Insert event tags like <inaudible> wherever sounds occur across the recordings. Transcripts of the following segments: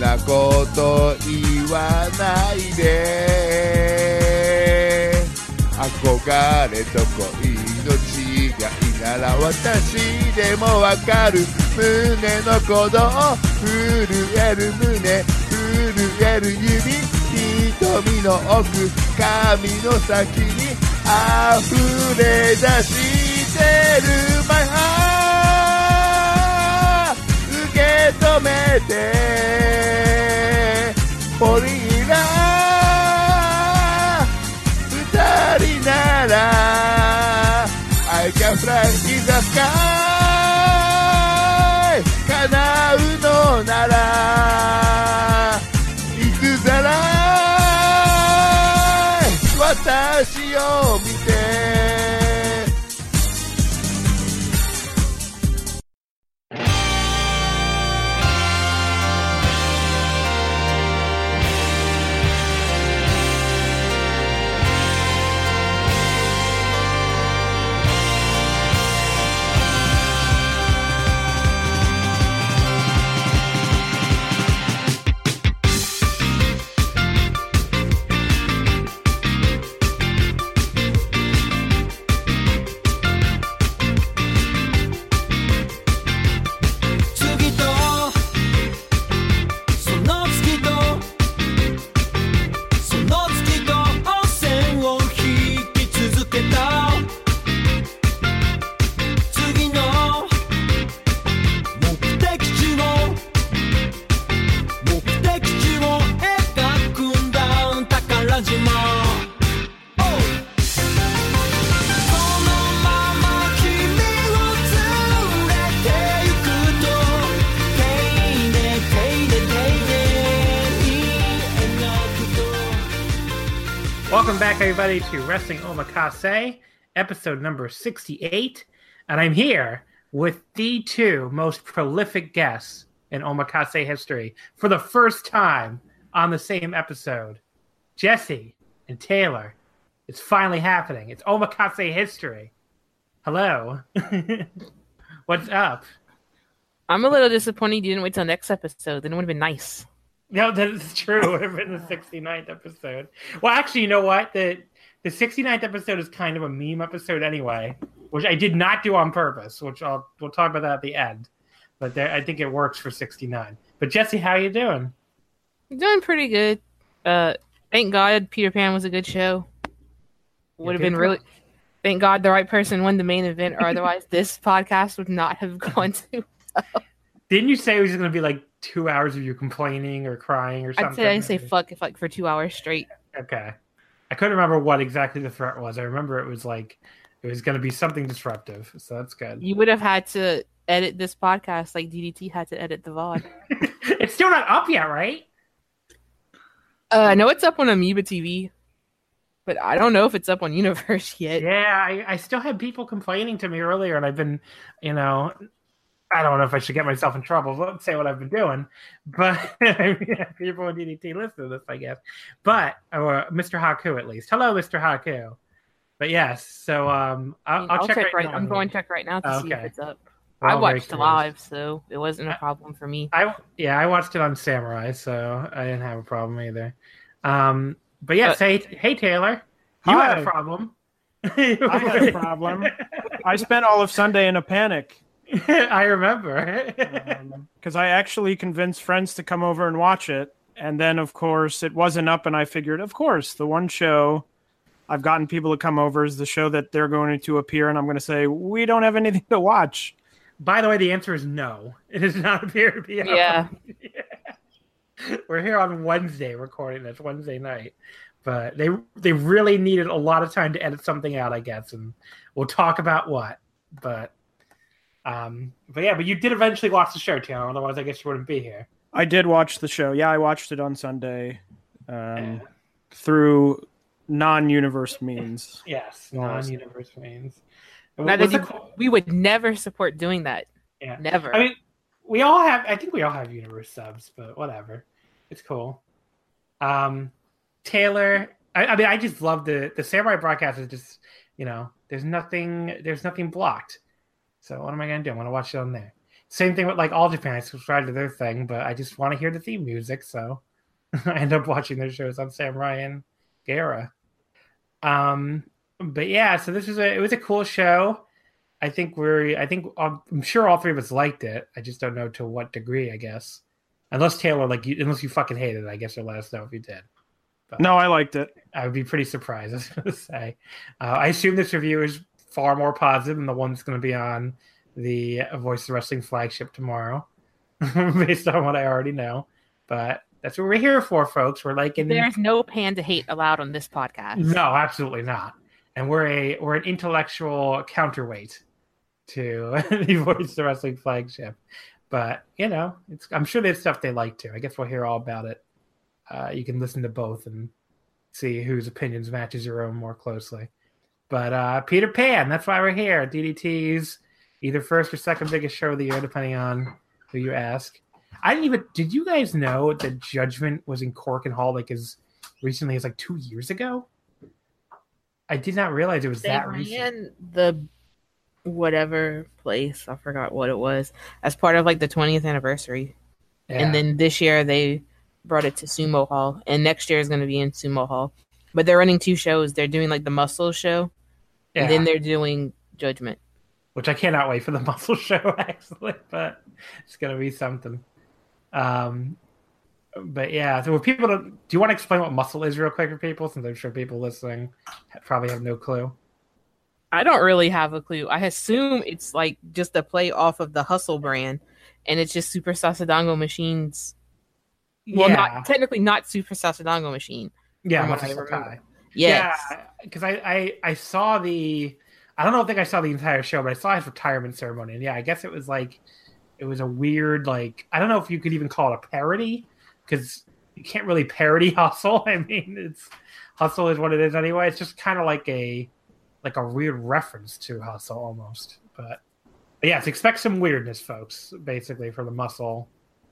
なこと言わないで憧れと恋の違いなら私でもわかる。胸の鼓動震える胸。震える指瞳の奥。髪の先に溢れ出してる。My heart 受け止めて。ポリラ二人なら I can fly in the sky back, everybody, to Wrestling Omakase, episode number 68. And I'm here with the two most prolific guests in Omakase history for the first time on the same episode Jesse and Taylor. It's finally happening. It's Omakase history. Hello. <laughs> What's up? I'm a little disappointed you didn't wait till next episode. Then it would have been nice. No, that is true. It would have been the <laughs> 69th episode. Well, actually, you know what? The the 69th episode is kind of a meme episode anyway, which I did not do on purpose, which I'll we'll talk about that at the end. But there, I think it works for 69. But Jesse, how you doing? Doing pretty good. Uh, thank God Peter Pan was a good show. Would have been really. Thank God the right person won the main event, or <laughs> otherwise this podcast would not have gone to. Didn't you say it was going to be like two hours of you complaining or crying or something. I'd say I say fuck if like for two hours straight. Okay. I couldn't remember what exactly the threat was. I remember it was like it was going to be something disruptive. So that's good. You would have had to edit this podcast like DDT had to edit the VOD. <laughs> it's still not up yet, right? Uh, I know it's up on Abema TV, but I don't know if it's up on Universe <laughs> yet. Yeah, I, I still had people complaining to me earlier, and I've been, you know, I don't know if I should get myself in trouble. Let's say what I've been doing, but <laughs> people in DDT listen to this, I guess. But or Mr. Haku at least. Hello, Mr. Haku. But yes, so um, I'll, I'll, check, right, now I'm going to check right now to see if it's up. We're I watched curious. live, so it wasn't a problem for me. I yeah, I watched it on Samurai, so I didn't have a problem either. Um, but yes, But- hey, hey Taylor, you had a problem. <laughs> I had a problem. <laughs> I spent all of Sunday in a panic <laughs> I remember. Um, because I actually convinced friends to come over and watch it. And then, of course, it wasn't up, and I figured, of course, the one show I've gotten people to come over is the show that they're going to appear, and I'm going to say, we don't have anything to watch. By the way, the answer is no. It does not appear to be. up. Yeah. <laughs> We're here on Wednesday recording this Wednesday night, but they they really needed a lot of time to edit something out, I guess, and we'll talk about what. But um, but yeah, but you did eventually watch the show, Taylor. Otherwise, I guess you wouldn't be here. I did watch the show. Yeah, I watched it on Sunday. um, Yeah. through non-universe means. <laughs> Yes, non-universe means. Now, What's you- we would never support doing that. yeah. Never. I mean, we all have. I think we all have universe subs, but whatever. It's cool. Um, Taylor. I, I mean, I just love the the samurai broadcast. Is just you know, there's nothing. There's nothing blocked. So what am I gonna do? I want to watch it on there. Same thing with like All Japan. I subscribe to their thing, but I just want to hear the theme music, so <laughs> I end up watching their shows on Samurai and GAORA. Um, but yeah, so this was a it was a cool show. I think we're I think um, I'm sure all three of us liked it. I just don't know to what degree. I guess unless Taylor like you, unless you fucking hated it, I guess you'll let us know if you did. No, I liked it. I would be pretty surprised. <laughs> I was going to say. Uh, I assume this review is far more positive than the one that's going to be on the Voice of Wrestling flagship tomorrow, <laughs> based on what I already know. But that's what we're here for, folks. We're like in There's no panda hate allowed on this podcast. no, absolutely not. And we're a we're an intellectual counterweight to <laughs> the Voice of Wrestling flagship. But you know, it's I'm sure there's stuff they like too. I guess we'll hear all about it. Uh, you can listen to both and see whose opinions matches your own more closely. But uh, Peter Pan, that's why we're here. DDT's either first or second biggest show of the year, depending on who you ask. I didn't even. Did you guys know that Judgment was in Korakuen Hall like as recently as like two years ago? I did not realize it was They that recent. the whatever place I forgot what it was as part of like the 20th anniversary, Yeah. and then this year they brought it to Sumo Hall, and next year is going to be in Sumo Hall. But they're running two shows. They're doing like the Muscle show, Yeah. and then they're doing Judgment. which I cannot wait for the <laughs> muscle show actually, but it's gonna be something. Um, but yeah, so for people to, do you want to explain what muscle is real quick for people? Since I'm sure people listening probably have no clue. I don't really have a clue. I assume it's like just a play off of the Hustle brand, and it's just Super Sasadango Machines. Well, yeah, not technically not Super Sasadango Machine. yeah, from what muscle I remember. Sakai. Yes. Yeah, because I, I I saw the I don't know think I saw the entire show, but I saw his retirement ceremony, and yeah, I guess it was like it was a weird like I don't know if you could even call it a parody because you can't really parody <laughs> Hustle. I mean, it's Hustle is what it is anyway. It's just kind of like a like a weird reference to Hustle almost, but, but yes, expect some weirdness, folks. Basically, for the muscle.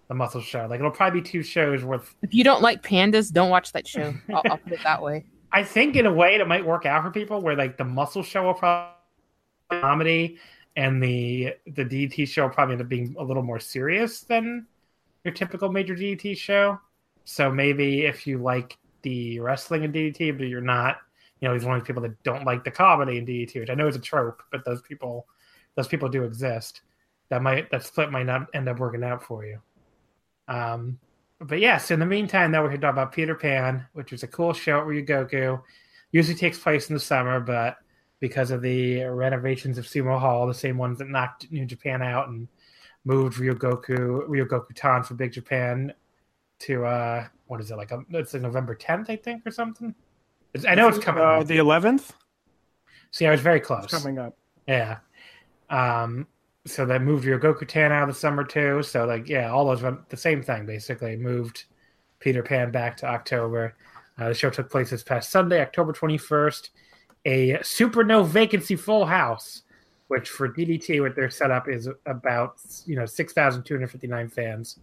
The muscle show, like it'll probably be two shows worth If you don't like pandas, don't watch that show. <laughs> I'll, I'll put it that way. I think in a way it might work out for people where like the muscle show will probably comedy and the the DDT show probably end up being a little more serious than your typical major DDT show. So maybe if you like the wrestling in DDT, but you're not, you know, he's one of those people that don't like the comedy in DDT, which I know is a trope, but those people those people do exist. That might that split might not end up working out for you. Um but yes, in the meantime, though, we're here to talk about Peter Pan, which is a cool show at Ryogoku. Usually takes place in the summer, but because of the renovations of Sumo Hall, the same ones that knocked New Japan out and moved Ryogoku Ryogoku Tan for Big Japan to uh what is it like? um, It's like November 10th, I think, or something. It's, I know it's coming. Uh, up. the eleventh See, I was very close. coming up. Yeah. Um, so they moved Ryogoku Tan out of the summer too. So like, yeah, all those the same thing basically. Moved Peter Pan back to October. Uh, the show took place this past Sunday, October twenty first. A super no vacancy full house, which for DDT, with their setup is about you know six thousand two hundred fifty nine fans.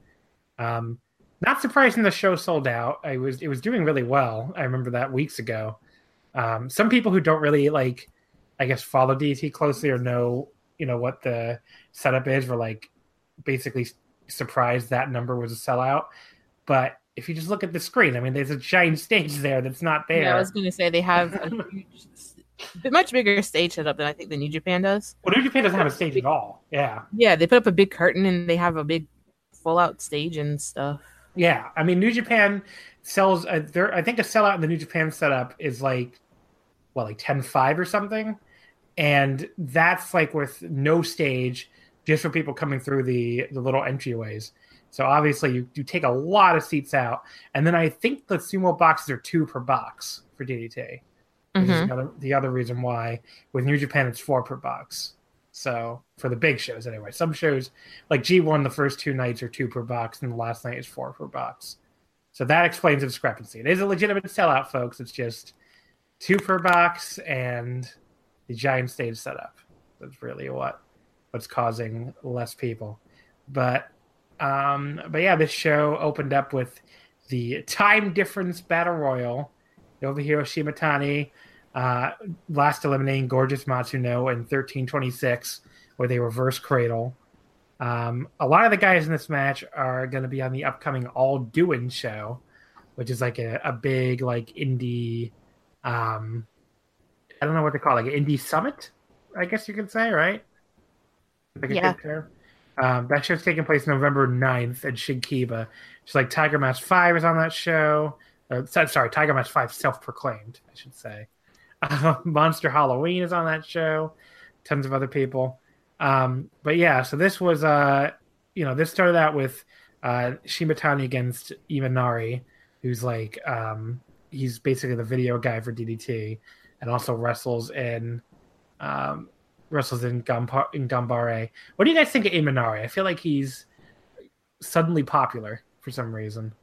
Um, not surprising the show sold out. I was it was doing really well. I remember that weeks ago. Um, some people who don't really like I guess follow DT closely or know you know what the setup is were like basically surprised that number was a sellout. But if you just look at the screen, I mean, there's a giant stage there that's not there. Yeah, I was going to say they have a <laughs> huge, much bigger stage setup than I think the New Japan does. well, New Japan doesn't have a stage at all. Yeah, Yeah, they put up a big curtain and they have a big full out stage and stuff. yeah. I mean, New Japan sells. Uh, a, there, I think a sellout in the New Japan setup is like what, like ten five or something, and that's like with no stage, just for people coming through the the little entryways. So obviously, you, you take a lot of seats out, and then I think the sumo boxes are two per box for DDT. Which is Mhm. the other, the other reason why with New Japan it's four per box. So for the big shows anyway, some shows like G1 the first two nights are two per box, and the last night is four per box. So that explains the discrepancy. It is a legitimate sellout, folks. It's just two per box and the giant stage setup. That's really what what's causing less people. But um, but yeah, this show opened up with the time difference battle royal. Nobuhiro Shimatani uh, last eliminating Gorgeous Matsuno in 1326, where they reverse cradle. Um, a lot of the guys in this match are going to be on the upcoming All Doing show, which is like a, a big like indie. Um, I don't know what they call it, like an indie summit, I guess you could say, right? Like Yeah. Um, that show's taking place November 9th at Shinkiba. It's like Tiger Mask 5 is on that show. Uh, sorry, Tiger Mask 5 self proclaimed, I should say. Uh, <laughs> Monster Halloween is on that show. Tons of other people. Um, but yeah, so this was, uh, you know, this started out with uh, Shimatani against Imanari, who's like, um, he's basically the video guy for DDT and also wrestles in. Um, wrestles in, Gamba- in Gambare. What do you guys think of Imanari? I feel like he's suddenly popular for some reason.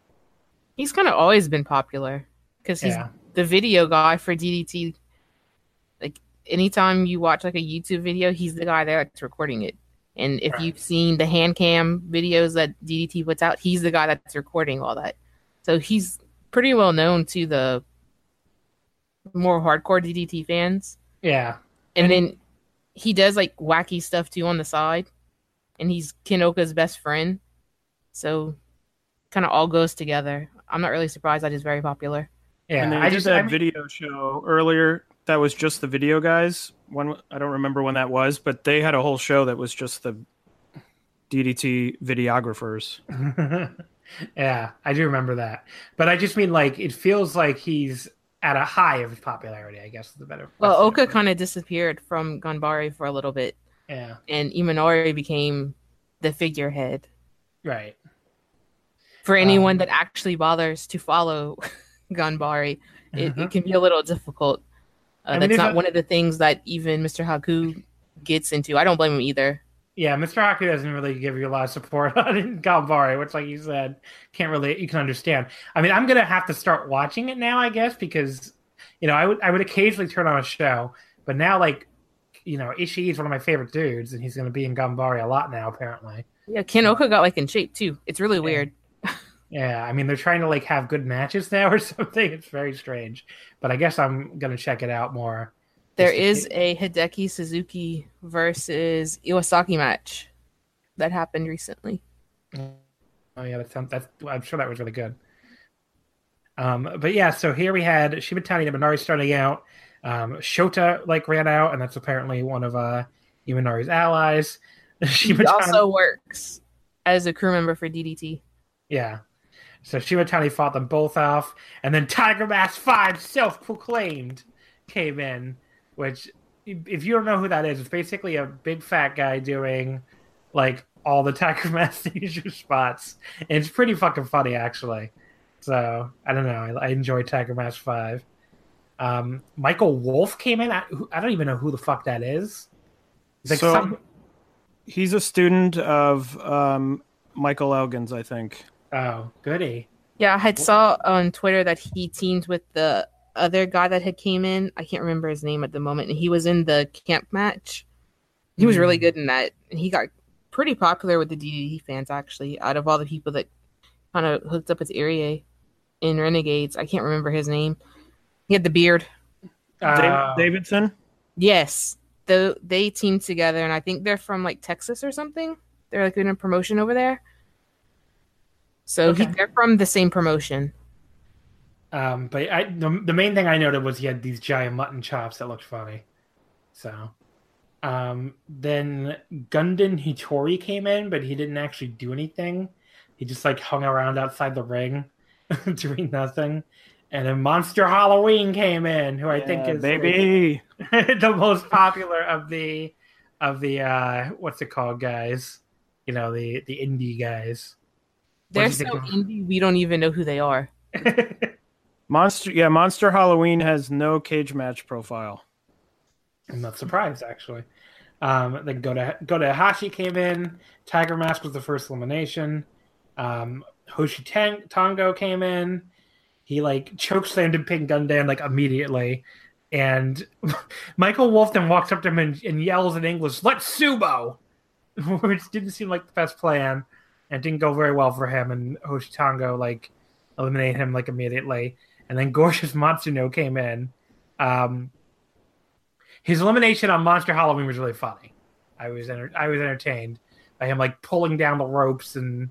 He's kind of always been popular because he's Yeah. the video guy for DDT. Like anytime you watch like a YouTube video, he's the guy that's recording it. And if Right. you've seen the hand cam videos that DDT puts out, he's the guy that's recording all that. So he's pretty well known to the more hardcore DDT fans. Yeah. And then he does like wacky stuff too on the side. And he's Ken Oka's best friend. So kind of all goes together. I'm not really surprised that he's very popular. Yeah. and they I did just that I mean- video show earlier. That was just the video guys. One I don't remember when that was, but they had a whole show that was just the DDT videographers. <laughs> yeah, I do remember that. But I just mean like it feels like he's at a high of popularity, I guess is the better. Well, Oka kind of disappeared from Ganbare for a little bit, Yeah. and Imanari became the figurehead. Right. For anyone Um, that actually bothers to follow <laughs> Ganbare, it, it can be a little difficult. Uh, Mm-hmm. Mean, that's not a- one of the things that even Mr. Haku gets into. I don't blame him either. Yeah, Mr. Haku doesn't really give you a lot of support <laughs> on Ganbare, which, like you said, can't really you can understand. I mean, I'm gonna have to start watching it now, I guess, because you know I would I would occasionally turn on a show, but now like you know Ishii is one of my favorite dudes, and he's gonna be in Gambare a lot now, apparently. Yeah, Ken Oka got like in shape too. It's really weird. <laughs> Yeah, I mean they're trying to like have good matches now <laughs> or something. It's very strange, but I guess I'm gonna check it out more. There is a Hideki Suzuki versus Iwasaki match that happened recently. Oh yeah, that sounds. That's, I'm sure that was really good. Um, but yeah, so here we had Shimatani and Imanari starting out. Um, Shota like ran out, and that's apparently one of uh, Imanari's allies. <laughs> He Shimatani, also works as a crew member for DDT. yeah. So Shimatani fought them both off, and then Tiger Mask Five, self-proclaimed, came in. Which, if you don't know who that is, it's basically a big fat guy doing like all the Tiger Mask <laughs> signature spots. And it's pretty fucking funny, actually. So I don't know. I, I enjoy Tiger Mask Five. Um, Michael Wolf came in. I, I don't even know who the fuck that is. Like So- some. He's a student of um, Michael Elgins, I think. Oh, goody. Yeah, I had saw on Twitter that he teamed with the other guy that had came in. I can't remember his name at the moment, and he was in the camp match. He was really Hmm. good in that, and he got pretty popular with the DDT fans. Actually, out of all the people that kind of hooked up with Irie in Renegades, I can't remember his name. He had the beard. Uh, Davidson. Yes, the they teamed together, and I think they're from like Texas or something. They're like in a promotion over there. So he, they're from the same promotion. Um, but I the, the main thing I noted was he had these giant mutton chops that looked funny. So, um, then Gundam Hitori came in, but he didn't actually do anything. He just like hung around outside the ring, <laughs> doing nothing. And then Monster Halloween came in, who I think Yeah, is like, baby. <laughs> the most popular of the of the uh what's it called guys you know the the indie guys They're What'd so indie, we don't even know who they are. <laughs> Monster. Yeah, Monster Halloween has no cage match profile. i'm not surprised actually um then go to go to hashi came in tiger mask was the first elimination um Hoshi Tango came in. He like chokeslammed Pink Gundan like immediately. And <laughs> Michael Wolf then walks up to him and, and yells in English, "Let's sumo," <laughs> which didn't seem like the best plan, and didn't go very well for him. And Hoshi Tango like eliminated him like immediately. And then Gorgeous Matsuno came in. Um, his elimination on Monster Halloween was really funny. I was enter- I was entertained by him like pulling down the ropes and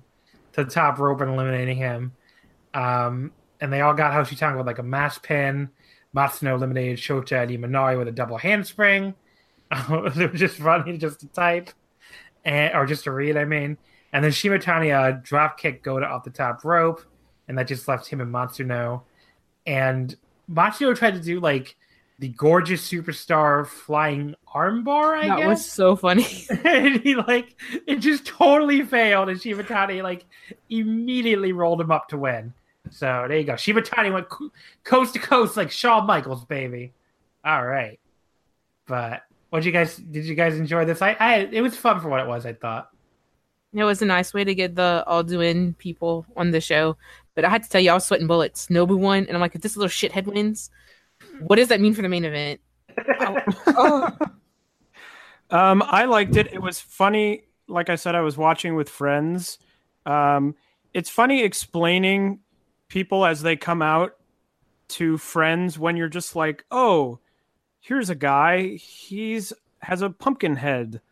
to the top rope and eliminating him. Um, and they all got Hoshi Tango with like a mass pin. Matsuno eliminated Shota Imanari with a double handspring. <laughs> it was just funny just to type, and, or just to read, I mean. And then Shimatani uh, drop kick Goda off the top rope, and that just left him and Matsuno. And Matsuno tried to do like the gorgeous superstar flying armbar, I guess. that guess was so funny. <laughs> and he like it just totally failed, and Shimatani like immediately rolled him up to win. So there you go. Shimatani went co- coast to coast like Shawn Michaels, baby. All right, but what you guys did? You guys enjoy this? I, I it was fun for what it was. I thought. It was a nice way to get the Alduin people on the show. But I had to tell you, I was sweating bullets. Nobu won, and I'm like, if this little shithead wins, what does that mean for the main event? oh, <laughs> Um, I liked it. It was funny. Like I said, I was watching with friends. Um, it's funny explaining people as they come out to friends when you're just like, oh, here's a guy. He's has a pumpkin head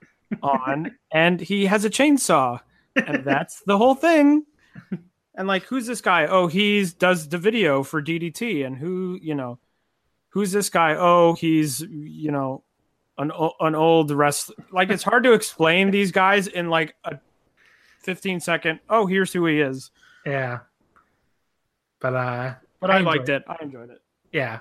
on, <laughs> and he has a chainsaw, and that's the whole thing. And like, who's this guy? Oh, he's does the video for DDT, and who you know, who's this guy? Oh, he's you know an an old wrestler. Like it's hard to explain these guys in like a 15 second. Oh, here's who he is. Yeah, but uh, But I, enjoyed liked it. I enjoyed it. Yeah.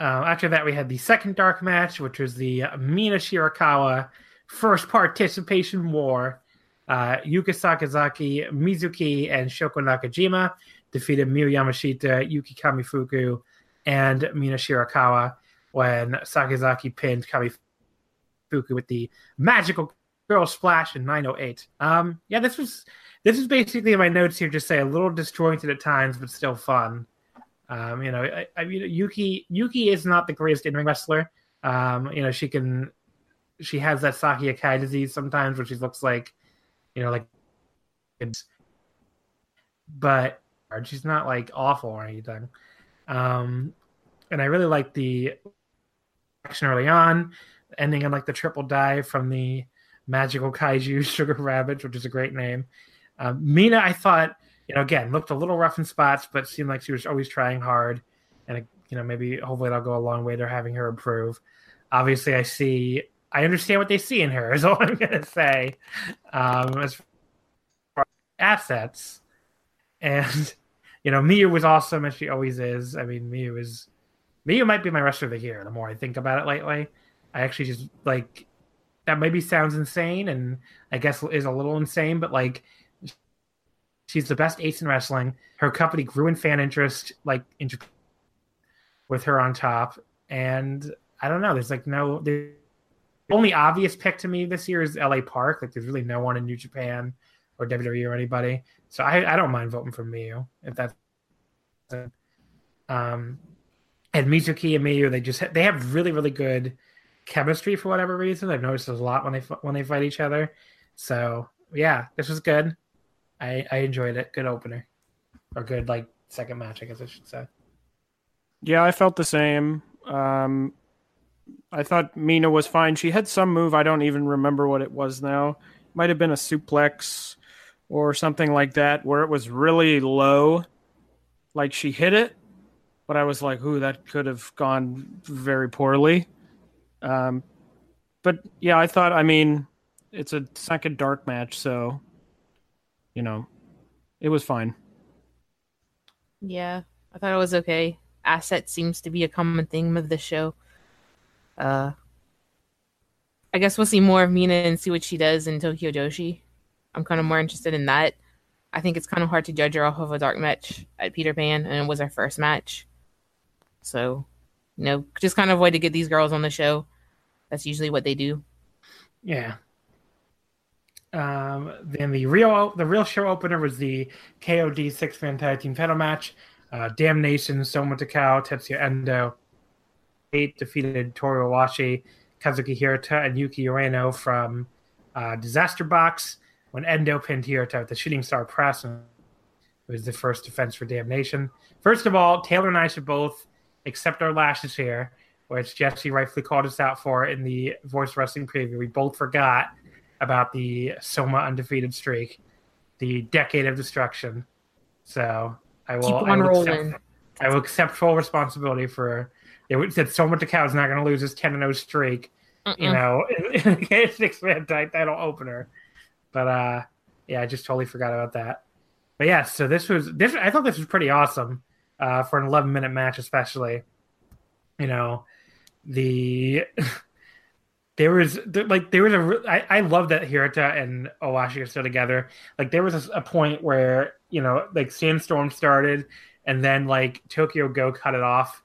Um, after that, we had the second dark match, which was the Mina Shirakawa first participation war. Uh, Yuka Sakazaki, Mizuki, and Shoko Nakajima defeated Miyu Yamashita, Yuki Kamifuku, and Mina Shirakawa when Sakazaki pinned Kamifuku with the magical girl splash in 908. Um, yeah, this was this is basically my notes here. Just say a little disjointed at times, but still fun. Um, you know, I, I mean, Yuki Yuki is not the greatest in ring wrestler. Um, you know, she can she has that Saki Akai disease sometimes, where she looks like, you know, like, it's, but she's not like awful or anything. Um, and I really like the action early on, ending in like the triple dive from the magical kaiju <laughs> Sugar Rabbit, which is a great name. Um, Mina, I thought, you know, again, looked a little rough in spots, but seemed like she was always trying hard. And, you know, maybe hopefully that'll go a long way to having her improve. Obviously, I see, I understand what they see in her, <laughs> is all I'm going to say. Um, as far as assets. And, you know, Miyu was awesome, as she always is. I mean, Miyu is, Miyu might be my wrestler of the year the more I think about it lately. I actually just like, that maybe sounds insane and I guess is a little insane, but like, she's the best ace in wrestling. Her company grew in fan interest, like in Japan, with her on top. And I don't know. There's like no. The only obvious pick to me this year is LA Park. Like there's really no one in New Japan or WWE or anybody. So I, I don't mind voting for Miyu if that's. Um, and Mizuki and Miyu, they just they have really really good chemistry for whatever reason. I've noticed there's a lot when they when they fight each other. So yeah, this was good. I I enjoyed it. Good opener, or good like second match, I guess I should say. Yeah, I felt the same. Um, I thought Mina was fine. She had some move. I don't even remember what it was now. Might have been a suplex or something like that, where it was really low. Like she hit it, but I was like, "Ooh, that could have gone very poorly." Um, but yeah, I thought. I mean, it's a second dark match, so you know, it was fine. yeah, I thought it was okay. Asset seems to be a common theme of the show. Uh, I guess we'll see more of Mina and see what she does in Tokyo Joshi. I'm kind of more interested in that. I think it's kind of hard to judge her off of a dark match at Peter Pan, and it was her first match. So, you know, just kind of way to get these girls on the show. That's usually what they do. Yeah. Um, then the real the real show opener was the KOD six man tag team title match. Uh, Damnation, Soma Takao, Tetsuya Endo, eight defeated Toru Owashi, Kazuki Hirata, and Yuki Ueno from uh, Disaster Box. When Endo pinned Hirata with the Shooting Star Press, and it was the first defense for Damnation. First of all, Taylor and I should both accept our lashes here, which Jesse rightfully called us out for in the Voice Wrestling preview. We both forgot about the Soma undefeated streak, the decade of destruction. So I will, Keep I will rolling. accept, I will accept full responsibility for it. Said Soma Takao is not going to lose his ten and zero streak, you Mm-mm. know, <laughs> in, in a six man title opener. But uh, yeah, I just totally forgot about that. But yeah, so this was this. I thought this was pretty awesome uh, for an 11 minute match, especially. You know, the <laughs> there was like there was a I, I love that Hirata and Owashi are still together. Like there was a, a point where you know like Sandstorm started, and then like Tokyo Go cut it off.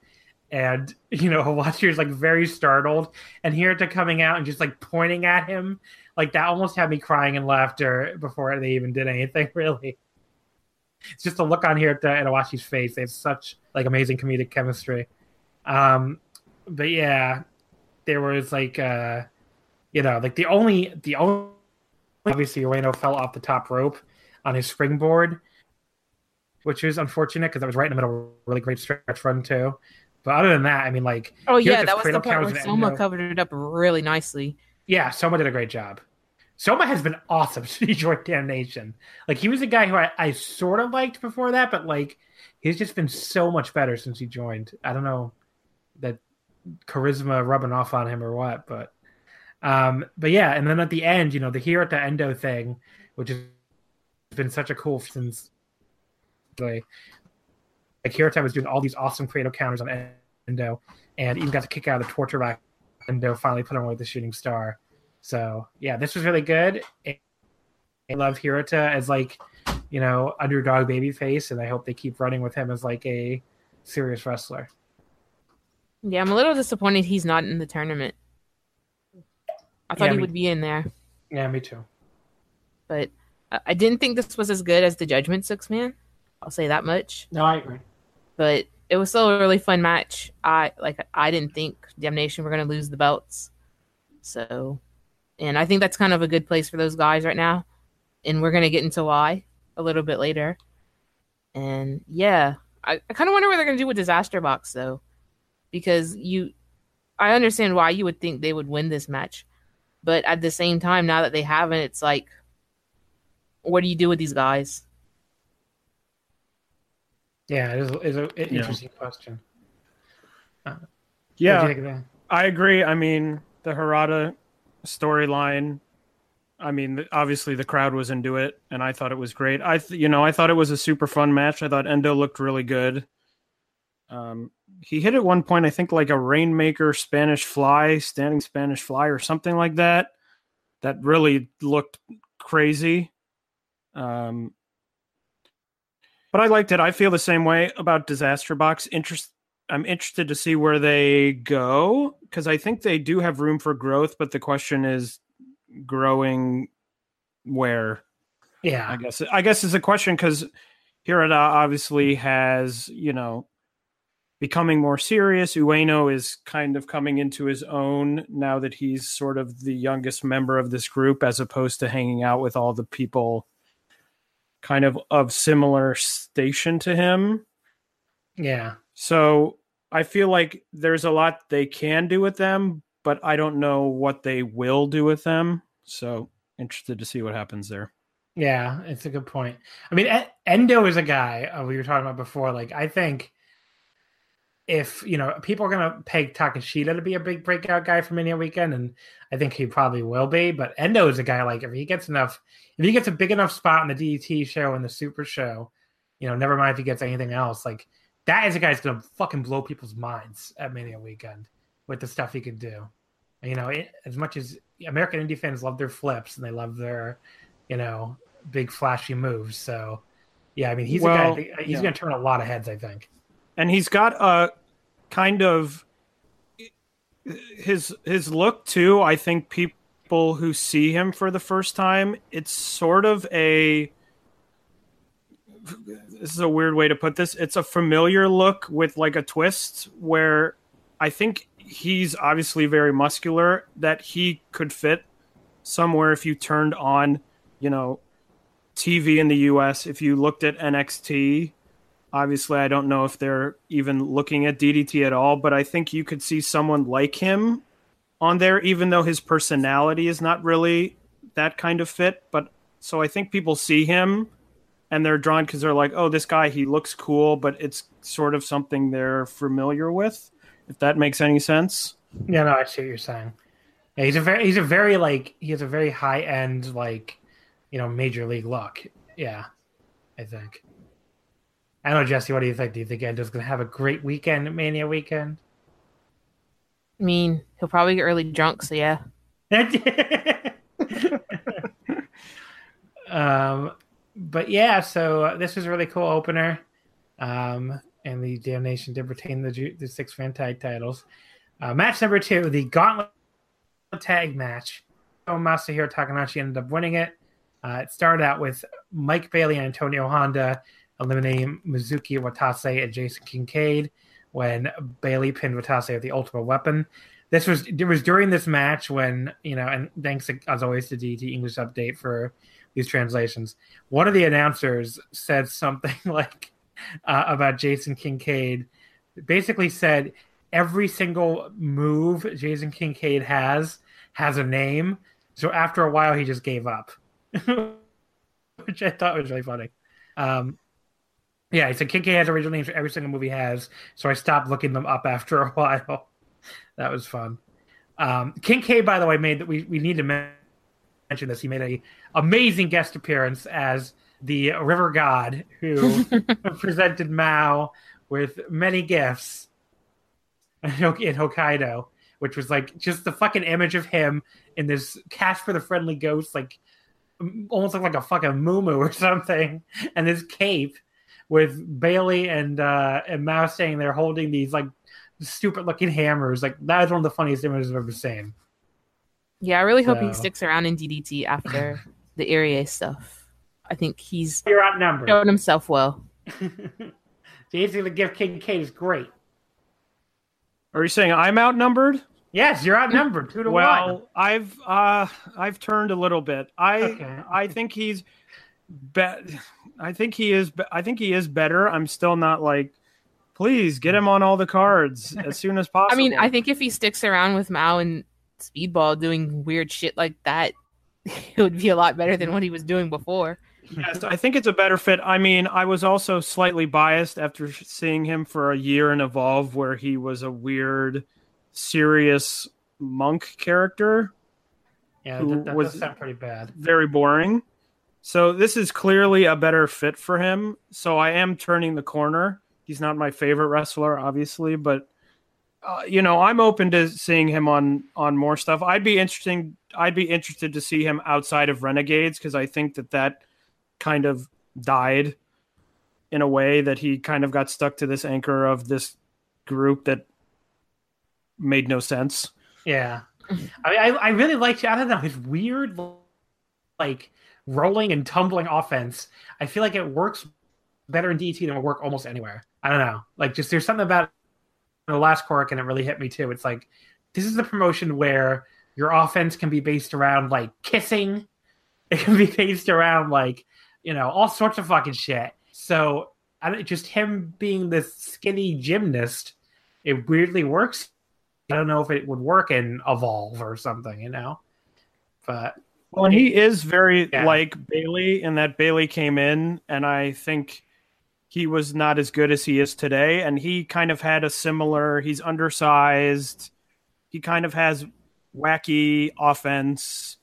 And you know, <laughs> is like very startled, and Hirata coming out and just like pointing at him, like that almost had me crying in laughter before they even did anything. <laughs> Really, it's just a look on Hirata and Owashi's face. They have such like amazing comedic chemistry. Um, but yeah, there was like uh, you know, like the only the only obviously Ueno fell off the top rope on his springboard, which is unfortunate because that was right in the middle of a really great stretch run too. But other than that, I mean, like Oh yeah, that was the part where Soma Endo- covered it up really nicely. yeah, Soma did a great job. Soma has been awesome since he joined Damnation. Like he was a guy who I, I sort of liked before that, but like he's just been so much better since he joined. I don't know that charisma rubbing off on him or what, but um, but yeah, and then at the end, you know, the Hirata Endo thing, which has been such a cool since like like Hirata was doing all these awesome creative counters on Endo, and even got to kick out of the torture rack. Endo finally put him away with the shooting star. So yeah, this was really good. I love Hirata as like you know underdog babyface, and I hope they keep running with him as like a serious wrestler. Yeah, I'm a little disappointed he's not in the tournament. I thought Yeah, he me- would be in there, Yeah, me too. but I I didn't think this was as good as the Judgment Six Man. I'll say that much. No, I agree. But it was still a really fun match. I like. I didn't think Damnation were going to lose the belts, so, and I think that's kind of a good place for those guys right now. And we're going to get into why a little bit later. And yeah, I, I kind of wonder what they're going to do with Disaster Box though, because you, I understand why you would think they would win this match, but at the same time, now that they haven't, it's like, what do you do with these guys? Yeah, it is, it is a, an Yeah. interesting question. Do Yeah, you think of that? I agree. I mean, the Hirata storyline. I mean, obviously the crowd was into it, and I thought it was great. I, th- you know, I thought it was a super fun match. I thought Endo looked really good. Um, he hit at one point, I think, like a rainmaker Spanish fly, standing Spanish fly, or something like that. That really looked crazy. Um, but I liked it. I feel the same way about Disaster Box. Interest. I'm interested to see where they go because I think they do have room for growth, but the question is growing where. Yeah, I guess I guess is a question because Hirata obviously has you know becoming more serious. Ueno is kind of coming into his own now that he's sort of the youngest member of this group, as opposed to hanging out with all the people kind of of similar station to him. yeah, So I feel like there's a lot they can do with them, but I don't know what they will do with them. So interested to see what happens there. yeah. It's a good point. I mean, Endo is a guy uh, we were talking about before. Like, I think if you know people are gonna peg Takeshita to be a big breakout guy for Mania Weekend, and I think he probably will be. But Endo is a guy like if he gets enough, if he gets a big enough spot in the DDT show and the Super Show, you know, never mind if he gets anything else. Like that is a guy that's gonna fucking blow people's minds at Mania Weekend with the stuff he can do. And, you know, it, as much as American indie fans love their flips and they love their, you know, big flashy moves. So, yeah, I mean, he's Well, a guy. Uh, he's yeah. going to turn a lot of heads, I think. And he's got a kind of his his look too. I think people who see him for the first time, it's sort of a this is a weird way to put this. It's a familiar look with like a twist where I think he's obviously very muscular that he could fit somewhere if you turned on, you know, TV in the US, if you looked at NXT, obviously I don't know if they're even looking at DDT at all, but I think you could see someone like him on there even though his personality is not really that kind of fit, but so I think people see him and they're drawn because they're like, oh, this guy, he looks cool, but it's sort of something they're familiar with, if that makes any sense. Yeah, no, I see what you're saying. Yeah, he's a very, he's a very like, he has a very high end like, you know, major league look. Yeah, I think. I don't know, Jesse. What do you think? Do you think Endo's gonna have a great weekend, Mania weekend? I mean, he'll probably get really drunk, so yeah. <laughs> um, but yeah, so uh, this was a really cool opener. Um, and the Damnation did retain the, ju- the six fan tag titles. Uh, match number two, the Gauntlet tag match. So Masahiro Takanashi ended up winning it. Uh, it started out with Mike Bailey and Antonio Honda eliminating Mizuki Watase and Jason Kincaid when Bailey pinned Watase with the Ultimate Weapon. This was it was during this match when you know, and thanks as always to DT English Update for these translations. One of the announcers said something <laughs> like uh, about Jason Kincaid. Basically said every single move Jason Kincaid has has a name. So after a while, he just gave up, <laughs> which I thought was really funny. Um, yeah, he said Kincaid has original names for every single movie has, so I stopped looking them up after a <laughs> while. that was fun. Um, Kincaid, by the way, made that we we need to mention this. He made a amazing guest appearance as the River God who <laughs> presented Mao with many gifts in Hokkaido, which was like just the fucking image of him in this Casper the Friendly Ghost, like almost like a fucking moo or <laughs> something, and this cape with Bailey and uh, and Mao they're holding these like stupid looking hammers. Like that is one of the funniest images I've ever seen. Yeah, I really hope he sticks around in DDT after <laughs> the Irie stuff. I think he's You're outnumbered. shown himself well. the answer to give Kincaid is great. Are you saying I'm outnumbered? Yes, you're outnumbered two to well, one. I've uh I've turned a little bit. I Okay. I think he's be- I think he is I think he is better. I'm still not like please get him on all the cards <laughs> as soon as possible. I mean, I think if he sticks around with Mao and Speedball doing weird shit like that, <laughs> it would be a lot better than what he was doing before. yes, I think it's a better fit. I mean, I was also slightly biased after seeing him for a year in Evolve where he was a weird serious monk character. Yeah, that, that was- does sound pretty bad. very boring. So this is clearly a better fit for him. So I am turning the corner. He's not my favorite wrestler, obviously, but uh, you know I'm open to seeing him on on more stuff. I'd be interesting. I'd be interested to see him outside of Renegades because I think that that kind of died in a way that he kind of got stuck to this anchor of this group that made no sense. Yeah, I, I I really liked. I don't know his weird, like rolling and tumbling offense. I feel like it works better in DT than it would work almost anywhere. I don't know. Like just there's something about the last cork and it really hit me too. It's like this is the promotion where your offense can be based around like kissing. It can be based around like you know all sorts of fucking shit. So I don't, just him being this skinny gymnast, it weirdly works I don't know if it would work in Evolve or something, you know. But Well, and he is very Yeah. like Bailey, in that Bailey came in, and I think he was not as good as he is today. And he kind of had a similar. He's undersized. He kind of has wacky offense.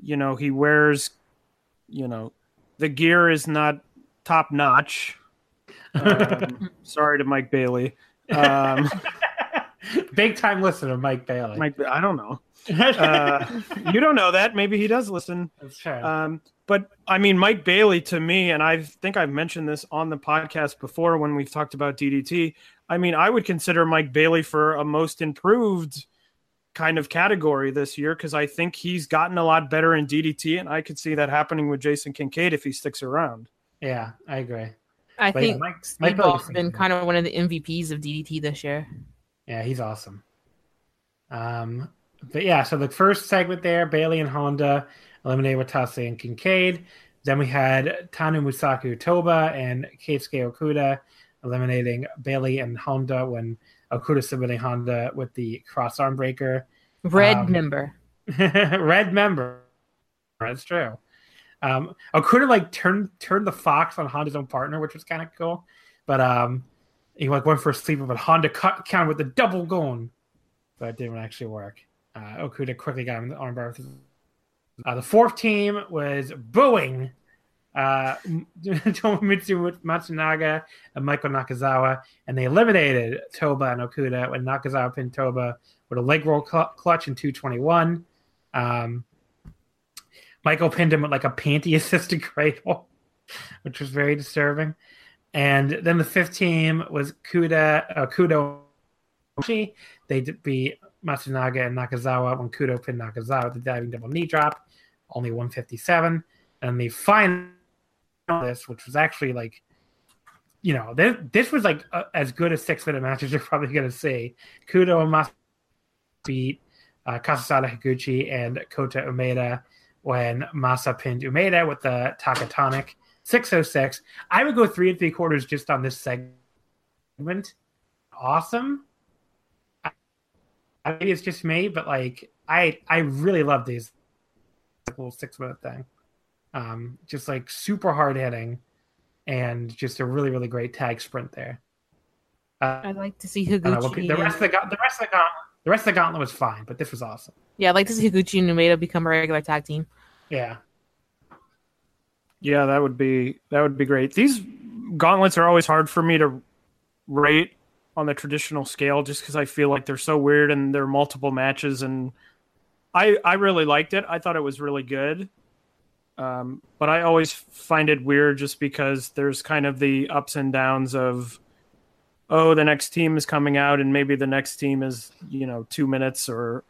You know, he wears. You know, the gear is not top notch. <laughs> Um, sorry to Mike Bailey. Um, <laughs> <laughs> big time listener, Mike Bailey. Mike, I don't know. <laughs> Uh, you don't know that. Maybe he does listen. That's fair. Um, but I mean, Mike Bailey to me, and I think I've mentioned this on the podcast before when we've talked about DDT. I mean, I would consider Mike Bailey for a most improved kind of category this year because I think he's gotten a lot better in DDT, and I could see that happening with Jason Kincaid if he sticks around. Yeah, I agree. I But yeah, think Mike- Mike Speedball's Bailey's been kind of one of the MVPs of DDT this year. Yeah, he's awesome. Um, but yeah, so the first segment there, Bailey and Honda eliminated Watase and Kincaid. Then we had Tanomusaku Toba and Keisuke Okuda eliminating Bailey and Honda when Okuda submitting Honda with the cross arm breaker. Red Um, member. <laughs> Red member. That's true. Um, Okuda like turned turned the fox on Honda's own partner, which was kind of cool. But um, he went for a sleeper, but Honda cut counter with the double gone, but it didn't actually work. Uh, Okuda quickly got him the armbar. Uh, the fourth team was booing uh, <laughs> Tomomitsu Matsunaga and Michael Nakazawa, and they eliminated Toba and Okuda when Nakazawa pinned Toba with a leg roll cl- clutch in 221. Um, Michael pinned him with like a panty <laughs> assisted cradle, which was very disturbing. And then the fifth team was Kuda, uh, Kudo. They beat Matsunaga and Nakazawa when Kudo pinned Nakazawa with the diving double knee drop, only 157. And the final this, which was actually like, you know, this, this was like a, as good a six minute match as you're probably going to see. Kudo and Mas beat uh, Kazusada Higuchi and Kota Umeda when Masa pinned Umeda with the Takatonic 606. I would go three and three quarters just on this segment. Awesome. I, I maybe it's just me, but like I I really love these little six minute thing. Um, just like super hard hitting and just a really really great tag sprint there. Uh, I'd like to see I don't know what the rest of the the rest of the gauntlet the rest of the gauntlet was fine, but this was awesome. yeah, I'd like to see Higuchi and Umeda become a regular tag team. Yeah. Yeah, that would be that would be great. These gauntlets are always hard for me to rate on the traditional scale just because I feel like they're so weird and there are multiple matches and I I really liked it. I thought it was really good. Um, but I always find it weird just because there's kind of the ups and downs of oh the next team is coming out and maybe the next team is you know two minutes or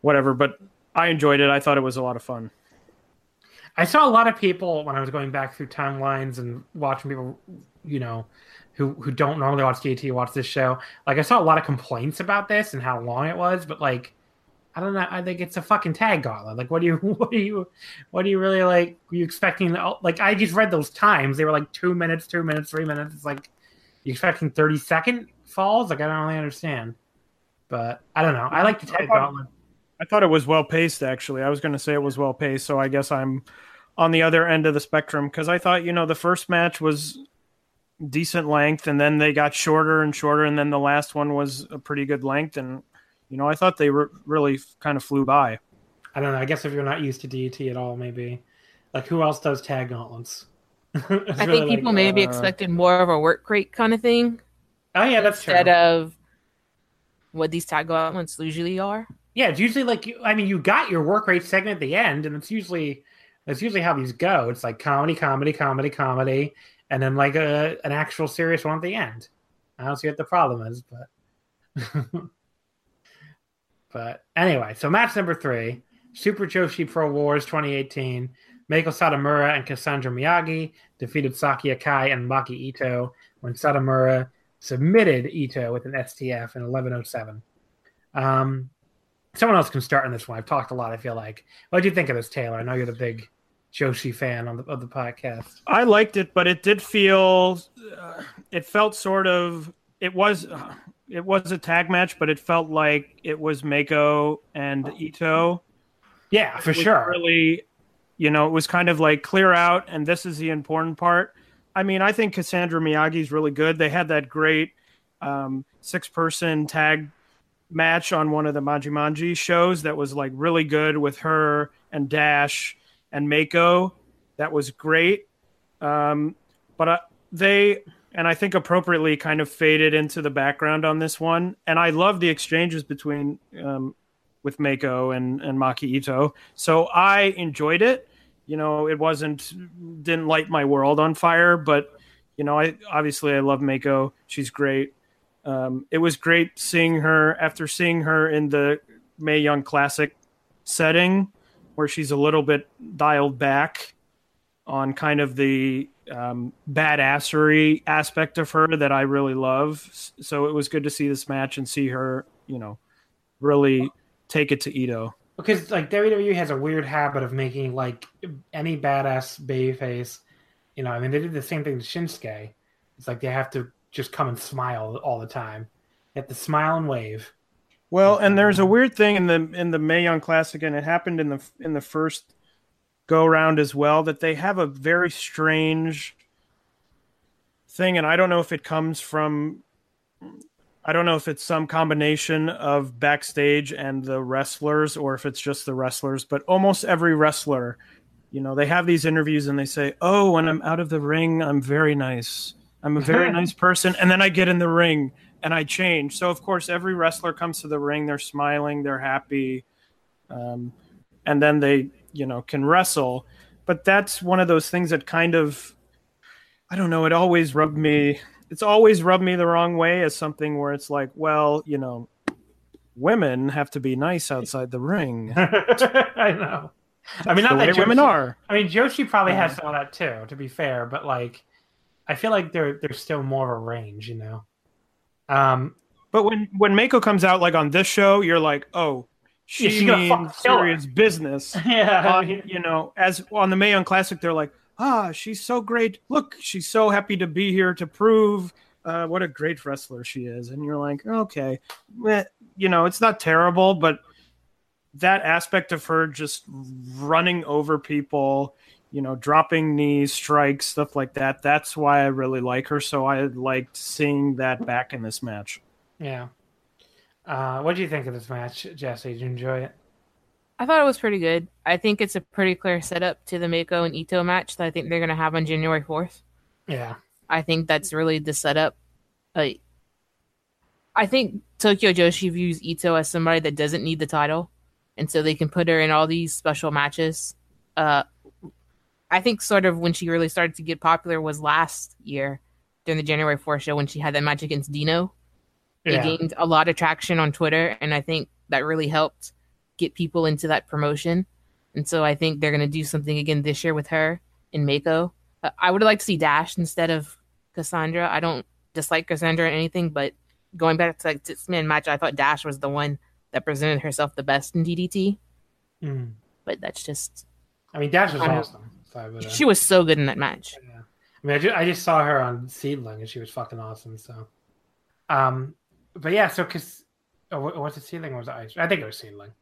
whatever. But I enjoyed it. I thought it was a lot of fun. I saw a lot of people when I was going back through timelines and watching people, you know, who who don't normally watch DT watch this show. Like I saw a lot of complaints about this and how long it was, but like I don't know. I think it's a fucking tag gauntlet. Like, what do you, <laughs> what do you, what do you really like? Were you expecting? Like, I just read those times. They were like two minutes, two minutes, three minutes. It's like you expecting thirty second falls. Like, I don't really understand. But I don't know. I like the tag gauntlet. I thought it was well paced. Actually, I was going to say it was well paced, so I guess I'm on the other end of the spectrum because I thought you know the first match was decent length, and then they got shorter and shorter, and then the last one was a pretty good length, and you know I thought they re- really kind of flew by. I don't know. I guess if you're not used to DET at all, maybe like who else does tag gauntlets? <laughs> I really think like, people maybe uh, expected more of a work rate kind of thing Oh yeah, that's true. instead of what these tag gauntlets usually are. Yeah, it's usually like I mean, you got your work rate segment at the end, and it's usually that's usually how these go. It's like comedy, comedy, comedy, comedy, and then like a an actual serious one at the end. I don't see what the problem is, but <laughs> but anyway, so match number three, Super Joshi Pro Wars 2018. Meiko Satomura and Cassandra Miyagi defeated Saki Akai and Maki Ito when Satomura submitted Ito with an STF in 1107. Um, someone else can start on this one. I've talked a lot. I feel like. What do you think of this, Taylor? I know you're the big Joshi fan on the, of the podcast. I liked it, but it did feel uh, it felt sort of it was uh, it was a tag match, but it felt like it was Mako and Ito. Yeah, for sure. Really, you know, it was kind of like clear out, and this is the important part. I mean, I think Cassandra Miyagi's really good. They had that great um, six-person tag match on one of the Maji Manji shows that was like really good with her and Dash and Mako. That was great. Um, but uh, they and I think appropriately kind of faded into the background on this one. And I love the exchanges between um, with Mako and and Maki Ito. So I enjoyed it. You know, it wasn't didn't light my world on fire, but you know, I obviously I love Mako. She's great. Um, it was great seeing her after seeing her in the Mae Young Classic setting, where she's a little bit dialed back on kind of the um, badassery aspect of her that I really love. So it was good to see this match and see her, you know, really take it to Ito. because like WWE has a weird habit of making like any badass babyface. You know, I mean, they did the same thing to Shinsuke. It's like they have to just come and smile all the time. They have to smile and wave. Well, and there's a weird thing in the in the Mae Young Classic, and it happened in the in the first go round as well. That they have a very strange thing, and I don't know if it comes from. I don't know if it's some combination of backstage and the wrestlers, or if it's just the wrestlers. But almost every wrestler, you know, they have these interviews and they say, "Oh, when I'm out of the ring, I'm very nice. I'm a very <laughs> nice person," and then I get in the ring and I change. So of course, every wrestler comes to the ring, they're smiling, they're happy, um, and then they, you know, can wrestle. But that's one of those things that kind of, I don't know, it always rubbed me. It's always rubbed me the wrong way as something where it's like, well, you know, women have to be nice outside the ring. <laughs> I know. I mean, not that women are. I mean, Joshi probably has some of that too. To be fair, but like, I feel like there there's still more of a range, you know. Um, But when when Mako comes out like on this show, you're like, oh, she Yeah, she's means her. serious business. <laughs> yeah, on, you know, as on the Mae Young Classic, they're like, ah, she's so great. Look, she's so happy to be here to prove uh, what a great wrestler she is. And you're like, okay, Meh. you know, it's not terrible, but that aspect of her just running over people, you know, dropping knees, strikes, stuff like that. That's why I really like her. So I liked seeing that back in this match. yeah. Uh, what do you think of this match, Jesse? Did you enjoy it? I thought it was pretty good. I think it's a pretty clear setup to the Mako and Ito match that I think they're going to have on January 4th. Yeah, I think that's really the setup. Like, I think Tokyo Joshi views Ito as somebody that doesn't need the title, and so they can put her in all these special matches. Uh, I think sort of when she really started to get popular was last year during the January 4th show when she had that match against Dino. It gained a lot of traction on Twitter, and I think that really helped get people into that promotion. And so I think they're going to do something again this year with her in Mako. Uh, I would like to see Dash instead of Cassandra. I don't dislike Cassandra or anything, but going back to like six man match, I thought Dash was the one that presented herself the best in DDT. Mm. But that's just I mean, Dash was awesome. But, uh, she was so good in that match. Yeah. I mean, I just, I just saw her on Seedling and she was fucking awesome. So, um, but yeah, so because oh, what- what's it Seedling or was it Ice? I think it was Seedling.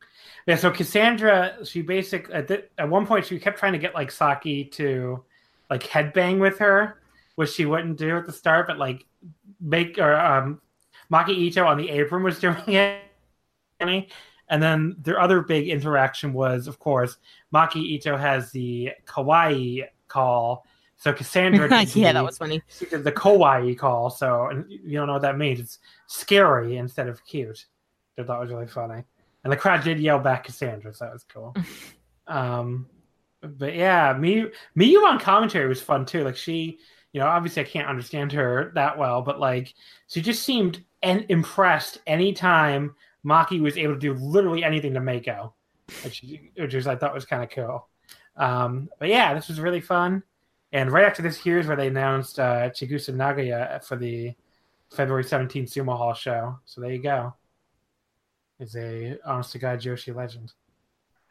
Yeah, so Cassandra, she basically at, the, at one point she kept trying to get like Saki to like headbang with her, which she wouldn't do at the start, but like make or um, Maki Ito on the apron was <laughs> doing it. And then their other big interaction was, of course, Maki Ito has the kawaii call. So Cassandra, <laughs> yeah, the- that was funny. she did the kawaii call. So and you don't know what that means. It's scary instead of cute. I thought was really funny, and the crowd did yell back Cassandra, so that was cool. <laughs> um, but yeah, me Miyu on commentary was fun too. Like she, you know, obviously I can't understand her that well, but like she just seemed en- impressed anytime Maki was able to do literally anything to Mako, which, which was I thought was kind of cool. Um, but yeah, this was really fun. And right after this, here's where they announced uh, Chigusa Nagayo for the February 17th Sumo Hall show. So there you go. Is a honest to God Joshi legend.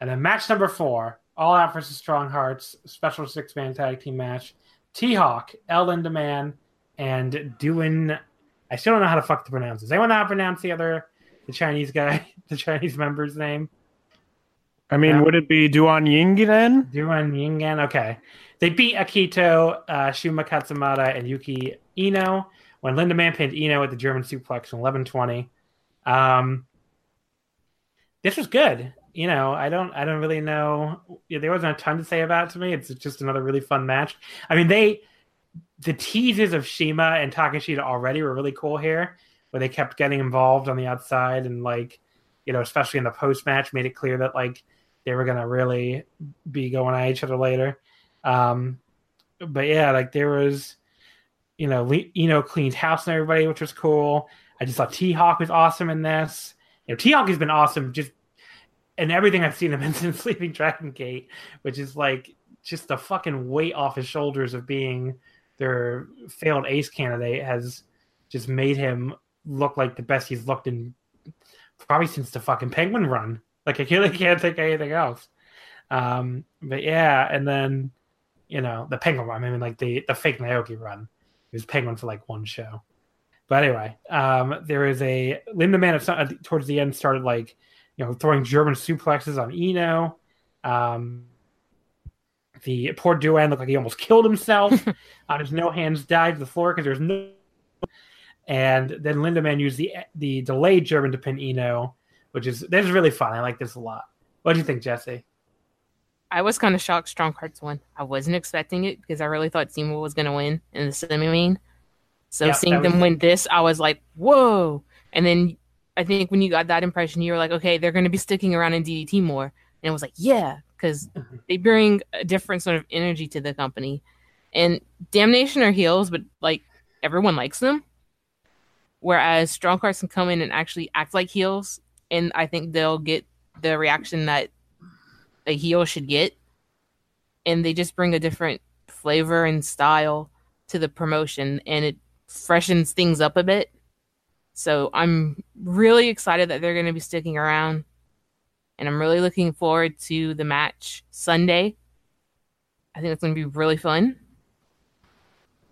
And then match number four, All Out versus Strong Hearts, special six man tag team match. T Hawk, El Lindaman, and Duin. I still don't know how to fuck to pronounce this. Anyone know how to pronounce the other, the Chinese guy, <laughs> the Chinese member's name? I mean, Yeah. would it be Duan Ying then? Duan Yingen. Okay. They beat Akito, uh, Shunma Katsumata, and Yuki Iino when Linda Lindaman pinned Iino at the German suplex in 1120. Um, this was good. You know, I don't, I don't really know. Yeah, there wasn't a ton to say about it to me. It's just another really fun match. I mean, they, the teases of CIMA and Takeshita already were really cool here, where they kept getting involved on the outside and like, you know, especially in the post match, made it clear that like they were gonna really be going at each other later. Um, but yeah, like there was, you know, Le- Iino cleaned house and everybody, which was cool. I just thought T Hawk was awesome in this. You know, T Hawk has been awesome just in everything I've seen him in <laughs> since leaving Dragon Gate, which is like just the fucking weight off his shoulders of being their failed ace candidate has just made him look like the best he's looked in probably since the fucking Penguin run. Like I really <laughs> can't think of anything else. Um, but yeah, and then you know the Penguin run. I mean, like the the fake Naoki run. He was Penguin for like one show. But anyway, um, there is a Lindaman at some- towards the end started like you know throwing German suplexes on Iino. Um, the poor Duan looked like he almost killed himself <laughs> on his no hands dive to the floor because there's no. And then Lindaman used the the delayed German to pin Iino, which is this is really fun. I like this a lot. What do you think, Jesse? I was kind of shocked Strong Hearts won. I wasn't expecting it because I really thought CIMA was going to win in the semi main. So Yeah, seeing that was- them win this, I was like, whoa. And then I think when you got that impression, you were like, okay, they're going to be sticking around in DDT more. And it was like, yeah, because Mm-hmm. they bring a different sort of energy to the company. And Damnation are heels, but like everyone likes them. Whereas Strong cards can come in and actually act like heels. And I think they'll get the reaction that a heel should get. And they just bring a different flavor and style to the promotion and it freshens things up a bit. So I'm really excited that they're going to be sticking around. And I'm really looking forward to the match Sunday. I think it's going to be really fun.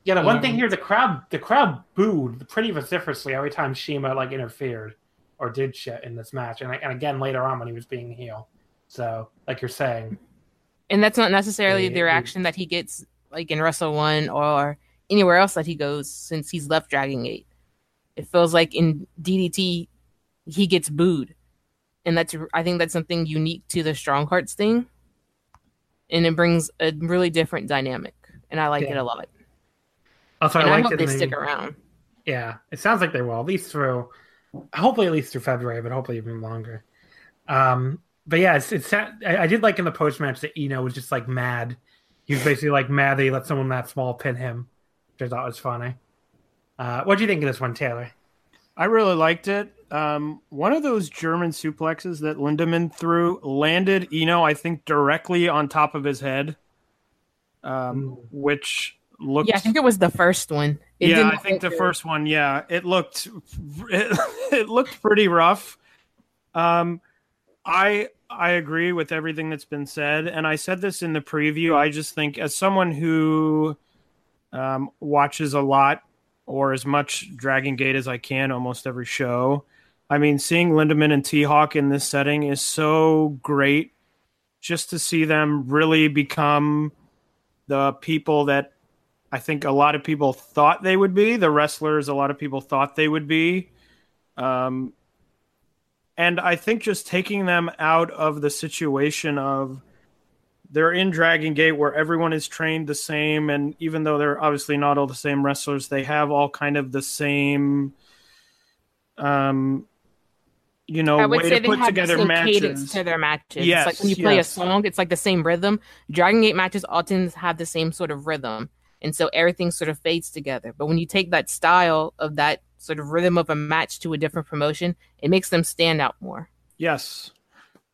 Yeah, the one thing um, here, the crowd the crowd booed pretty vociferously every time CIMA like interfered or did shit in this match, and, and again later on when he was being heel. So, like you're saying, And that's not necessarily Yeah, the it- reaction that he gets like in Wrestle One or anywhere else that he goes since he's left Dragon Gate. It feels like in DDT he gets booed. And that's I think that's something unique to the Strong Hearts thing. And it brings a really different dynamic. And I like Yeah. it a lot. Also and I I, like hope they they- stick around. Yeah, it sounds like they will at least through, hopefully at least through February, but hopefully even longer. Um, but yeah, it's, it's I, I did like in the post match that Iino was just like mad. He was basically like mad that he let someone that small pin him, which I thought was funny. Uh, what do you think of this one, Taylor? I really liked it. Um, one of those German suplexes that Lindaman threw landed Iino, I think, directly on top of his head, um, which looked. Yeah, I think it was the first one. It yeah, I think the first one. Yeah, it looked it, <laughs> it looked pretty rough. Um, I I agree with everything that's been said, and I said this in the preview. I just think as someone who um, watches a lot or as much Dragon Gate as I can, almost every show. I mean, seeing Lindaman and T Hawk in this setting is so great. Just to see them really become the people that I think a lot of people thought they would be, the wrestlers a lot of people thought they would be. Um, and I think just taking them out of the situation of they're in Dragon Gate where everyone is trained the same, and even though they're obviously not all the same wrestlers, they have all kind of the same, um, you know, way to they put together matches. to their matches. Yes, it's like when you play yes. a song, it's like the same rhythm. Dragon Gate matches often have the same sort of rhythm, and so everything sort of fades together. But when you take that style of that sort of rhythm of a match to a different promotion, it makes them stand out more. Yes,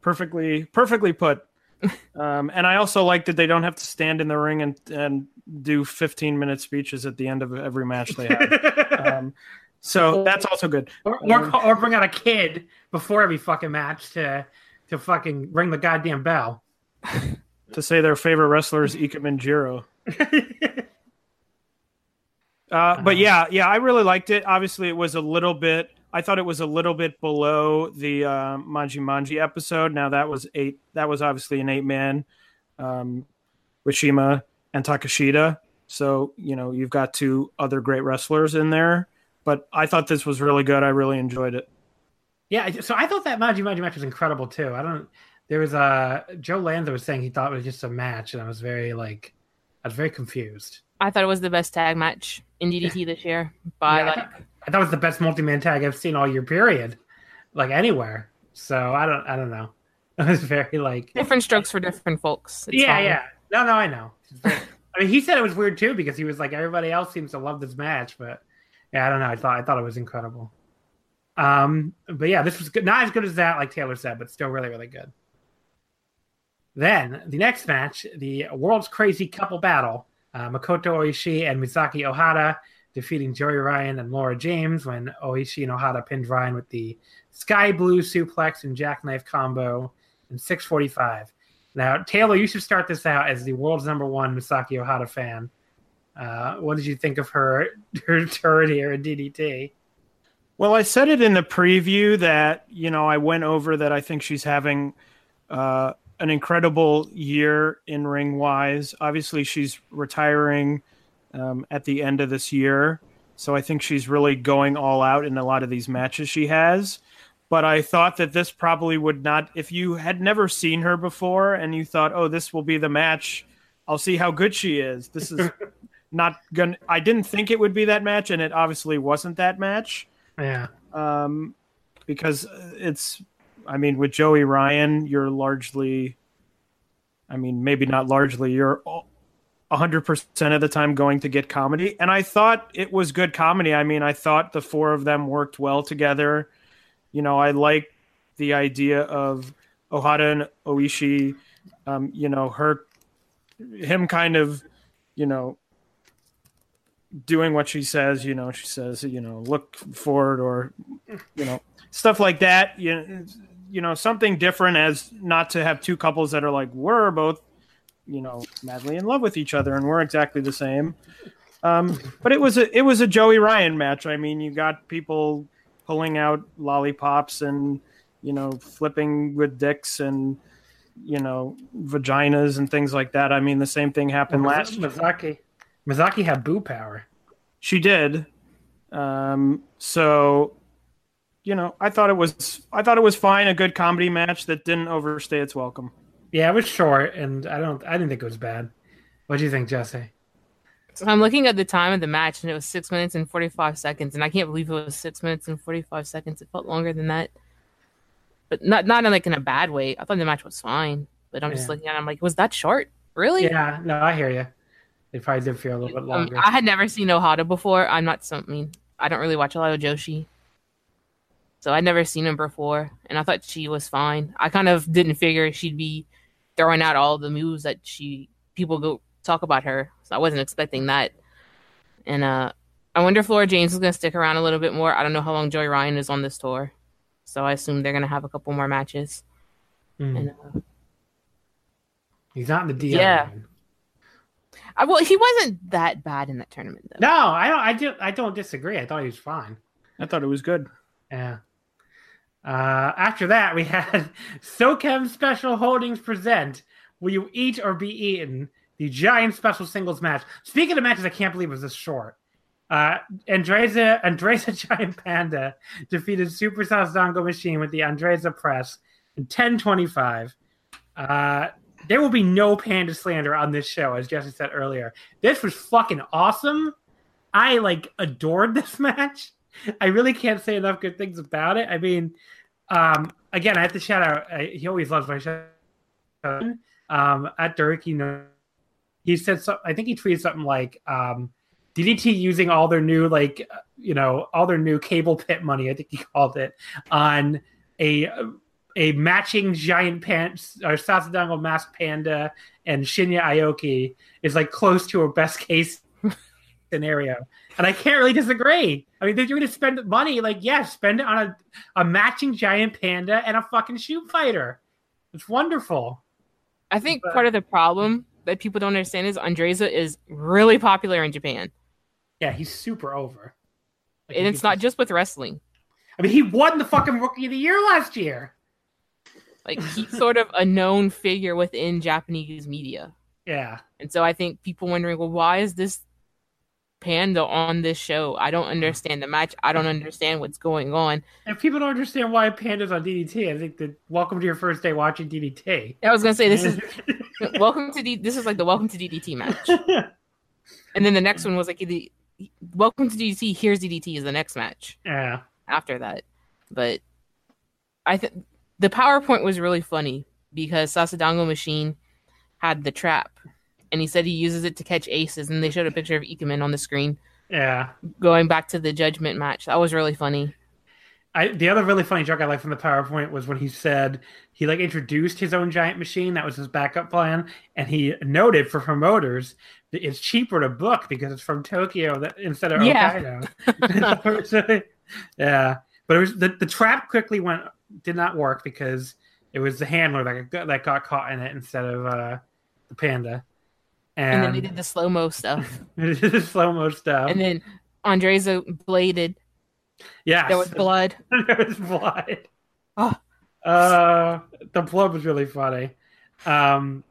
perfectly, perfectly put. <laughs> um, and I also like that they don't have to stand in the ring and and do 15 minute speeches at the end of every match they have. <laughs> um, so that's also good. or, or, or bring out a kid before every fucking match to to fucking ring the goddamn bell. <laughs> To say their favorite wrestler is Ikemen Jiro. Uh, but yeah, yeah, I really liked it. Obviously, it was a little bit. I thought it was a little bit below the uh, Maji Manji episode. Now that was eight. That was obviously an eight man, um, with CIMA and Takeshita. So you know you've got two other great wrestlers in there. But I thought this was really good. I really enjoyed it. Yeah, so I thought that Maji Manji match was incredible too. I don't. There was a uh, Joe Lanza was saying he thought it was just a match, and I was very like, I was very confused. I thought it was the best tag match in DDT this year by Yeah, I like thought- I thought it was the best multi-man tag I've seen all year. Period, like anywhere. So I don't. I don't know. <laughs> I was very like. different strokes for different folks. It's yeah, fine. yeah. No, no, I know. I mean, he said it was weird too because he was like, everybody else seems to love this match, but yeah, I don't know. I thought I thought it was incredible. Um, but yeah, this was good. not as good as that, like Taylor said, but still really, really good. Then the next match, the world's crazy couple battle, uh, Makoto Oishi and Misaki Ohara defeating Joey Ryan and Laura James when Oishi and Ohara pinned Ryan with the sky blue suplex and jackknife combo in 645. Now, Taylor, you should start this out as the world's number one Misaki Ohara fan. Uh, what did you think of her <laughs> her turn here in DDT? Well, I said it in the preview that you know I went over that I think she's having uh, an incredible year in ring wise. Obviously, she's retiring um, at the end of this year, so I think she's really going all out in a lot of these matches she has. But I thought that this probably would not. If you had never seen her before and you thought, "Oh, this will be the match," I'll see how good she is. This is <laughs> not gonna. I didn't think it would be that match, and it obviously wasn't that match Yeah, um, because it's, I mean, with Joey Ryan, you're largely, I mean, maybe not largely, you're a hundred percent of the time going to get comedy, and I thought it was good comedy. I mean, I thought the four of them worked well together. You know, I like the idea of Ohara and Oishi. Um, you know, her, him, kind of, you know, doing what she says. You know, she says, you know, look forward or, you know, stuff like that. You know, you know, something different as not to have two couples that are like we're both, you know, madly in love with each other and we're exactly the same. Um, but it was a it was a Joey Ryan match. I mean, you got people pulling out lollipops and you know flipping with dicks and you know vaginas and things like that. I mean, the same thing happened last. Misaki. Misaki had boo power. She did. Um, so, you know, I thought it was I thought it was fine, a good comedy match that didn't overstay its welcome. Yeah, it was short, and I don't. I didn't think it was bad. What do you think, Jesse? I'm looking at the time of the match, and it was six minutes and 45 seconds, and I can't believe it was six minutes and 45 seconds. It felt longer than that, but not not in like in a bad way. I thought the match was fine, but I'm just looking at. it, I'm like, was that short? Really? Yeah, no, I hear you. It probably did feel a little bit Um, longer. I had never seen Ohara before. I'm not some. I mean, I don't really watch a lot of Joshi, so I'd never seen him before, and I thought she was fine. I kind of didn't figure she'd be throwing out all the moves that she people go talk about her. So I wasn't expecting that. And uh, I wonder if Laura James is going to stick around a little bit more. I don't know how long Joey Ryan is on this tour, so I assume they're going to have a couple more matches. Hmm. And uh, He's not in the DL. Yeah. man. I, well, he wasn't that bad in that tournament though. No, I don't. I do. I don't disagree. I thought he was fine. I thought it was good. Yeah. Uh, after that, we <laughs> had SoChem Special Holdings present Will You Eat or Be Eaten? The giant special singles match. Speaking of matches, I can't believe it was this short. Uh, Andreza, Andreza <laughs> Giant Panda defeated Super Sasadango Machine with the Andreza press in 1025. Uh, there will be no panda slander on this show, as Jesse said earlier. This was fucking awesome. I like adored this <laughs> match. I really can't say enough good things about it. I mean, um, again, I have to shout out. I, he always loves my show. Um, at Dirk, you know, he said so. I think he tweeted something like, um, "DDT using all their new like, you know, all their new cable pit money." I think he called it on a a matching giant pants or Sasadango masked panda and Shinya Aoki is like close to a best case scenario. And I can't really disagree. I mean, if you're going to spend money, like, yeah, spend it on a, a matching giant panda and a fucking shoot fighter. It's wonderful. I think But- part of the problem that people don't understand is Andreza is really popular in Japan. Yeah, he's super over. Like, And it's not just with wrestling. I mean, he won the fucking Rookie of the Year last year. Like he's sort of a known figure within Japanese media. <laughs> Yeah. And so I think people wondering, well, why is this panda on this show? I don't mm-hmm. understand the match. I don't understand what's going on. If people don't understand why pandas on DDT, I think that welcome to your first day watching DDT. I was gonna say this is <laughs> welcome to D- this is like the welcome to DDT match, <laughs> and then the next one was like the welcome to DDT. Here's DDT is the next match. yeah. after that. But I think the PowerPoint was really funny because Sasadango Machine had the trap, and he said he uses it to catch aces, and they showed a picture of Ikemen on the screen Yeah. going back to the Judgment match. That was really funny. I the other really funny joke I like from the PowerPoint was when he said he like introduced his own giant machine. That was his backup plan, and he noted for promoters that it's cheaper to book because it's from Tokyo that, instead of Yeah. Hokkaido. So, <laughs> yeah, but it was the the trap quickly went did not work because it was the handler that got, that got caught in it instead of uh, the panda. And And, then they did the slow mo stuff. <laughs> they did the slow mo stuff. And then Andreza bladed. Yeah. There was blood. <laughs> there was blood. Oh. Uh, the blood was really funny. Um,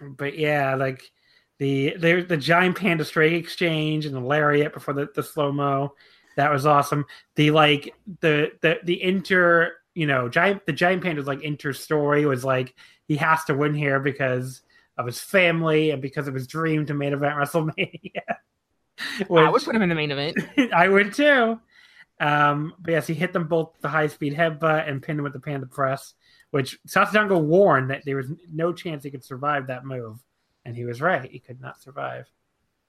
but yeah, like the the the giant panda strike exchange and the lariat before the, the slow mo, that was awesome. The like the the the inter you know giant the giant panda's like inter story was like he has to win here because of his family and because of his dream to main event <laughs> WrestleMania. I would Which- put him in the main event. <laughs> I would too. Um, but yes, he hit them both the high speed headbutt and pinned him with the panda press, which Sasadango warned that there was no chance he could survive that move, and he was right. He could not survive.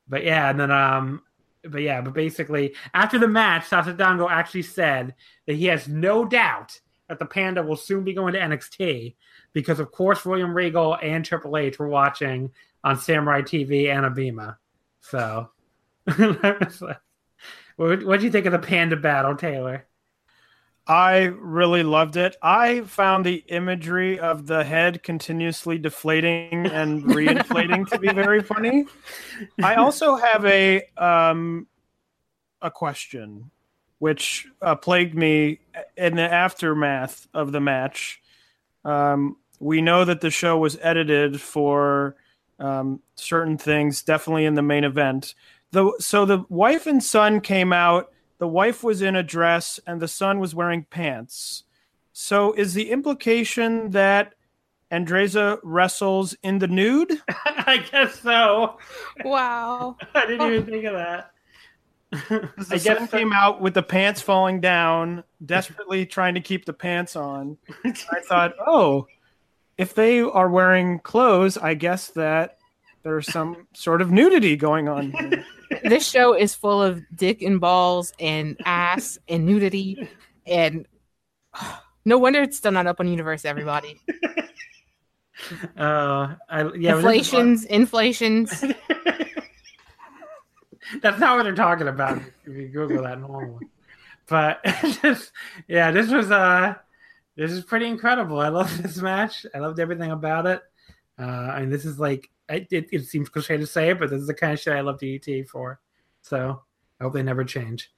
But yeah, and then um, but yeah, but basically after the match, Sasadango actually said that he has no doubt that the panda will soon be going to NXT because of course William Regal and Triple H were watching on Samurai TV and Abema. So that was like- what what do you think of the panda battle, Taylor? I really loved it. I found the imagery of the head continuously deflating and <laughs> reinflating to be very funny. I also have a um, a question, which uh, plagued me in the aftermath of the match. Um, we know that the show was edited for um, certain things, definitely in the main event. The, so the wife and son came out. The wife was in a dress, and the son was wearing pants. So is the implication that Andreza wrestles in the nude? <laughs> I guess so. Wow. <laughs> I didn't even think of that. <laughs> The I son guess so. came out with the pants falling down, desperately trying to keep the pants on. I thought, oh, if they are wearing clothes, I guess that there's some sort of nudity going on. Here. <laughs> this show is full of dick and balls and ass and nudity and <sighs> no wonder it's still not up on universe everybody Uh, I, yeah, but this is- inflations inflations <laughs> That's not what they're talking about if you Google that normally. But just, <laughs> yeah, this was uh this is pretty incredible. I love <laughs> this match. I loved everything about it. Uh, I mean, this is like it, it, it seems cliche to say it, but this is the kind of shit I love DDT for. So I hope they never change.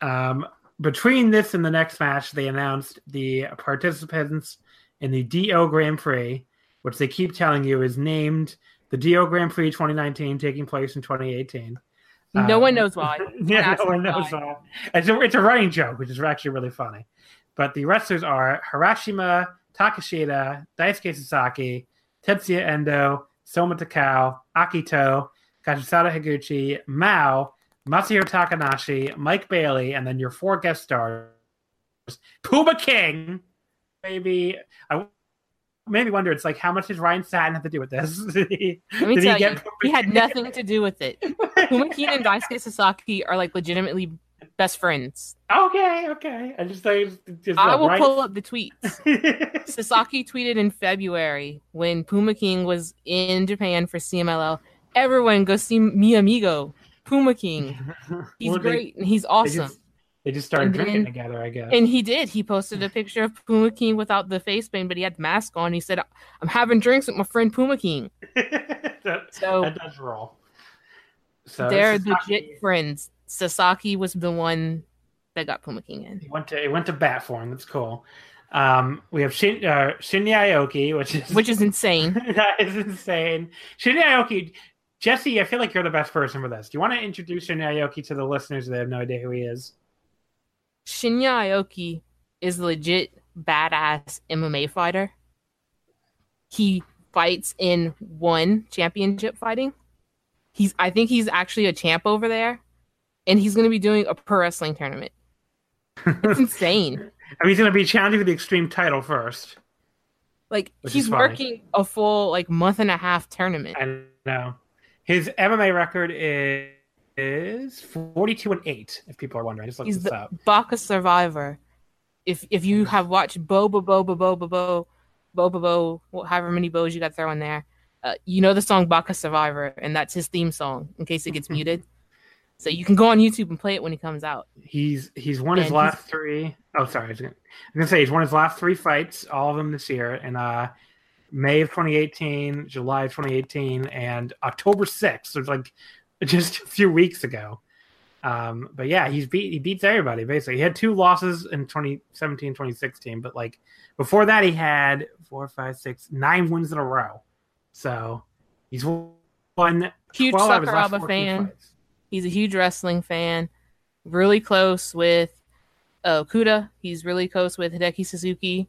Um, between this and the next match, they announced the participants in the D-ou Grand Prix, which they keep telling you is named the D-ou Grand Prix 2019, taking place in 2018. no Um, one knows why <laughs> yeah, no one knows why. why. It's a, it's a running joke, which is actually really funny. But the wrestlers are Harashima, Takeshita, Daisuke Sasaki, Tetsuya Endo, Soma Takao, Akito, Kazusada Higuchi, Mao, Masahiro Takanashi, Mike Bailey, and then your four guest stars, Puma King. Maybe I maybe wonder. It's like how much does Ryan Satin have to do with this? <laughs> Did he, let me tell he you he had nothing to do with it <laughs> Puma King and Daisuke Sasaki are like legitimately best friends Okay, okay. I just thought just I will right- pull up the tweets <laughs> Sasaki tweeted in February when Puma King was in Japan for CMLL. Everyone go see Mi Amigo, Puma King. <laughs> He's Well, they- great and he's They awesome. just, they just started And drinking then- together, I guess. And he did. He posted a picture of Puma King without the face paint, but he had the mask on. He said, "I'm having drinks with my friend Puma King." <laughs> that, So that does roll. So they're legit friends. Sasaki was the one that got Puma King in. He went to he went to bat for him. That's cool. Um, we have Shin, uh, Shinya Aoki, which is Which is insane. <laughs> that is insane. Shinya Aoki, Jesse, I feel like you're the best person for this. Do you want to introduce Shinya Aoki to the listeners They have no idea who he is? Shinya Aoki is legit badass MMA fighter. He fights in one championship fighting. He's I think he's actually a champ over there. And he's gonna be doing a pro wrestling tournament. It's insane. I mean, he's going to be challenging for the Extreme title first. Like Which he's working a full like month and a half tournament. I know his MMA record is is 42 and 8, if people are wondering. I just looked He's this the up. Baka Survivor. If if you have watched Boba Boba Boba Bo Boba Bo, wh- however many bows you got thrown there, uh, you know the song Baka Survivor, and that's his theme song. In case it gets muted, so you can go on YouTube and play it when he comes out. He's he's won his last three. Oh, sorry. I was gonna, I was gonna say he's won his last three fights, all of them this year, in uh, May of 2018, July of 2018, and October 6th. So it's like <laughs> just a few weeks ago. Um, but yeah, he's beat he beats everybody basically. He had two losses in 2017, 2016, but like before that, he had four, five, six, nine wins in a row. So he's won Huge 12 out of Sakuraba fan. fights. He's a huge wrestling fan. Really close with uh, Kuda. He's really close with Hideki Suzuki.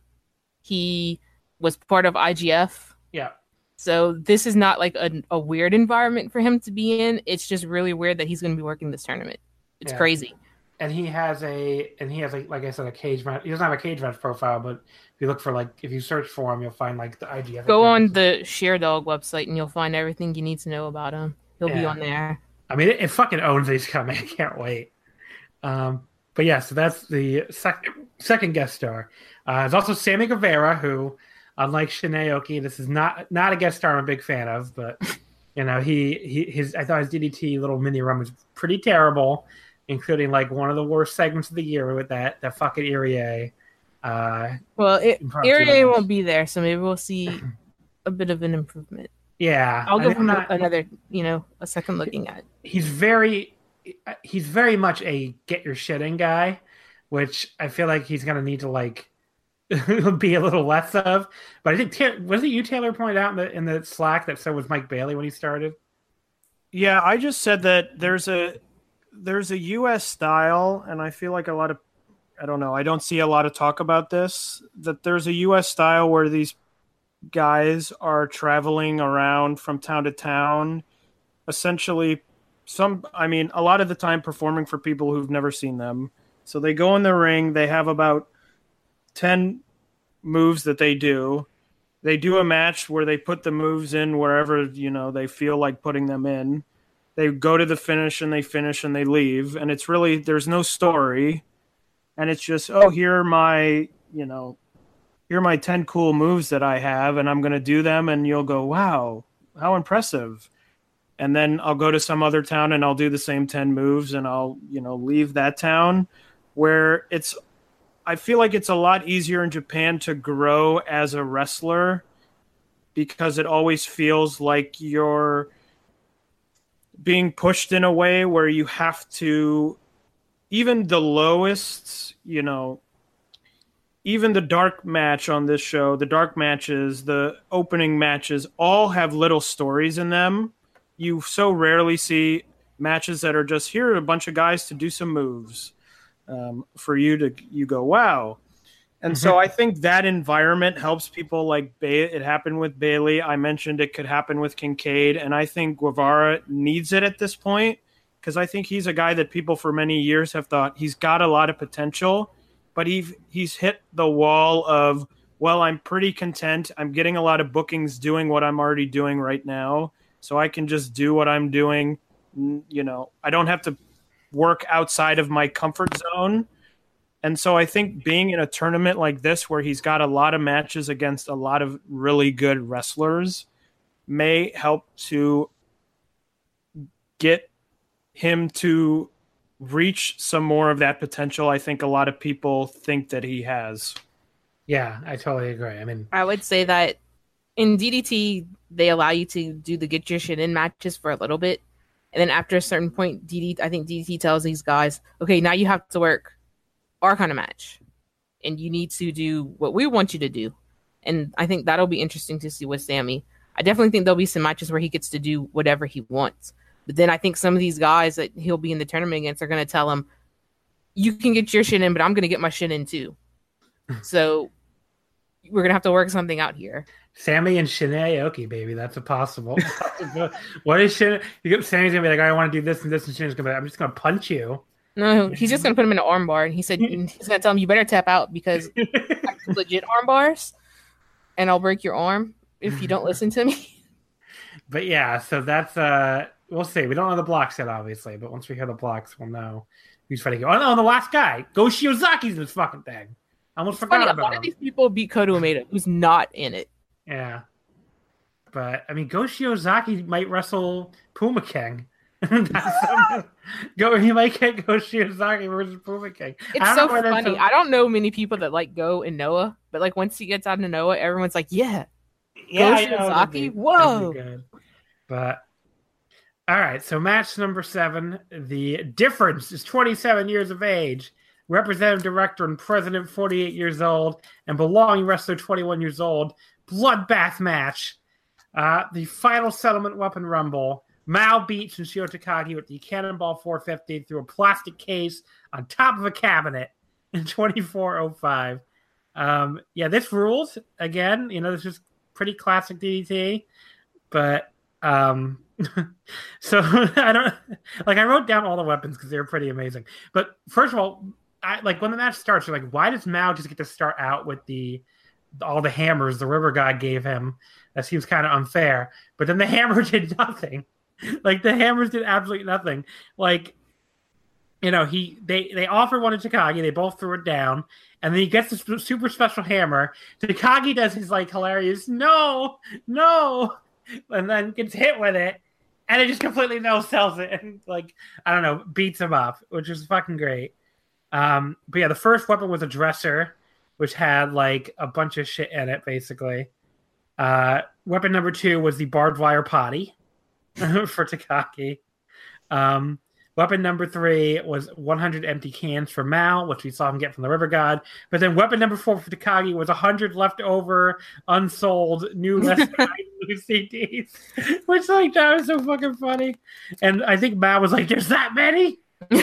He was part of IGF. Yeah. So this is not like a, a weird environment for him to be in. It's just really weird that he's going to be working this tournament. It's Yeah. crazy. and he has a and he has a, like I said a cage match. He doesn't have a cage match profile, but if you look for like if you search for him, you'll find like the IGF. Go on the Sherdog website and you'll find everything you need to know about him. He'll be on there. I mean, it, it fucking owns these coming. <laughs> I can't wait. Um, but yeah, so that's the second second guest star. Uh, there's also Sammy Guevara, who, unlike Shinya Aoki, this is not not a guest star I'm a big fan of, but <laughs> you know he, he his I thought his DDT little mini run was pretty terrible, including like one of the worst segments of the year with that that fucking Irie. Uh, Well, it, Irie won't be there, so maybe we'll see <clears throat> a bit of an improvement. Yeah, I'll give him I'm not- another, you know, a second looking at. he's very he's very much a get your shit in guy which i feel like he's gonna need to like <laughs> be a little less of but i think Ta- was it you taylor pointed out in the in the slack that so was mike bailey when he started Yeah, I just said that there's a there's a US style and I feel like a lot of I don't know, I don't see a lot of talk about this that there's a US style where these guys are traveling around from town to town essentially some I mean a lot of the time performing for people who've never seen them. So they go in the ring, they have about 10 moves that they do. They do a match where they put the moves in wherever you know they feel like putting them in. They go to the finish and they finish and they leave and it's really there's no story. And it's just oh here are my you know here are my 10 cool moves that i have and i'm going to do them and you'll go wow how impressive. And then i'll go to some other town and i'll do the same 10 moves and i'll you know leave that town where it's I feel like it's a lot easier in Japan to grow as a wrestler because it always feels like you're being pushed in a way where you have to even the lowest, you know, even the dark match on this show, the dark matches, the opening matches all have little stories in them. You so rarely see matches that are just here a bunch of guys to do some moves um, for you to you go wow. And so i think that environment helps people like ba- it happened with bailey. I mentioned it could happen with kincaid and i think guevara needs it at this point because i think he's a guy that people for many years have thought he's got a lot of potential but he he's hit the wall of well i'm pretty content. I'm getting a lot of bookings doing what i'm already doing right now. So i can just do what i'm doing. You know i don't have to work outside of my comfort zone. And so I think being in a tournament like this, where he's got a lot of matches against a lot of really good wrestlers, may help to get him to reach some more of that potential. I think a lot of people think that he has. yeah i totally agree i mean I would say that in DDT they allow you to do the get your shit in matches for a little bit, and then after a certain point, DDT I think DDT tells these guys, okay, now you have to work our kind of match, and you need to do what we want you to do, and I think that'll be interesting to see with Sammy. I definitely think there'll be some matches where he gets to do whatever he wants, but then I think some of these guys that he'll be in the tournament against are going to tell him, you can get your shit in, but I'm going to get my shit in too. <laughs> so we're gonna have to work something out here. sammy and Shinya Aoki, baby that's a possible <laughs> what is Shin? you get sammy's gonna be like i want to do this and this and Shine's gonna be like i'm just gonna punch you No, he's just gonna put him in an armbar, and he said <laughs> he's gonna tell him you better tap out because I have legit armbars and I'll break your arm if you don't listen to me. but yeah, so that's uh we'll see. We don't know the blocks yet, obviously, but once we hear the blocks, we'll know who's fighting. Oh no, the last guy, Go Shiozaki's in this fucking thing. I almost forgot Funny, a about lot him. of these people beat Kota Umeda, who's not in it. Yeah. But I mean, Go Shiozaki might wrestle Puma King. <laughs> Go, he might get Go Shiozaki versus Puma King. It's so funny. a- I don't know many people that like Go and Noah, but like once he gets out of Noah, everyone's like, yeah, yeah, Go Shiozaki? Whoa. that'd be good. But all right, so match number seven. The difference is 27 years of age. Representative director and president, 48 years old, and belonging wrestler, 21 years old. Bloodbath match. Uh, the final settlement weapon rumble. Mao beats Sanshiro Takagi with the Cannonball 450 through a plastic case on top of a cabinet in 2405. Um, yeah, this rules. Again, you know, this is pretty classic DDT, but um, <laughs> so <laughs> I don't like. I wrote down all the weapons because they were pretty amazing. But first of all, I like when the match starts. You're like, why does Mao just get to start out with the all the hammers the River God gave him? That seems kind of unfair. But then the <laughs> hammer did nothing. Like the hammers did absolutely nothing. Like you know, he they they offered one to Takagi. They both threw it down, and then he gets this super special hammer. Takagi does his like hilarious no, no, and then gets hit with it, and it just completely no sells it, and like I don't know, beats him up, which is fucking great. Um, but yeah, the first weapon was a dresser, which had like a bunch of shit in it, basically. Uh, weapon number two was the barbed wire potty <laughs> for Takagi. Um, weapon number three was 100 empty cans for Mao, which we saw him get from the River God. But then weapon number four for Takagi was 100 leftover, unsold, new <laughs> less CDs, <laughs> which like that was so fucking funny. And I think Mao was like, "There's that many." <laughs>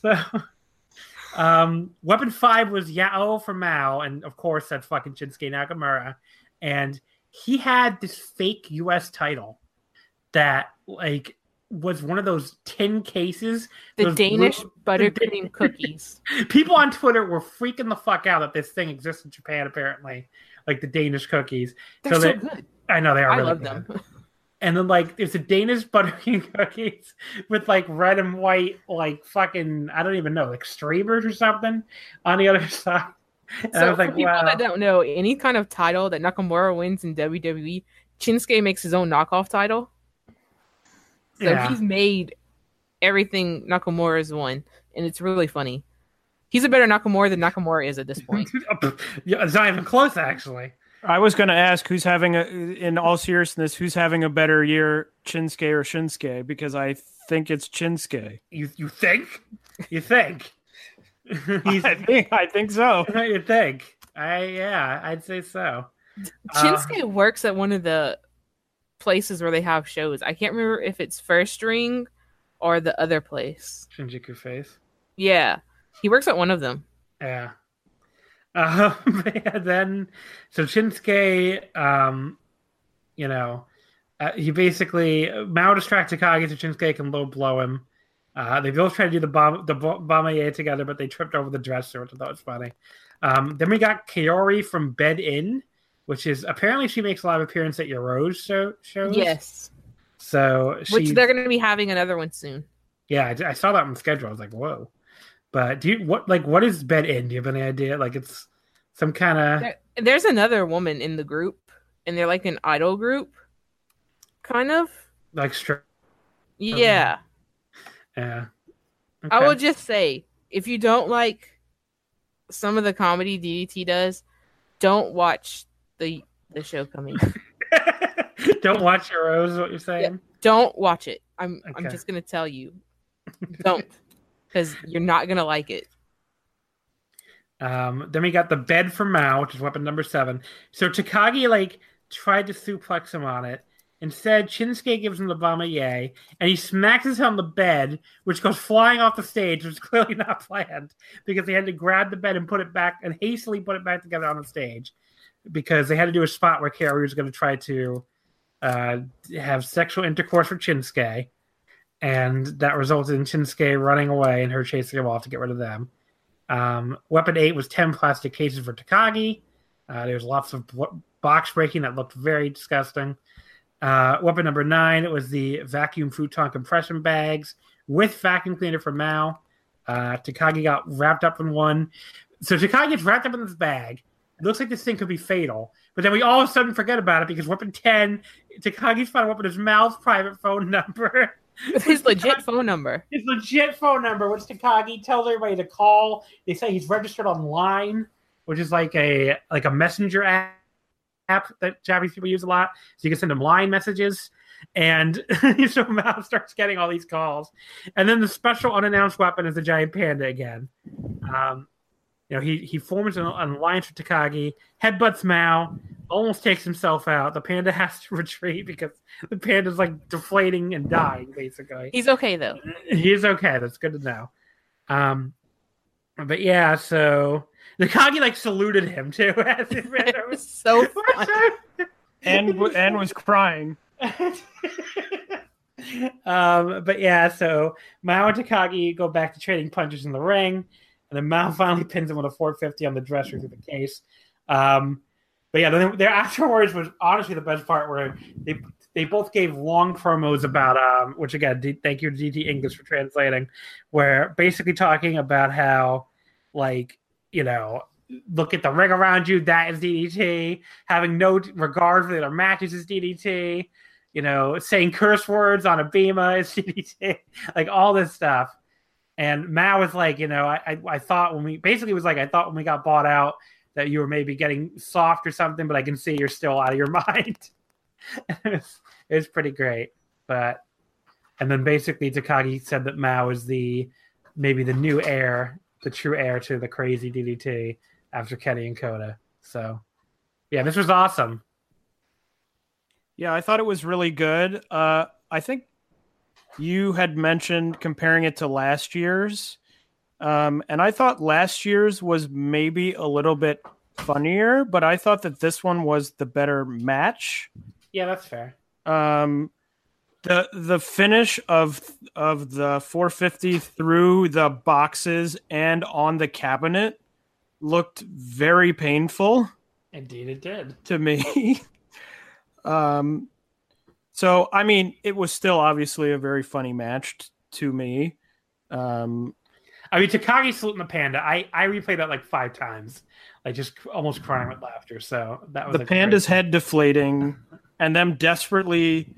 so, um, weapon five was Yao for Mao, and of course that's fucking Shinsuke Nakamura, and he had this fake U.S. title that like was one of those tin cases. The Danish blue- buttercream cookies. <laughs> People on Twitter were freaking the fuck out that this thing exists in Japan. Apparently, like the Danish cookies. They're so, they- good. I know they are. I really love good. them. And then like there's a Danish <laughs> buttercream cookies with like red and white, like fucking I don't even know, like streamers or something on the other <laughs> side. And I So was for like, people wow. that don't know, any kind of title that Nakamura wins in WWE, Shinsuke makes his own knockoff title. So Yeah. he's made everything Nakamura's won, and it's really funny. He's a better Nakamura than Nakamura is at this point. <laughs> Yeah, it's not even close, actually. I was going to ask who's having a, in all seriousness, who's having a better year, Chinsuke or Shinsuke? Because I think it's Chinsuke. You you think? You think? He's, <laughs> I think I think so. <laughs> you think? I yeah, I'd say so. Uh, works at one of the places where they have shows. I can't remember if it's First Ring or the other place. Shinjuku face. Yeah, he works at one of them. Yeah. <laughs> Yeah, then so Shinsuke, um, you know, uh, he basically Mao distracts Takagi so Shinsuke can low blow him. Uh, they both try to do the bomb the bo- Bombaye together, but they tripped over the dresser, which I thought was funny. Um, then we got Kaori from Bed In, which is apparently she makes a lot of appearance at your Rose show shows. Yes, So which they're going to be having another one soon. yeah, I, I saw that on the schedule. I was like, whoa. But do you what like what is Bed In? Do you have any idea? Like it's some kind of There, there's another woman in the group, and they're like an idol group, kind of. like stri- Yeah, Yeah. I will just say, if you don't like some of the comedy DDT does, don't watch the the show coming. <laughs> Don't watch your rose. Is what you're saying? don't watch it. I'm I'm just gonna tell you, don't, <laughs> because you're not gonna like it. Um, then we got the bed for Mao, which is weapon number seven. So Takagi like tried to suplex him on it. Instead, Shinsuke gives him the Bombaye, and he smacks his head on the bed, which goes flying off the stage, which is clearly <laughs> not planned because they had to grab the bed and put it back and hastily put it back together on the stage because they had to do a spot where Kaori was going to try to uh, have sexual intercourse with Shinsuke, and that resulted in Shinsuke running away and her chasing him off to get rid of them. Um, weapon eight was 10 plastic cases for Takagi. Uh, there was lots of box breaking that looked very disgusting. Uh, weapon number nine was the vacuum futon compression bags with vacuum cleaner for Mao. Uh, Takagi got wrapped up in one. So Takagi gets wrapped up in this bag. It looks like this thing could be fatal. But then we all of a sudden forget about it because weapon 10, Takagi's found weapon is Mao's private phone number. <laughs> His legit phone number. His legit phone number, which Takagi tells everybody to call. They say he's registered online, which is like a like a messenger app, app that Japanese people use a lot. So you can send them line messages. And <laughs> so Mao starts getting all these calls. And then the special unannounced weapon is the giant panda again. Um, you know, he, he forms an, an alliance with Takagi, headbutts Mao, almost takes himself out. The panda <laughs> has to retreat because the panda's like deflating and dying, basically. He's okay though. <laughs> He's okay. That's good to know. Um, but yeah, so Takagi like saluted him too. <laughs> As he ran It was so fun. and and was crying. um, but yeah, so Mao and Takagi go back to trading punches in the ring, and then Mao <laughs> finally pins him with a 450 on the dresser through the case. Um, but yeah, then there afterwards was honestly the best part where they they both gave long promos about um, which again, D- thank you to DT English for translating, where basically talking about how like you know look at the ring around you that is DDT, having no regard for the other matches is DDT you know, saying curse words on Abema is <laughs> DDT, like all this stuff. And Mao was like, you know, I, I, I thought when we basically was like I thought when we got bought out that you were maybe getting soft or something, but I can see you're still out of your <laughs> mind. <laughs> it, was, pretty great, but and then basically Takagi said that Mao is the maybe the new heir, the true heir to the crazy DDT after Kenny and Kota. So yeah, this was awesome. Yeah, I thought it was really good. Uh, I think you had mentioned comparing it to last year's, um, and I thought last year's was maybe a little bit funnier, but I thought that this one was the better match. Yeah, that's fair. Um, the the finish of of the 450 through the boxes and on the cabinet looked very painful Indeed, it did. to me. <laughs> um, so I mean, it was still obviously a very funny match t- to me. Um, I mean, Takagi saluting the panda. I I replayed that like five times, like just almost crying with laughter. So that was the a panda's great- head deflating, and them desperately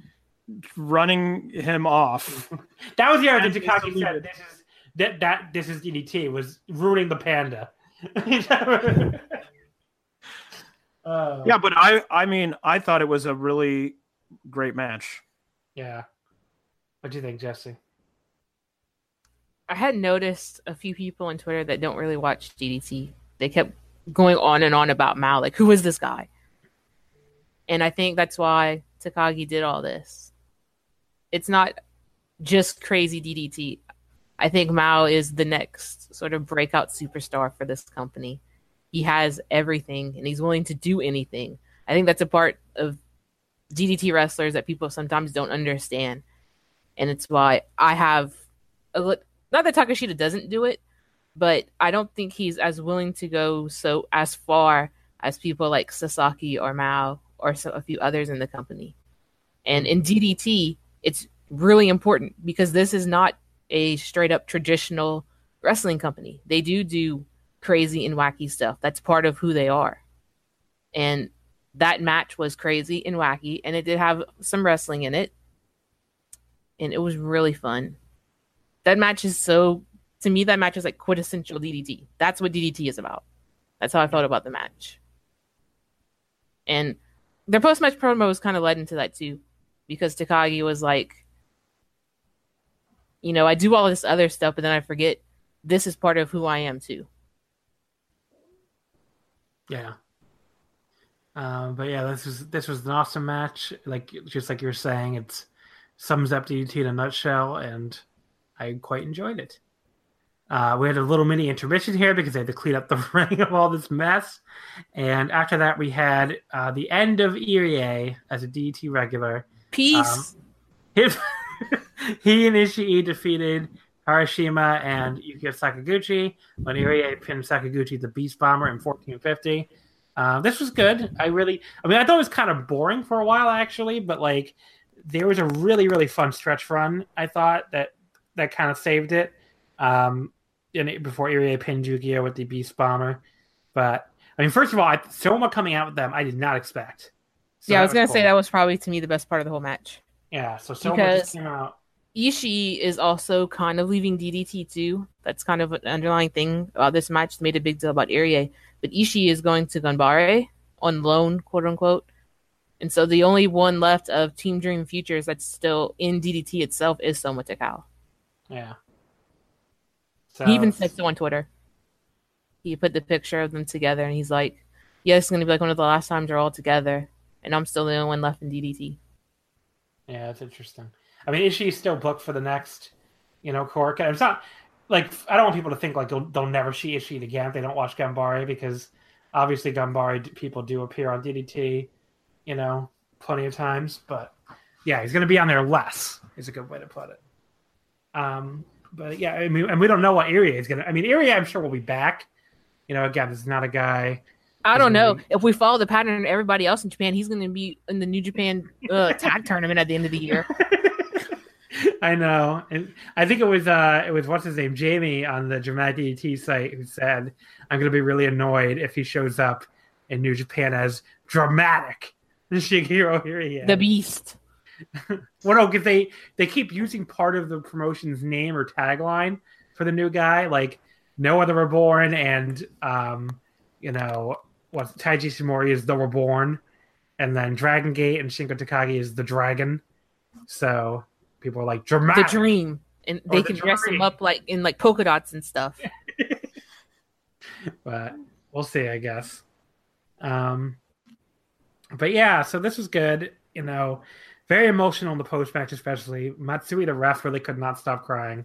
running him off. <laughs> That was the other and thing they Takagi said. This is that that this is DDT was ruining the panda. uh, <laughs> Yeah, but I I mean, I thought it was a really great match. yeah. What do you think, Jesse? I had noticed a few people on Twitter that don't really watch DDT. They kept going on and on about Mao, like, who is this guy? And I think that's why Takagi did all this. It's not just crazy DDT. I think Mao is the next sort of breakout superstar for this company. He has everything and he's willing to do anything. I think that's a part of DDT wrestlers that people sometimes don't understand. And it's why I have a li- not that Takeshita doesn't do it, but I don't think he's as willing to go so as far as people like Sasaki or Mao or so, a few others in the company. And in DDT, it's really important because this is not a straight up traditional wrestling company. They do do crazy and wacky stuff. That's part of who they are. And that match was crazy and wacky, and it did have some wrestling in it. And it was really fun that match is so to me that match is like quintessential DDT. That's what DDT is about. That's how I felt about the match. And their post match promo was kind of led into that too, because Takagi was like, you know, I do all this other stuff, but then I forget this is part of who I am too. Yeah. Um, but yeah, this was this was an awesome match. Like just like you were saying, it sums up DDT in a nutshell, and I quite enjoyed it. Uh, we had a little mini intermission here because they had to clean up the <laughs> ring of all this mess, and after that, we had uh, the end of Irie as a DDT regular. Peace. <laughs> He, he and Ishii defeated Harashima and Yukio Sakaguchi when Irie pinned Sakaguchi the Beast Bomber in 1450. Uh, this was good. I really, I mean, I thought it was kind of boring for a while actually, but like there was a really really fun stretch run. I thought that that kind of saved it. Um, it, before Irie pinned Yukio with the Beast Bomber, but I mean, first of all, I, Soma coming out with them, I did not expect. So yeah, I was gonna say cool. that was probably to me the best part of the whole match. Yeah, so Soma Because- just came out. Ishii is also kind of leaving DDT too. That's kind of an underlying thing this match. Made a big deal about Irie, but Ishii is going to Ganbare on loan, quote unquote. And so the only one left of Team Dream Futures that's still in DDT itself is Soma Takao. Yeah. So, He even said so on Twitter. He put the picture of them together and he's like, Yeah, it's gonna be like one of the last times they're all together. And I'm still the only one left in DDT. Yeah, that's interesting. I mean, is she still booked for the next, you know, Cork? It's not like I don't want people to think like they'll, they'll never see Ishii again if they don't watch Gambare because obviously Gambare people do appear on DDT, you know, plenty of times. But yeah, he's going to be on there less. Is a good way to put it. Um, but yeah, I mean, and we don't know what Irie is going to. I mean, Irie, I'm sure will be back. You know, again, this is not a guy. I don't know. If we follow the pattern of everybody else in Japan, he's going to be in the New Japan uh, <laughs> tag tournament at the end of the year. <laughs> I know, and I think it was uh, it was what's his name, Jamie, on the Dramatic DDT site, who said, "I'm going to be really annoyed if he shows up in New Japan as dramatic." Shigeru <laughs> Irie. The Beast. <laughs> well, no, because they they keep using part of the promotion's name or tagline for the new guy, like "No Other Reborn" and um, you know what Taiji Ishimori is the Reborn, and then Dragon Gate and Shingo Takagi is the Dragon. So people are like dramatic. The. Dream. And they the can dress Dream. him up like in like polka dots and stuff. <laughs> but we'll see, I guess. Um, but yeah, so this was good. You know, very emotional in the post match, especially Matsui, the ref, really could not stop crying,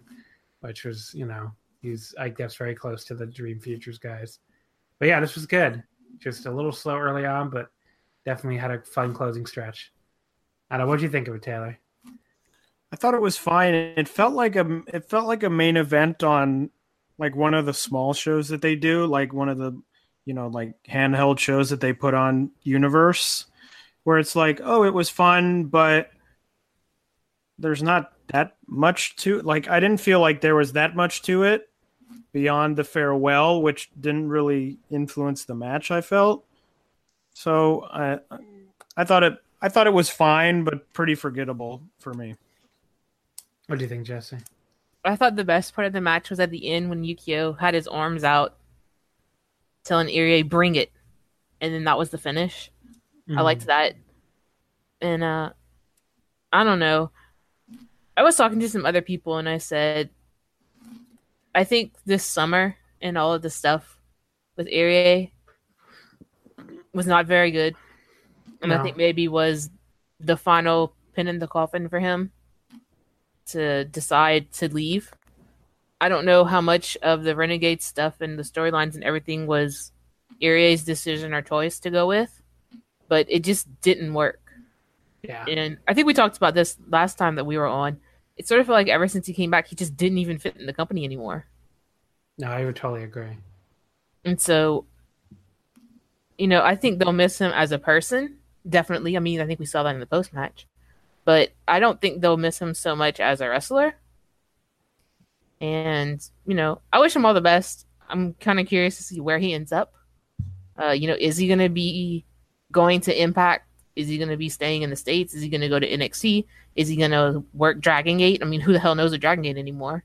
which was, you know, he's I guess very close to the Dream Futures guys. But yeah, this was good. Just a little slow early on, but definitely had a fun closing stretch. I don't know. What do you think of it, Taylor? I thought it was fine. It felt like a it felt like a main event on like one of the small shows that they do, like one of the you know like handheld shows that they put on Universe, where it's like, oh, it was fun, but there's not that much to like. I didn't feel like there was that much to it beyond the farewell, which didn't really influence the match. I felt so. I I thought it I thought it was fine, but pretty forgettable for me. What do you think, Jesse? I thought the best part of the match was at the end when Yukio had his arms out, telling Irie, "Bring it," and then that was the finish. I liked that, and uh, I don't know. I was talking to some other people, and I said, I think this summer and all of the stuff with Irie was not very good, and I think maybe was the final pin in the coffin for him to decide to leave. I don't know how much of the Renegade stuff and the storylines and everything was Irie's decision or choice to go with, but it just didn't work. Yeah. And I think we talked about this last time that we were on. It sort of felt like ever since he came back, he just didn't even fit in the company anymore. No, I would totally agree. And so, you know, I think they'll miss him as a person. Definitely. I mean, I think we saw that in the post match. But I don't think they'll miss him so much as a wrestler. And, you know, I wish him all the best. I'm kind of curious to see where he ends up. Uh, you know, is he going to be going to Impact? Is he going to be staying in the States? Is he going to go to NXT? Is he going to work Dragon Gate? I mean, who the hell knows a Dragon Gate anymore?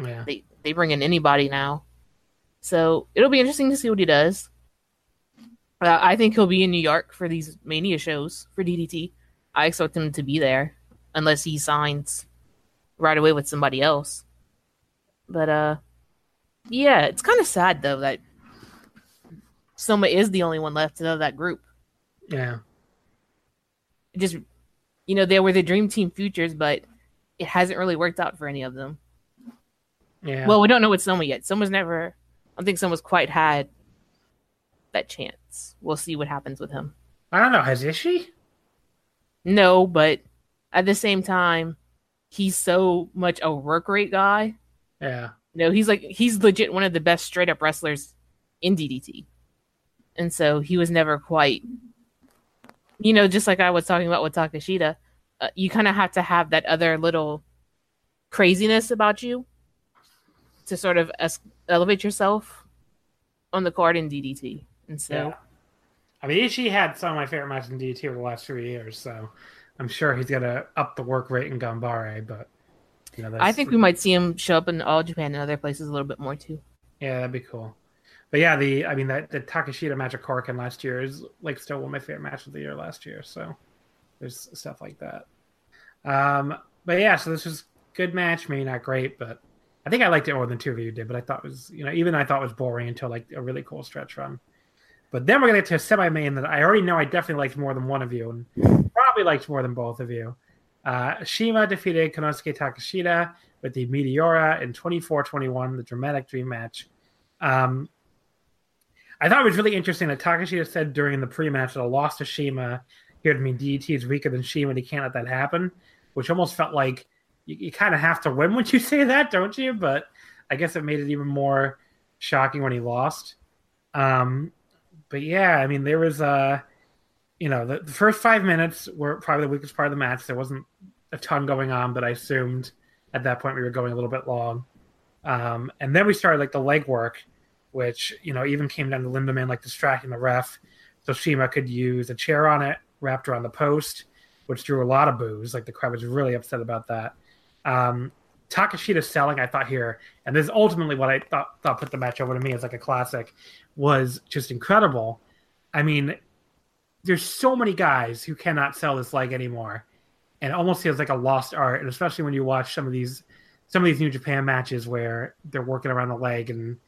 Yeah. they they bring in anybody now. So it'll be interesting to see what he does. Uh, I think he'll be in New York for these Mania shows for DDT. I expect him to be there unless he signs right away with somebody else. But uh, yeah, it's kind of sad though that Soma is the only one left of that group. Yeah. It just you know they were the dream team futures, but it hasn't really worked out for any of them. Yeah. Well, we don't know with Soma yet. Soma's never. I don't think Soma's quite had that chance. We'll see what happens with him. I don't know. Has Ishii? No, but at the same time, he's so much a work rate guy. Yeah. No, he's like he's legit one of the best straight up wrestlers in DDT. and so he was never quite. You know, just like I was talking about with Takeshita, uh, you kind of have to have that other little craziness about you to sort of es- elevate yourself on the card in DDT. And so, Yeah. I mean, Ishii had some of my favorite matches in DT over the last three years, so I'm sure he's gonna up the work rate in Gambare. But you know, I think we might see him show up in all Japan and other places a little bit more too. Yeah, that'd be cool. But yeah, the I mean that the Takeshita match of Corkin last year is like still one of my favorite matches of the year last year. So there's stuff like that. Um, but yeah, so this was good match, maybe not great, but I think I liked it more than two of you did. But I thought it was you know even I thought it was boring until like a really cool stretch run. But then we're gonna get to a semi main that I already know I definitely liked more than one of you, and probably liked more than both of you. Uh, CIMA defeated Konosuke Takeshita with the Meteora in 24-21, the dramatic dream match. Um, I thought it was really interesting that Takeshita said during the pre-match that a loss to CIMA here would mean DDT is weaker than CIMA and he can't let that happen, which almost felt like you, you kind of have to win when you say that, don't you? But I guess it made it even more shocking when he lost. Um, but yeah, I mean, there was uh, you know, the, the first five minutes were probably the weakest part of the match. There wasn't a ton going on, but I assumed at that point we were going a little bit long. Um, and then we started like the leg work, which you know even came down to Lindaman like distracting the ref, so CIMA could use a chair on it wrapped around the post, which drew a lot of boos. Like the crowd was really upset about that. Um, Takeshita selling, I thought here, and this is ultimately what I thought thought put the match over to me as like a classic, was just incredible. I mean, there's so many guys who cannot sell this leg anymore, and almost feels like a lost art. And especially when you watch some of these some of these New Japan matches where they're working around the leg and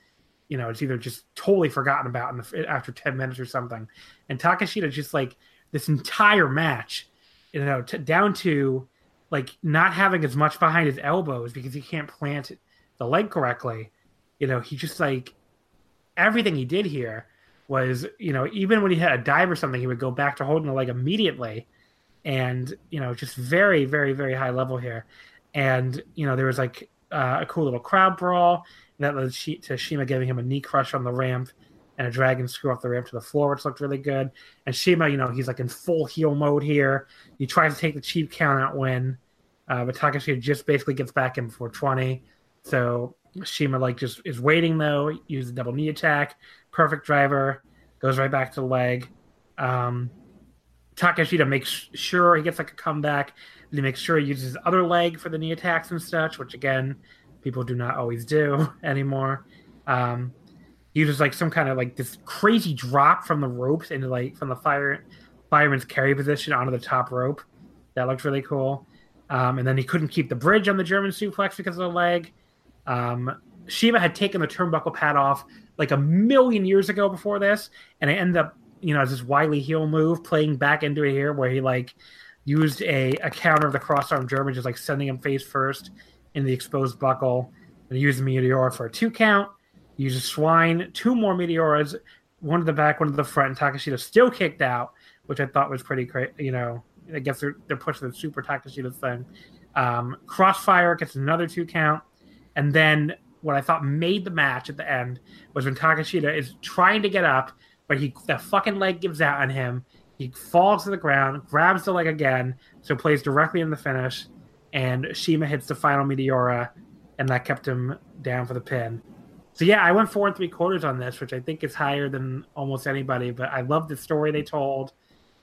you know it's either just totally forgotten about in the, after 10 minutes or something and takeshita just like this entire match you know t- down to like not having as much behind his elbows because he can't plant the leg correctly you know he just like everything he did here was you know even when he had a dive or something he would go back to holding the leg immediately and you know just very very very high level here. And you know there was like uh, a cool little crowd brawl that led to CIMA giving him a knee crush on the ramp and a dragon screw off the ramp to the floor, which looked really good. And CIMA, you know, he's like in full heel mode here. He tries to take the cheap count out win, uh, but Takeshita just basically gets back in before 20. So CIMA like just is waiting though, uses a double knee attack, perfect driver, goes right back to the leg. Um, Takeshita makes sure he gets like a comeback. And he makes sure he uses his other leg for the knee attacks and such, which again, people do not always do <laughs> anymore. Um, he uses like some kind of like this crazy drop from the ropes into like from the fire fireman's carry position onto the top rope. That looked really cool. Um, and then he couldn't keep the bridge on the German suplex because of the leg. Um, CIMA had taken the turnbuckle pad off like a million years ago before this, and it ended up, you know, as this wily heel move playing back into it here, where he like used a, a counter of the cross arm German, just like sending him face first in the exposed buckle, and he used the Meteora for a two count. Uses Schwein, two more Meteoras, one to the back, one to the front, and Takeshita still kicked out, which I thought was pretty great. You know, I guess they're, they're pushing the super Takeshita thing. Um, Crossfire gets another two count. And then what I thought made the match at the end was when Takeshita is trying to get up, but he the fucking leg gives out on him. He falls to the ground, grabs the leg again, so plays directly in the finish, and CIMA hits the final Meteora, and that kept him down for the pin. So yeah, I went four and three quarters on this, which I think is higher than almost anybody. But I love the story they told.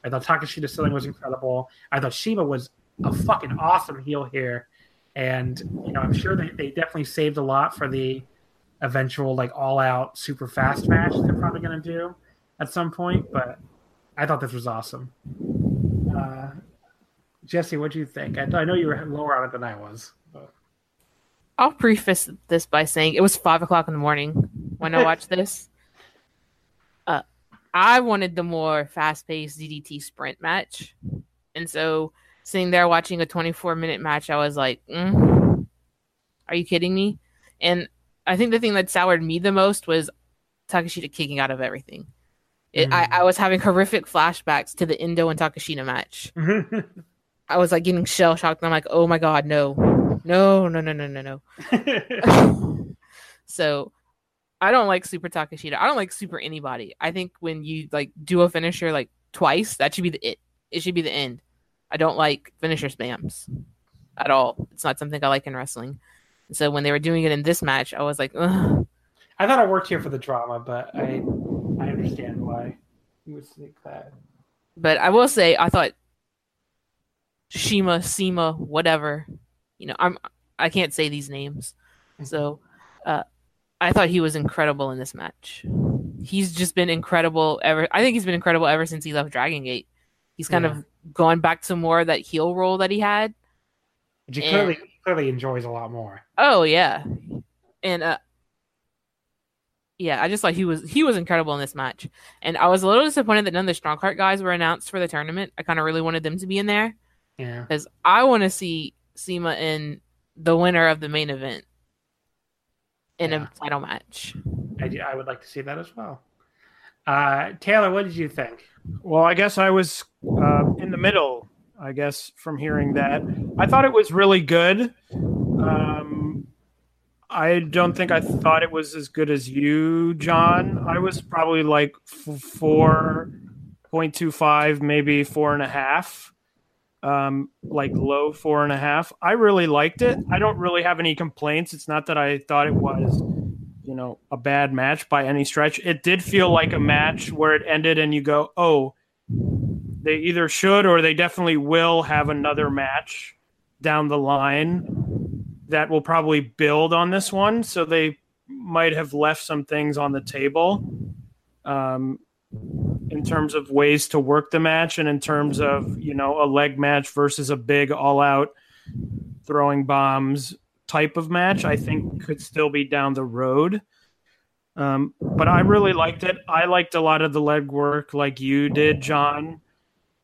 I thought Takeshita selling was incredible. I thought CIMA was a fucking awesome heel here, and you know I'm sure they, they definitely saved a lot for the eventual like all out super fast match they're probably gonna do at some point. But I thought this was awesome. Uh, Jesse, what do you think? I, I know you were lower on it than I was. I'll preface this by saying it was five o'clock in the morning when I <laughs> watched this. Uh, I wanted the more fast-paced DDT sprint match, and so sitting there watching a 24-minute match, I was like, mm, "Are you kidding me?" And I think the thing that soured me the most was Takeshita kicking out of everything. It, I, I was having horrific flashbacks to the Endo and Takeshita match. <laughs> I was like getting shell shocked. I'm like, oh my god, no, no, no, no, no, no, no. <laughs> <laughs> so I don't like Super Takeshita. I don't like Super anybody. I think when you like do a finisher like twice, that should be the it. It should be the end. I don't like finisher spams at all. It's not something I like in wrestling. So when they were doing it in this match, I was like, Ugh. I thought it worked here for the drama, but I I understand why you would think that. but I will say I thought Shima, Sema, whatever. You know, I'm I can't say these names. So uh I thought he was incredible in this match. He's just been incredible ever I think he's been incredible ever since he left Dragon Gate. He's kind Yeah. of gone back to more of that heel role that he had. Which he And- clearly clearly enjoys a lot more. Oh yeah. And uh yeah, I just thought he was he was incredible in this match. And I was a little disappointed that none of the strong heart guys were announced for the tournament. I kind of really wanted them to be in there. Yeah. because I want to see Sema and the winner of the main event in Yeah. a title match. I, do- I would like to see that as well. Uh, Taylor, what did you think? Well, I guess I was uh, in the middle. I guess from hearing that, I thought it was really good. Um, I don't think I thought it was as good as you, John. I was probably like f- four point two five, maybe four and a half. Um, like low four and a half. I really liked it. I don't really have any complaints. It's not that I thought it was you know a bad match by any stretch. It did feel like a match where it ended and you go, "Oh, they either should or they definitely will have another match down the line that will probably build on this one." So they might have left some things on the table um, in terms of ways to work the match and in terms of you know a leg match versus a big all-out throwing bombs type of match, I think could still be down the road. Um, but I really liked it. I liked a lot of the leg work, like you did, John.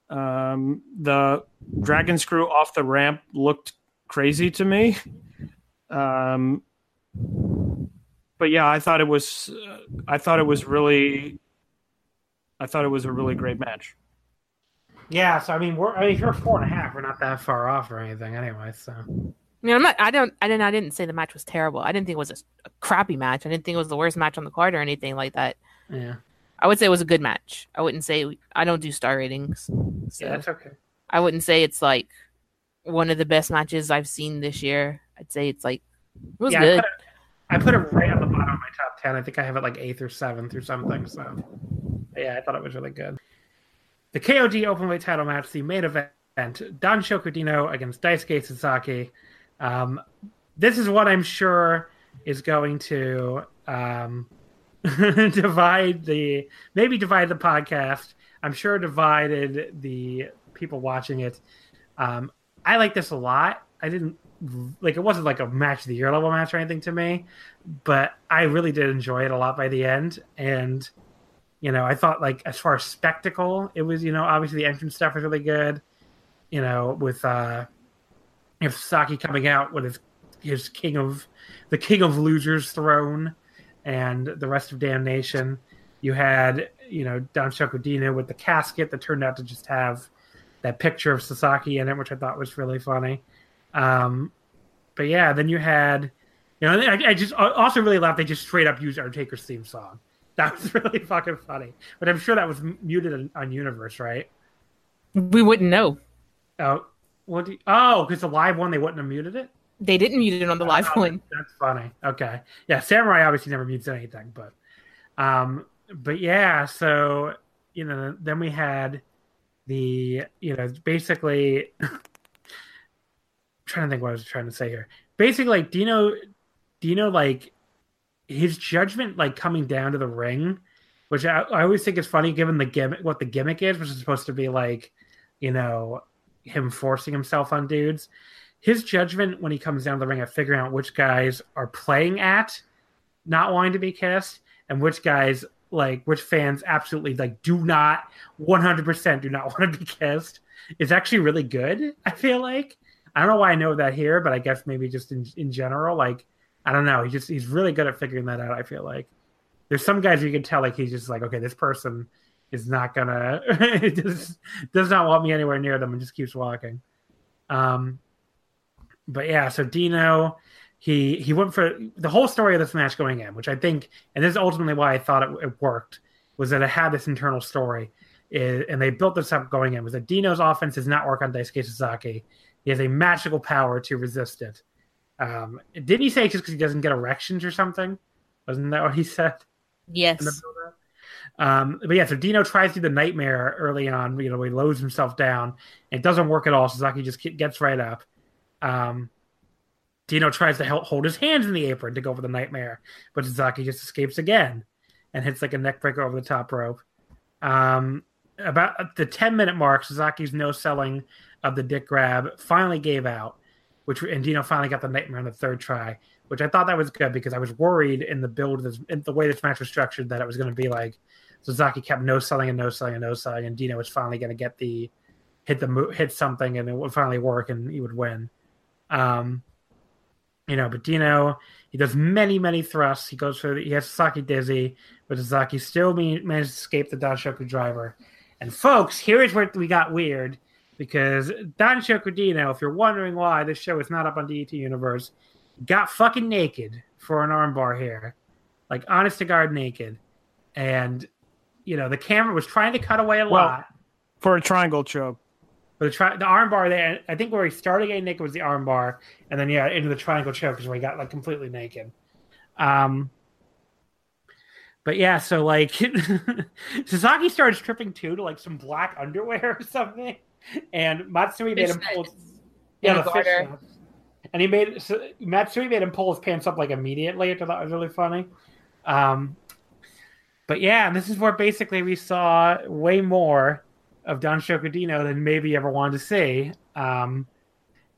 Um, the dragon screw off the ramp looked crazy to me. Um, but yeah, I thought it was. Uh, I thought it was really. I thought it was a really great match. Yeah, so I mean, we're I mean, if you're four and a half, we're not that far off or anything, anyway. So I mean, I'm not. I don't. I didn't. I didn't say the match was terrible. I didn't think it was a, a crappy match. I didn't think it was the worst match on the card or anything like that. yeah, I would say it was a good match. I wouldn't say I don't do star ratings. So yeah, that's okay. I wouldn't say it's like one of the best matches I've seen this year. I'd say it's like it was yeah, good. I put, it, I put it right on the bottom of my top ten. I think I have it like eighth or seventh or something. So yeah, I thought it was really good. The KOD openweight title match, the main event, Danshoku Dino against Daisuke Sasaki. Um, this is what I'm sure is going to um, <laughs> divide the maybe divide the podcast. I'm sure divided the people watching it. Um, I like this a lot. I didn't like it wasn't like a match of the year level match or anything to me, but I really did enjoy it a lot by the end. And you know, I thought like as far as spectacle, it was you know obviously the entrance stuff was really good. You know, with uh, if Saki coming out with his his king of the king of losers throne and the rest of damnation. You had you know Danshoku Dino with the casket that turned out to just have that picture of Sasaki in it, which I thought was really funny. Um, but yeah, then you had, you know, I, I just also really laughed. They just straight up used Undertaker's theme song. <laughs> That was really fucking funny. But I'm sure that was muted on, Universe, right? we wouldn't know. Oh, what? Do you, oh, because the live one they wouldn't have muted it. They didn't mute it on the live Oh, one. That's funny. Okay, yeah, Samurai obviously never mutes anything, but, um, but yeah. So you know, then we had the you know basically. <laughs> trying to think what I was trying to say here. Basically, like Dino, Dino, like his judgment, like coming down to the ring, which I, I always think is funny given the gimmick, what the gimmick is, which is supposed to be like, you know, him forcing himself on dudes. His judgment when he comes down to the ring of figuring out which guys are playing at, not wanting to be kissed, and which guys like which fans absolutely like do not 100% do not <laughs> want to be kissed is actually really good i feel like i don't know why i know that here but i guess maybe just in, in general like i don't know he just he's really good at figuring that out i feel like there's some guys you can tell like he's just like okay this person is not gonna <laughs> does, does not want me anywhere near them and just keeps walking um but yeah so dino he he went for the whole story of this match going in, which I think, and this is ultimately why I thought it, it worked, was that it had this internal story, and they built this up going in. Was that Dino's offense does not work on Daisuke Sasaki? He has a magical power to resist it. Um, didn't he say just because he doesn't get erections or something? Wasn't that what he <laughs> said? Yes. Um, but yeah, so Dino tries to do the nightmare early on. You know, he loads himself down. It doesn't work at all. Sasaki just gets right up. Um, Dino tries to help hold his hands in the apron to go for the nightmare, but Sasaki just escapes again and hits like a neck breaker over the top rope. Um, about the 10 minute mark, Sasaki's no selling of the dick grab finally gave out, which and Dino finally got the nightmare on the third try, which I thought that was good because I was worried in the build in the way this match was structured that it was going to be like Sasaki kept no selling and no selling and no selling, and Dino was finally going to get the hit the hit something and it would finally work and he would win. Um, you know, but Dino he does many many thrusts. He goes for he has Sasaki dizzy, but Sasaki still managed to escape the Danshoku driver. And folks, here is where we got weird because Danshoku Dino, if you're wondering why this show is not up on DDT Universe, got fucking naked for an armbar here, like honest to God naked, and you know the camera was trying to cut away a Well- lot. for a triangle choke. But the, tri- the arm bar there, I think where he started getting naked was the armbar, and then yeah, into the triangle choke is where he got like completely naked. Um, but yeah, so like <laughs> Sasaki started stripping too to like some black underwear or something, and Matsui made him pull. Fishnets. Yeah, the garter. And he made so Matsui made him pull his pants up like immediately, which I thought was really funny. Um, but yeah, and this is where basically we saw way more of Danshoku Dino than maybe you ever wanted to see. Um,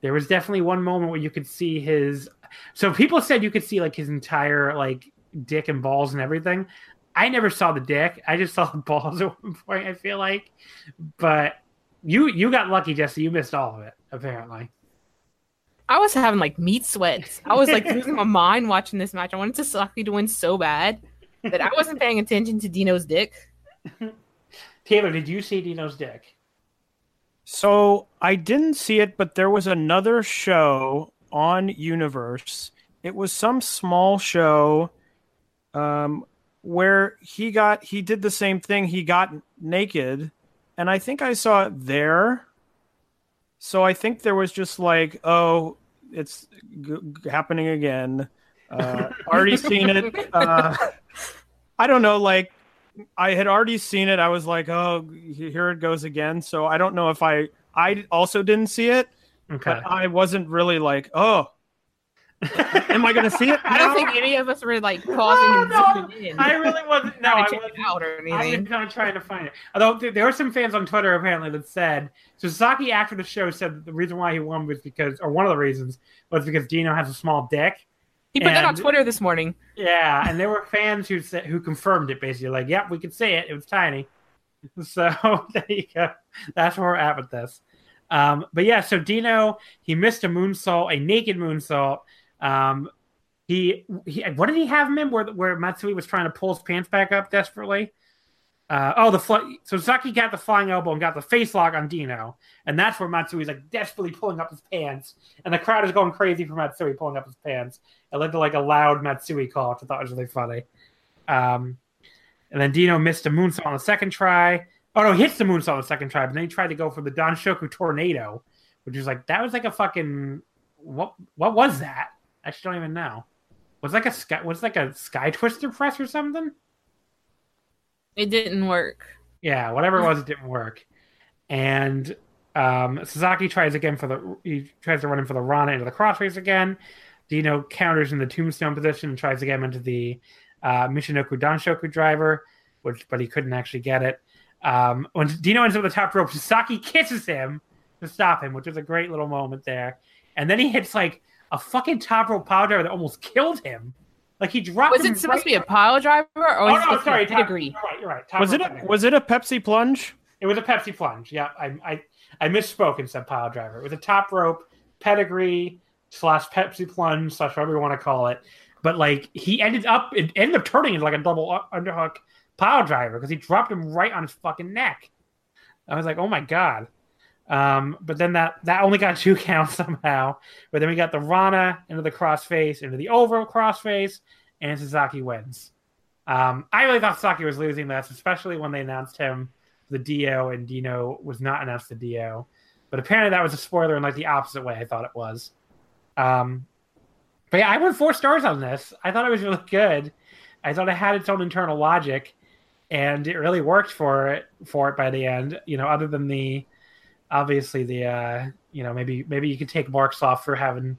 there was definitely one moment where you could see his. So people said you could see like his entire like dick and balls and everything. I never saw the dick. I just saw the <laughs> balls at one point. I feel like, but you you got lucky, Jesse. You missed all of it apparently. I was having like meat sweats. I was like losing my <laughs> mind watching this match. I wanted to Sasaki to win so bad that I wasn't paying attention to Dino's dick. <laughs> Taylor, did you see Dino's dick? So I didn't see it, but there was another show on Universe. It was some small show um, where he got he did the same thing. He got naked, and I think I saw it there. So I think there was just like, oh, it's g- g- happening again. Uh, <laughs> already seen it. Uh, I don't know, like I had already seen it. I was like, oh, here it goes again. So I don't know if I I also didn't see it, Okay. but I wasn't really like, oh, am I going to see it? I don't think any of us were like pausing Oh, and no. in. I really wasn't. No, I trying to check wasn't. out or anything. I was anything. not trying to find it. Although there, there were some fans on Twitter apparently that said so. Sasaki after the show said that the reason why he won was because, or one of the reasons was because Dino has a small dick. He put that on Twitter this morning. Yeah, and there were fans who said who confirmed it basically, like, "Yep, we could see it. It was tiny." <laughs> So <laughs> there you go. That's where we're at with this. Um, but yeah, so Dino he missed a moonsault, a naked moonsault. Um, he, he what did he have him in where where Matsui was trying to pull his pants back up desperately? Uh, oh, the fl- so Saki got the flying elbow and got the face lock on Dino, and that's where Matsui's like desperately pulling up his pants, and the crowd is going crazy for Matsui pulling up his pants. It led to like a loud Matsui call, which I thought was really funny. Um, and then Dino missed a moonsault on the second try. Oh no, he hits the moonsault on the second try, but then he tried to go for the Danshoku tornado, which was like that was like a fucking what? What was that? I actually don't even know. Was like a sky? Was like a sky twister press or something? It didn't work. Yeah, whatever it <laughs> was, it didn't work. And um, Sasaki tries again for the he tries to run in for the Rana into the crossface again. Dino counters in the tombstone position and tries to get him into the uh, Michinoku Danshoku driver, which but he couldn't actually get it. Um, when Dino ends up the top rope, Sasaki kisses him to stop him, which was a great little moment there. And then he hits like a fucking top rope power driver that almost killed him. Like he dropped Was him it supposed right- to be a pile driver or Oh was no, it sorry, top, pedigree? You're right, you're right. Top Was it a, pedigree. was it a Pepsi plunge? It was a Pepsi plunge. Yeah, I I, I misspoke and said pile driver. It was a top rope pedigree slash Pepsi plunge slash whatever you want to call it. But like he ended up, it ended up turning into like a double underhook pile driver because he dropped him right on his fucking neck. I was like, oh my god. Um, but then that that only got <laughs> two counts somehow. But then we got the Rana into the crossface, into the over crossface, and Sasaki wins. Um, I really thought Sasaki was losing this, especially when they announced him the D-ou and Dino was not announced the D-ou. But apparently that was a spoiler in like the opposite way I thought it was. Um, but yeah, I went four stars on this. I thought it was really good. I thought it had its own internal logic, and it really worked for it for it by the end. You know, other than the obviously the uh, you know maybe maybe you could take marks off for having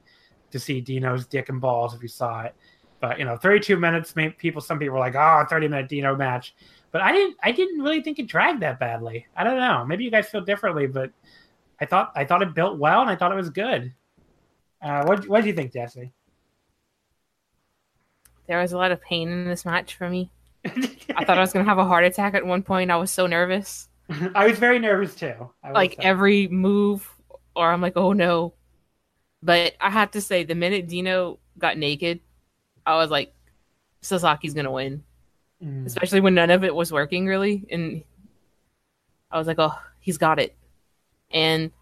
to see Dino's dick and balls if you saw it. But you know, 32 minutes. People, some people were like, "Oh, 30 minute Dino match," but I didn't. I didn't really think it dragged that badly. I don't know. Maybe you guys feel differently, but I thought I thought it built well, and I thought it was good. Uh, what What do you think, Jesse? There was a lot of pain in this match for me. <laughs> I thought I was gonna have a heart attack at one point. I was so nervous. <laughs> I was very nervous too. Like say. every move, or I'm like, oh no. But I have to say, the minute Dino got naked, I was like, Sasaki's gonna win. Mm. Especially when none of it was working really, and I was like, oh, he's got it. And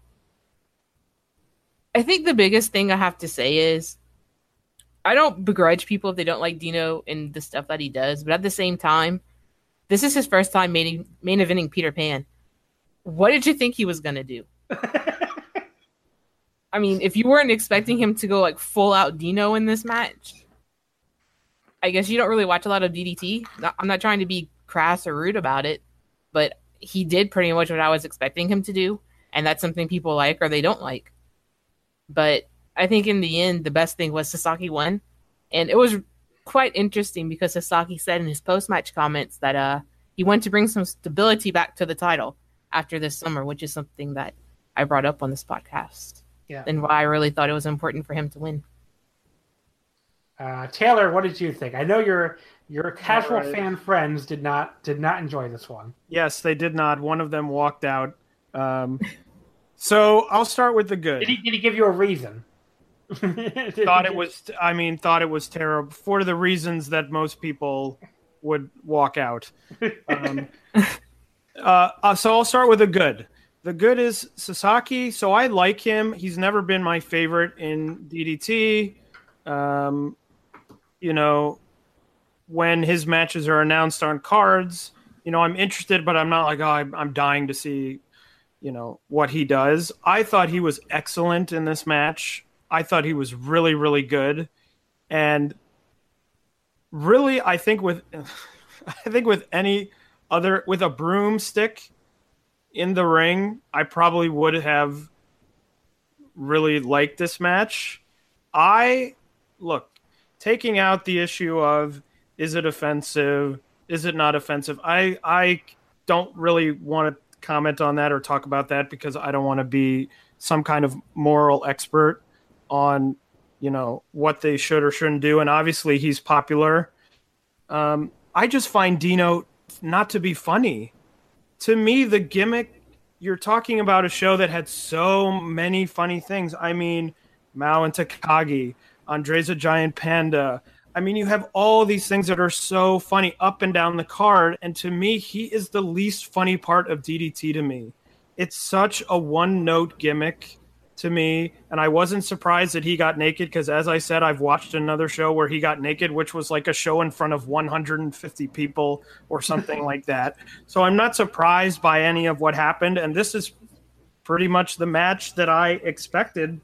I think the biggest thing I have to say is I don't begrudge people if they don't like Dino and the stuff that he does, but at the same time, this is his first time main, main eventing Peter Pan. What did you think he was gonna do? <laughs> I mean, if you weren't expecting him to go like full out Dino in this match, I guess you don't really watch a lot of DDT. I'm not trying to be crass or rude about it, but he did pretty much what I was expecting him to do, and that's something people like or they don't like. But I think in the end, the best thing was Sasaki won, and it was quite interesting because Sasaki said in his post match comments that uh he wanted to bring some stability back to the title after this summer, which is something that I brought up on this podcast, Yeah. and why I really thought it was important for him to win. Uh, Taylor, what did you think? I know your your casual Alright. fan friends did not did not enjoy this one. Yes, they did not. One of them walked out. Um, <laughs> so I'll start with the good. Did he did he give you a reason? <laughs> thought it was i mean thought it was terrible for the reasons that most people would walk out. Um, <laughs> uh, uh, so i'll start with the good. The good is sasaki. So i like him. He's never been my favorite in ddt um, you know when his matches are announced on cards you know i'm interested but i'm not like oh I'm dying to see you know what he does. I thought he was excellent in this match I thought he was really, really good, and really, I think with, <laughs> I think with any other with a broomstick in the ring, I probably would have really liked this match. I look taking out the issue of is it offensive, is it not offensive. I I don't really want to comment on that or talk about that because I don't want to be some kind of moral expert on you know what they should or shouldn't do. And obviously he's popular. Um, i just find dino not to be funny. To me the gimmick you're talking about a show that had so many funny things. I mean mao and takagi Andreza Giant Panda. I mean you have all these things that are so funny up and down the card. And to me he is the least funny part of ddt to me. It's such a one note gimmick to me and i wasn't surprised that he got naked because as i said i've watched another show where he got naked which was like a show in front of 150 people or something <laughs> like that. So i'm not surprised by any of what happened and this is pretty much the match that i expected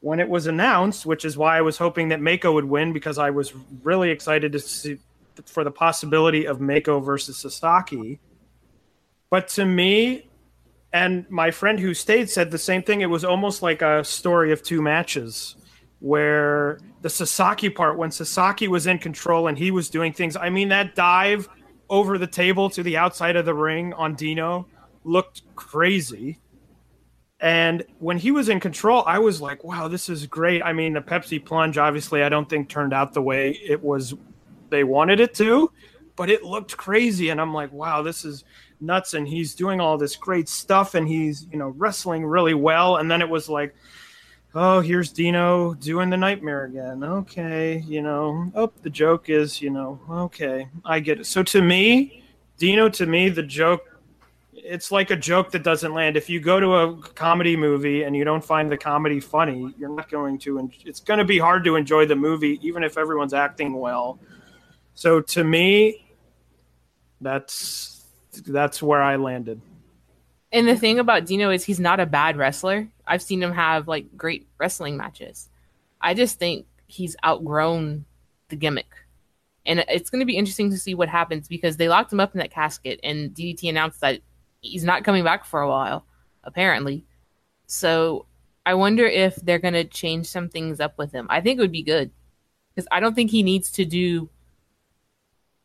when it was announced which is why i was hoping that mako would win because i was really excited to see for the possibility of mako versus sasaki. But to me and my friend who stayed said the same thing. It was almost like a story of two matches where the Sasaki part, when Sasaki was in control and he was doing things, I mean, that dive over the table to the outside of the ring on Dino looked crazy. And when he was in control, I was like, wow, this is great. I mean, the Pepsi plunge, obviously, I don't think turned out the way it was they wanted it to, but it looked crazy. And I'm like, wow, this is nuts and he's doing all this great stuff and he's you know wrestling really well and then it was like oh here's dino doing the nightmare again okay you know oh the joke is you know okay i get it so to me dino to me the joke it's like a joke that doesn't land. If you go to a comedy movie and you don't find the comedy funny, you're not going to. en- It's going to be hard to enjoy the movie, even if everyone's acting well. So to me, that's that's where I landed. And the thing about Dino is he's not a bad wrestler. I've seen him have like great wrestling matches. I just think he's outgrown the gimmick. And it's going to be interesting to see what happens because they locked him up in that casket and DDT announced that he's not coming back for a while, apparently. So I wonder if they're going to change some things up with him. I think it would be good because I don't think he needs to do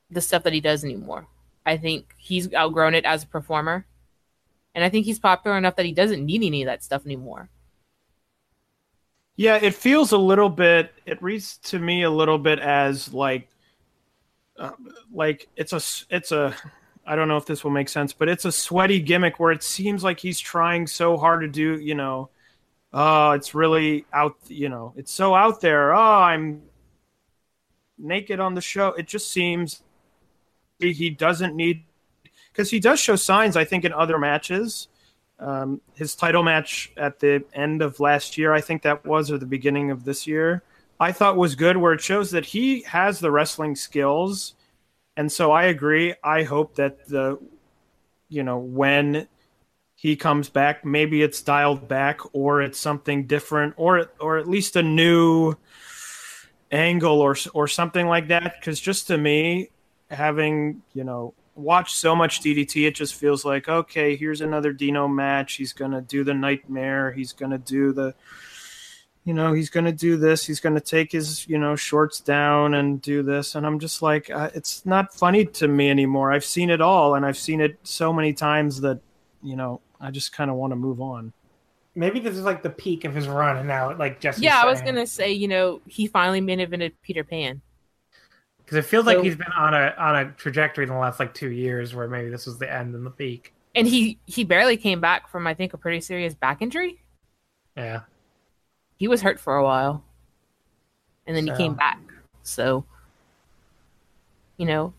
the stuff that he does anymore. I think he's outgrown it as a performer. And I think he's popular enough that he doesn't need any of that stuff anymore. Yeah, it feels a little bit. It reads to me a little bit as like, uh, like it's a, it's a. I don't know if this will make sense, but it's a sweaty gimmick where it seems like he's trying so hard to do. You know, oh, it's really out. You know, it's so out there. Oh, I'm naked on the show. It just seems he- doesn't need because he does show signs. I think in other matches um, his title match at the end of last year, I think that was, or the beginning of this year, I thought was good, where it shows that he has the wrestling skills. And so I agree. I hope that the, you know, when he comes back, maybe it's dialed back or it's something different or, or at least a new angle or, or something like that. Because just to me, having, you know, watched so much DDT, it just feels like okay, here's another Dino match. He's gonna do the nightmare. He's gonna do the, you know, he's gonna do this. He's gonna take his you know shorts down and do this. And I'm just like, uh, it's not funny to me anymore. I've seen it all, and I've seen it so many times that you know I just kind of want to move on. Maybe this is like the peak of his run, and now like just yeah, I was gonna say, you know, he finally main evented Peter Pan. Because it feels like he's been on a on a trajectory in the last like two years, where maybe this was the end and the peak. And he he barely came back from I think a pretty serious back injury. Yeah, He was hurt for a while. And then So- he came back. So you know,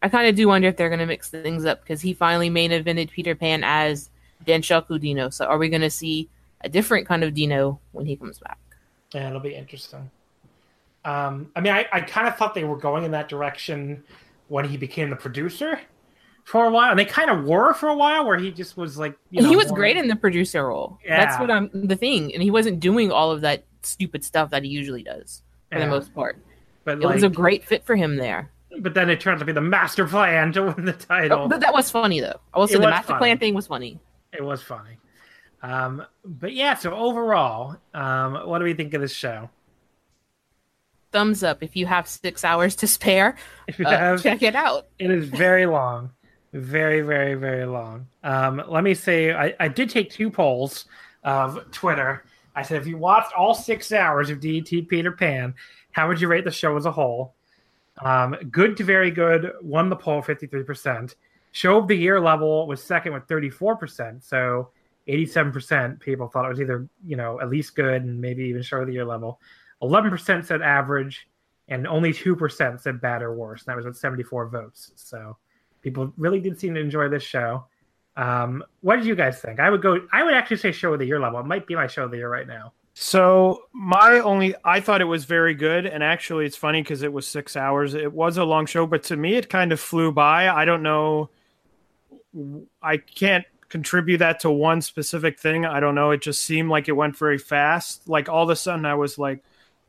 I kind of do wonder if they're going to mix things up because he finally main evented Peter Pan as Danshoku Dino. So are we going to see a different kind of Dino when he comes back? yeah, it'll be interesting. Um, I mean, I, I kind of thought they were going in that direction when he became the producer for a while, and they kind of were for a while, where he just was like, you know, he was more- great in the producer role. That's what I'm the thing. And he wasn't doing all of that stupid stuff that he usually does for Yeah. the most part. but It like, was a great fit for him there. but then it turned out to be the master plan to win the title. Oh, but that was funny though. I will say the master funny. plan thing was funny. It was funny. Um, but yeah, so overall, um, what do we think of this show? Thumbs up if you have six hours to spare. <laughs> If you Uh, have, check it out. it is very long, very, very, very long. Um, let me say, I, I did take two polls of Twitter. I said, if you watched all six hours of DT Peter Pan, how would you rate the show as a whole? Um, good to very good won the poll 53%. Show of the year level was second with 34%. So 87% people thought it was either, you know, at least good and maybe even show of the year level. 11% said average and only 2% said bad or worse. And that was with 74 votes. So people really did seem to enjoy this show. Um, what did you guys think? I would go, I would actually say show of the year level. It might be my show of the year right now. So my only, I thought it was very good, and actually, it's funny because it was six hours. It was a long show, but to me, it kind of flew by. I don't know. I can't contribute that to one specific thing. I don't know. It just seemed like it went very fast. Like all of a sudden, I was like,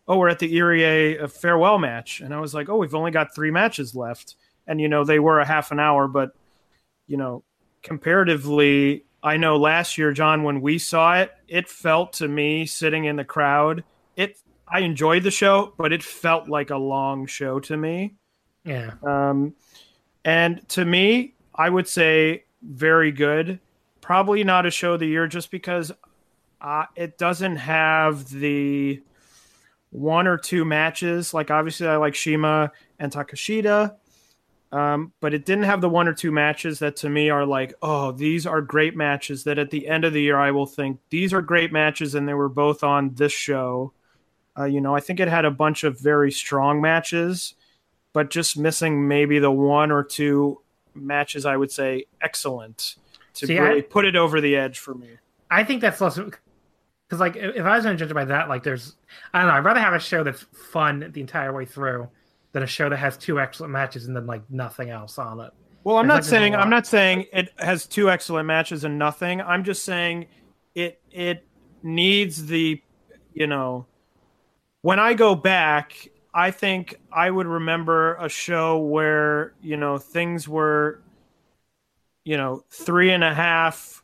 "Oh, we're at the Irie a farewell match," and I was like, "Oh, we've only got three matches left." And you know, they were a half an hour, but you know, comparatively, I know last year, John, when we saw it, it felt to me sitting in the crowd, it I enjoyed the show, but it felt like a long show to me. Yeah. Um, and to me, I would say very good. Probably not a show of the year just because uh, it doesn't have the one or two matches. Like, obviously, I like CIMA and Takeshita. Um, but it didn't have the one or two matches that to me are like, oh, these are great matches that at the end of the year I will think these are great matches and they were both on this show. Uh, you know, I think it had a bunch of very strong matches, but just missing maybe the one or two matches I would say excellent to See, really I- put it over the edge for me. I think that's less because, like, if I was going to judge by that, like, there's, I don't know, I'd rather have a show that's fun the entire way through than a show that has two excellent matches and then like nothing else on it. Well, I'm not saying. I'm not saying it has two excellent matches and nothing. I'm just saying it it needs the you know when I go back, I think I would remember a show where you know things were you know three and a half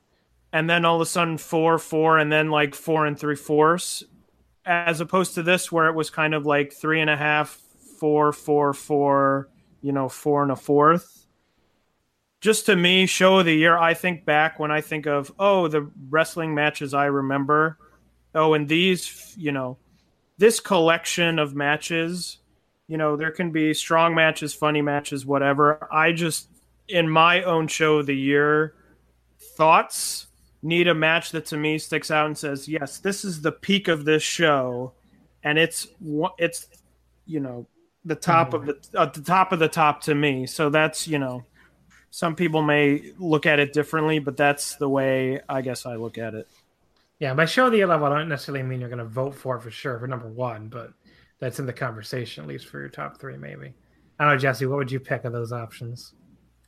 and then all of a sudden four four and then like four and three fourths as opposed to this where it was kind of like three and a half four four four you know four and a fourth. Just to me show of the year i think back when i think of oh the wrestling matches i remember. Oh and these you know this collection of matches you know there can be strong matches funny matches whatever. I just in my own show of the year thoughts need a match that to me sticks out and says yes this is the peak of this show and it's one- it's you know the top of the at the top of the top to me so that's you know some people may look at it differently but that's the way i guess i look at it Yeah, by show of the year level, I don't necessarily mean you're going to vote for it for sure for number one, but that's in the conversation at least for your top three, maybe. I don't know, Jesse. What would you pick of those options?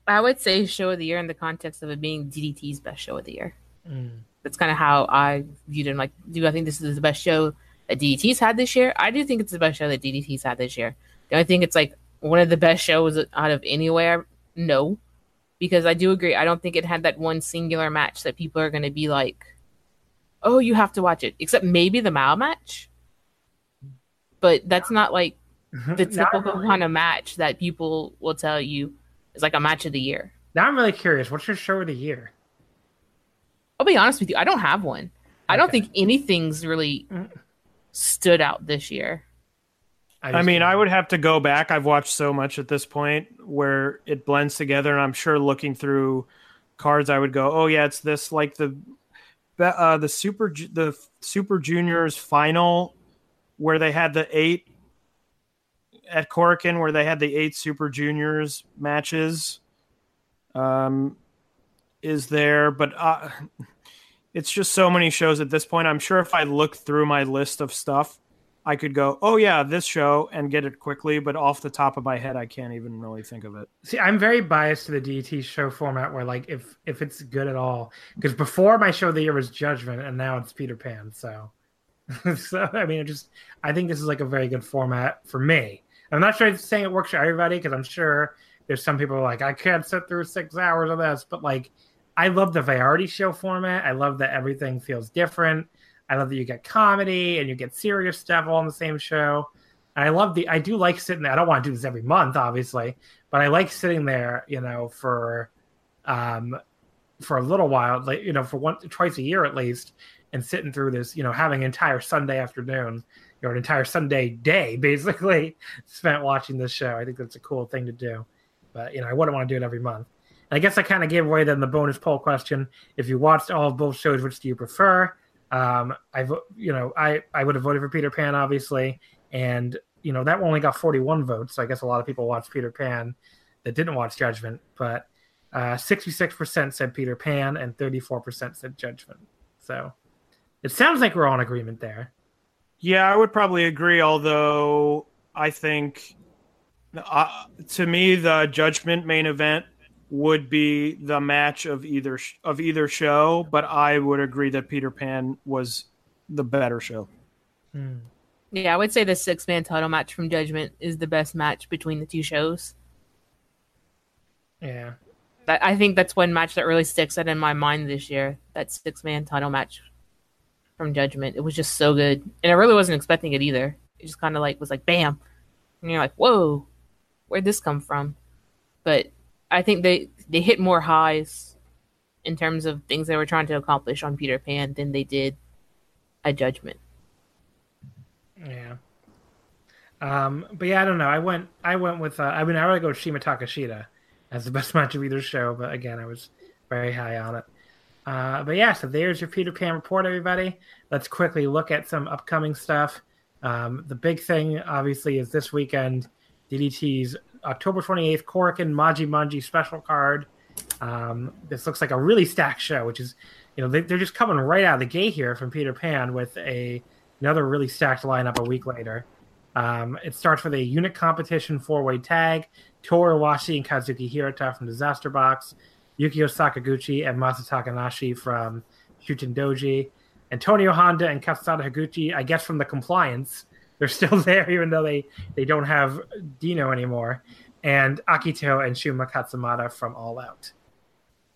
I would say show of the year in the context of it being DDT's best show of the year. Mm. That's kind of how I viewed it. Like, do I think this is the best show that DDT's had this year? I do think it's the best show that DDT's had this year. Do I think it's like one of the best shows out of anywhere? No, because I do agree. I don't think it had that one singular match that people are going to be like, "Oh, you have to watch it." Except maybe the Mao match, but that's not like the typical really- kind of match that people will tell you is like a match of the year. Now I'm really curious. What's your show of the year? I'll be honest with you, I don't have one. I don't think anything's really stood out this year. i just- mean i would have to go back i've watched so much at this point where it blends together and i'm sure looking through cards i would go oh yeah it's this like the uh, the super the super juniors final where they had the eight at Korakuen where they had the eight super juniors matches um is there but uh, it's just so many shows at this point i'm sure if i look through my list of stuff i could go oh yeah this show and get it quickly but off the top of my head i can't even really think of it See, I'm very biased to the DT show format where, like, if if it's good at all, because before my show of the year was Judgment, and now it's Peter Pan. So, <laughs> so I mean, it just I think this is like a very good format for me. I'm not sure it's saying it works for everybody because I'm sure there's some people like I can't sit through six hours of this, but like I love the variety show format. I love that everything feels different. I love that you get comedy and you get serious stuff all in the same show. And I love the I do like sitting there. I don't want to do this every month, obviously, but I like sitting there, you know, for um for a little while, like you know, for once twice a year at least, and sitting through this, you know, having an entire Sunday afternoon, or an entire Sunday day <laughs> basically spent watching this show. I think that's a cool thing to do. But you know, I wouldn't want to do it every month. I guess I kind of gave away then the bonus poll question. If you watched all of both shows, which do you prefer? Um, I you know, I I would have voted for Peter Pan, obviously, and you know that only got 41 votes. So I guess a lot of people watched Peter Pan that didn't watch Judgment, but uh, 66% said Peter Pan and 34% said Judgment. So it sounds like we're all in agreement there. Yeah, I would probably agree. Although I think, uh, to me, the Judgment main event would be the match of either sh- of either show. But I would agree that Peter Pan was the better show. Hmm. Yeah, I would say the six man title match from Judgment is the best match between the two shows. Yeah. That I think that's one match that really sticks out in my mind this year. That six man title match from Judgment. It was just so good. And I really wasn't expecting it either. It just kinda like was like bam. And you're like, Whoa, where'd this come from? But I think they they hit more highs in terms of things they were trying to accomplish on Peter Pan than they did at Judgment. Yeah. Um, but yeah, I don't know. I went I went with uh, I mean I would go with CIMA Takeshita as the <laughs> best match of either show, but again I was very high on it. Uh, but yeah, so there's your Peter Pan report, everybody. Let's quickly look at some upcoming stuff. Um, the big thing, obviously, is this weekend DDT's October 28th, Korakuen Maji Manji special card. Um, this looks like a really stacked show, which is, you know, they, they're just coming right out of the gate here from Peter Pan with a another really stacked lineup a week later. Um, it starts with a unit competition four way tag. Toru Owashi and Kazuki Hirata from Disaster Box, Yukio Sakaguchi and Masa Takanashi from Shuten Doji, Antonio Honda and Kazusada Higuchi, I guess from the compliance. They're still <laughs> there, even though they, they don't have Dino anymore. And Akito and Shunma Katsumata from All Out.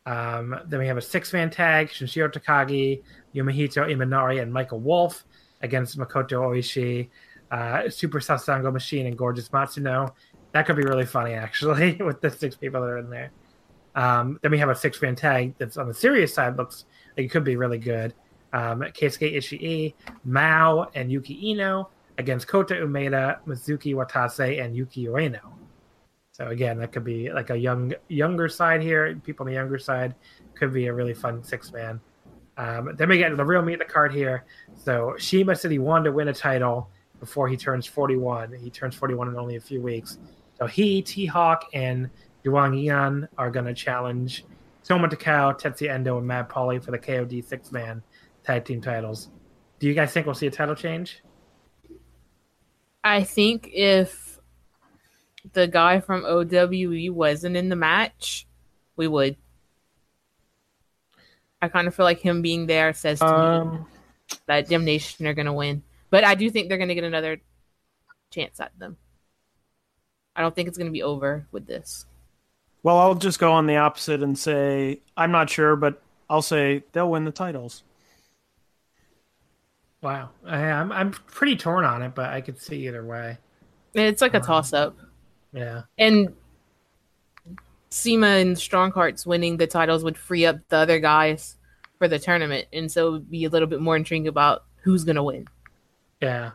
Um, then we have a six man tag Sanshiro Takagi, Yumehito Imanari, and Michael Wolf against Makoto Oishi, uh, Super Sasadango Machine, and Gorgeous Matsuno. That could be really funny, actually, <laughs> with the six people that are in there. Um, then we have a six man tag that's on the serious side, looks like it could be really good. Um, Keisuke Ishii, Mao, and Yuki Iino against Kota Umeda, Mizuki Watase, and Yuki Ueno. So again, that could be like a young younger side here. People on the younger side could be a really fun six man. Um, then we get to the real meat of the card here. So CIMA said he wanted to win a title before he turns 41. He turns 41 in only a few weeks. So he, T Hawk, and Duang Yan are going to challenge Soma Takao, Tetsuya Endo, and Mad Paulie for the KOD six man tag team titles. Do you guys think we'll see a title change? I think if the guy from OWE wasn't in the match, we would. I kind of feel like him being there says to me Um, that Damnation are going to win. But I do think they're going to get another chance at them. I don't think it's going to be over with this. well, I'll just go on the opposite and say I'm not sure, but I'll say they'll win the titles. Wow, I, I'm I'm pretty torn on it, but I could see either way. It's like a toss up. Yeah, And CIMA and Strong Hearts winning the titles would free up the other guys for the tournament. And so be a little bit more intrigued about who's going to win. yeah.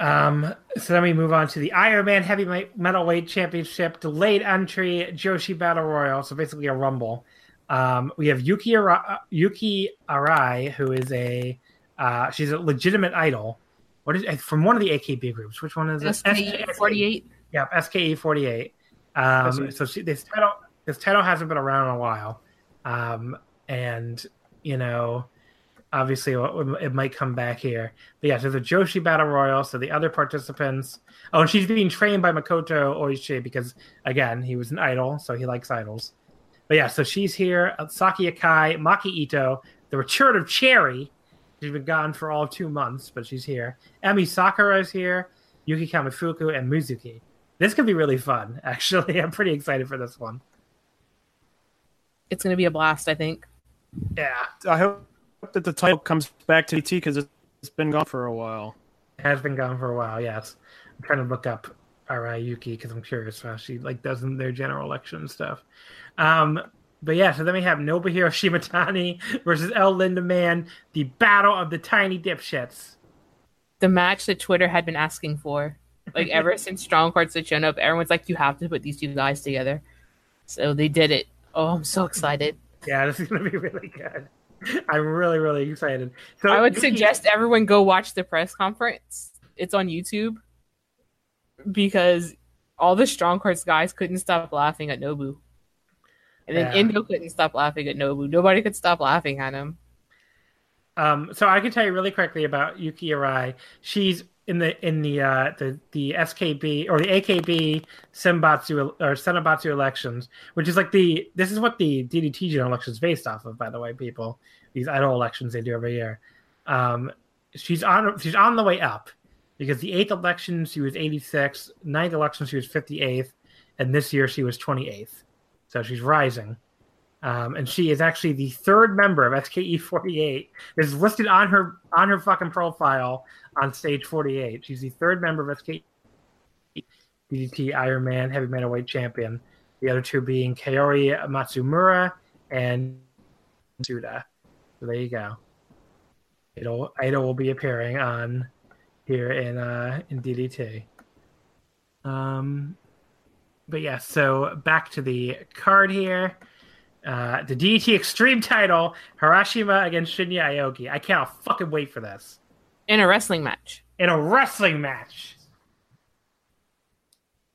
Um, so then we move on to the Iron Man Heavy Metalweight Championship delayed entry Joshi Battle Royal. So basically a rumble. Um, we have Yuki Arai, Yuki Arai, who is a uh, she's a legitimate idol. What is from one of the AKB groups? Which one is it? SKE 48. Yeah, SKE forty eight. Um, see. so she, this title this title hasn't been around in a while, um, and you know, obviously it it might come back here. But yeah, so the Joshi Battle Royal. So the other participants. Oh, and she's being trained by Makoto Oishi because again he was an idol, so he likes idols. But yeah, so she's here. uh, Saki Akai, Maki Ito, the return of Cherry. She's been gone for all of two months, but she's here. Emi Sakura is here. Yuki Kamifuku and Mizuki. This could be really fun, <laughs> actually. I'm pretty excited for this one. It's going to be a blast, I think. Yeah, I hope that the title comes back to ET because it's been gone for a while. it has been gone for a while. Yes, I'm trying to look up Arai Yuki because I'm curious how she like does in their general election stuff. Um, but yeah, so then we have Nobuhiro Shimatani <laughs> versus El Lindaman, the battle of the tiny dipshits. The match that Twitter had been asking for. Like, <laughs> ever since Strong Hearts had shown up, everyone's like, you have to put these two guys together. So they did it. Oh, I'm so excited. Yeah, this is gonna be <laughs> really good. I'm really, really excited. So I would suggest everyone go watch the press conference. It's on YouTube because all the Strong Hearts guys couldn't stop laughing at Nobu. And then Yeah. Endo couldn't stop laughing at Nobu. Nobody could stop laughing at him. Um, so I can tell you really quickly about Yuki Arai. She's in the in the uh, the the SKB or the AKB Senbatsu or Senabatsu elections, which is like the this is what the DDT general election is based off of, by the way, people. These idol elections they do every year. Um, she's on she's on the way up because the eighth election she was 86, ninth election she was 58th, and this year she was 28th. So she's rising. Um, and she is actually the third member of SKE 48. Is listed on her on her fucking profile on stage 48. She's the third member of SKE DDT Iron Man Heavy Metalweight Champion. The other two being Kaori Matsumura and Suda. So there you go. It'll will be appearing on here in uh in DDT. Um but yeah, so back to the card here. Uh, the DDT Extreme title, Harashima against Shinya Aoki. I cannot fucking wait for this. In a wrestling match. In a wrestling match.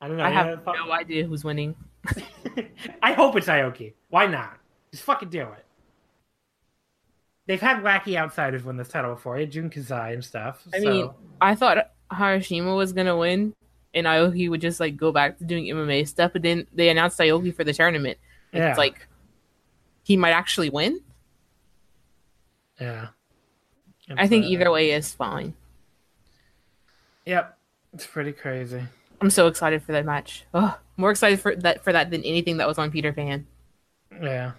I don't know. I have no idea who's winning. <laughs> I hope it's Aoki. Why not? Just fucking do it. They've had wacky outsiders win this title before, yeah, Jun Kasai and stuff. I so- mean, I thought Harashima was gonna win, and Aoki would just like go back to doing MMA stuff. But then they announced Aoki for the tournament. Yeah. It's like he might actually win. yeah. I think uh, either way is fine. Yep, it's pretty crazy. I'm so excited for that match. Oh, more excited for that for that than anything that was on Peter Pan. Yeah.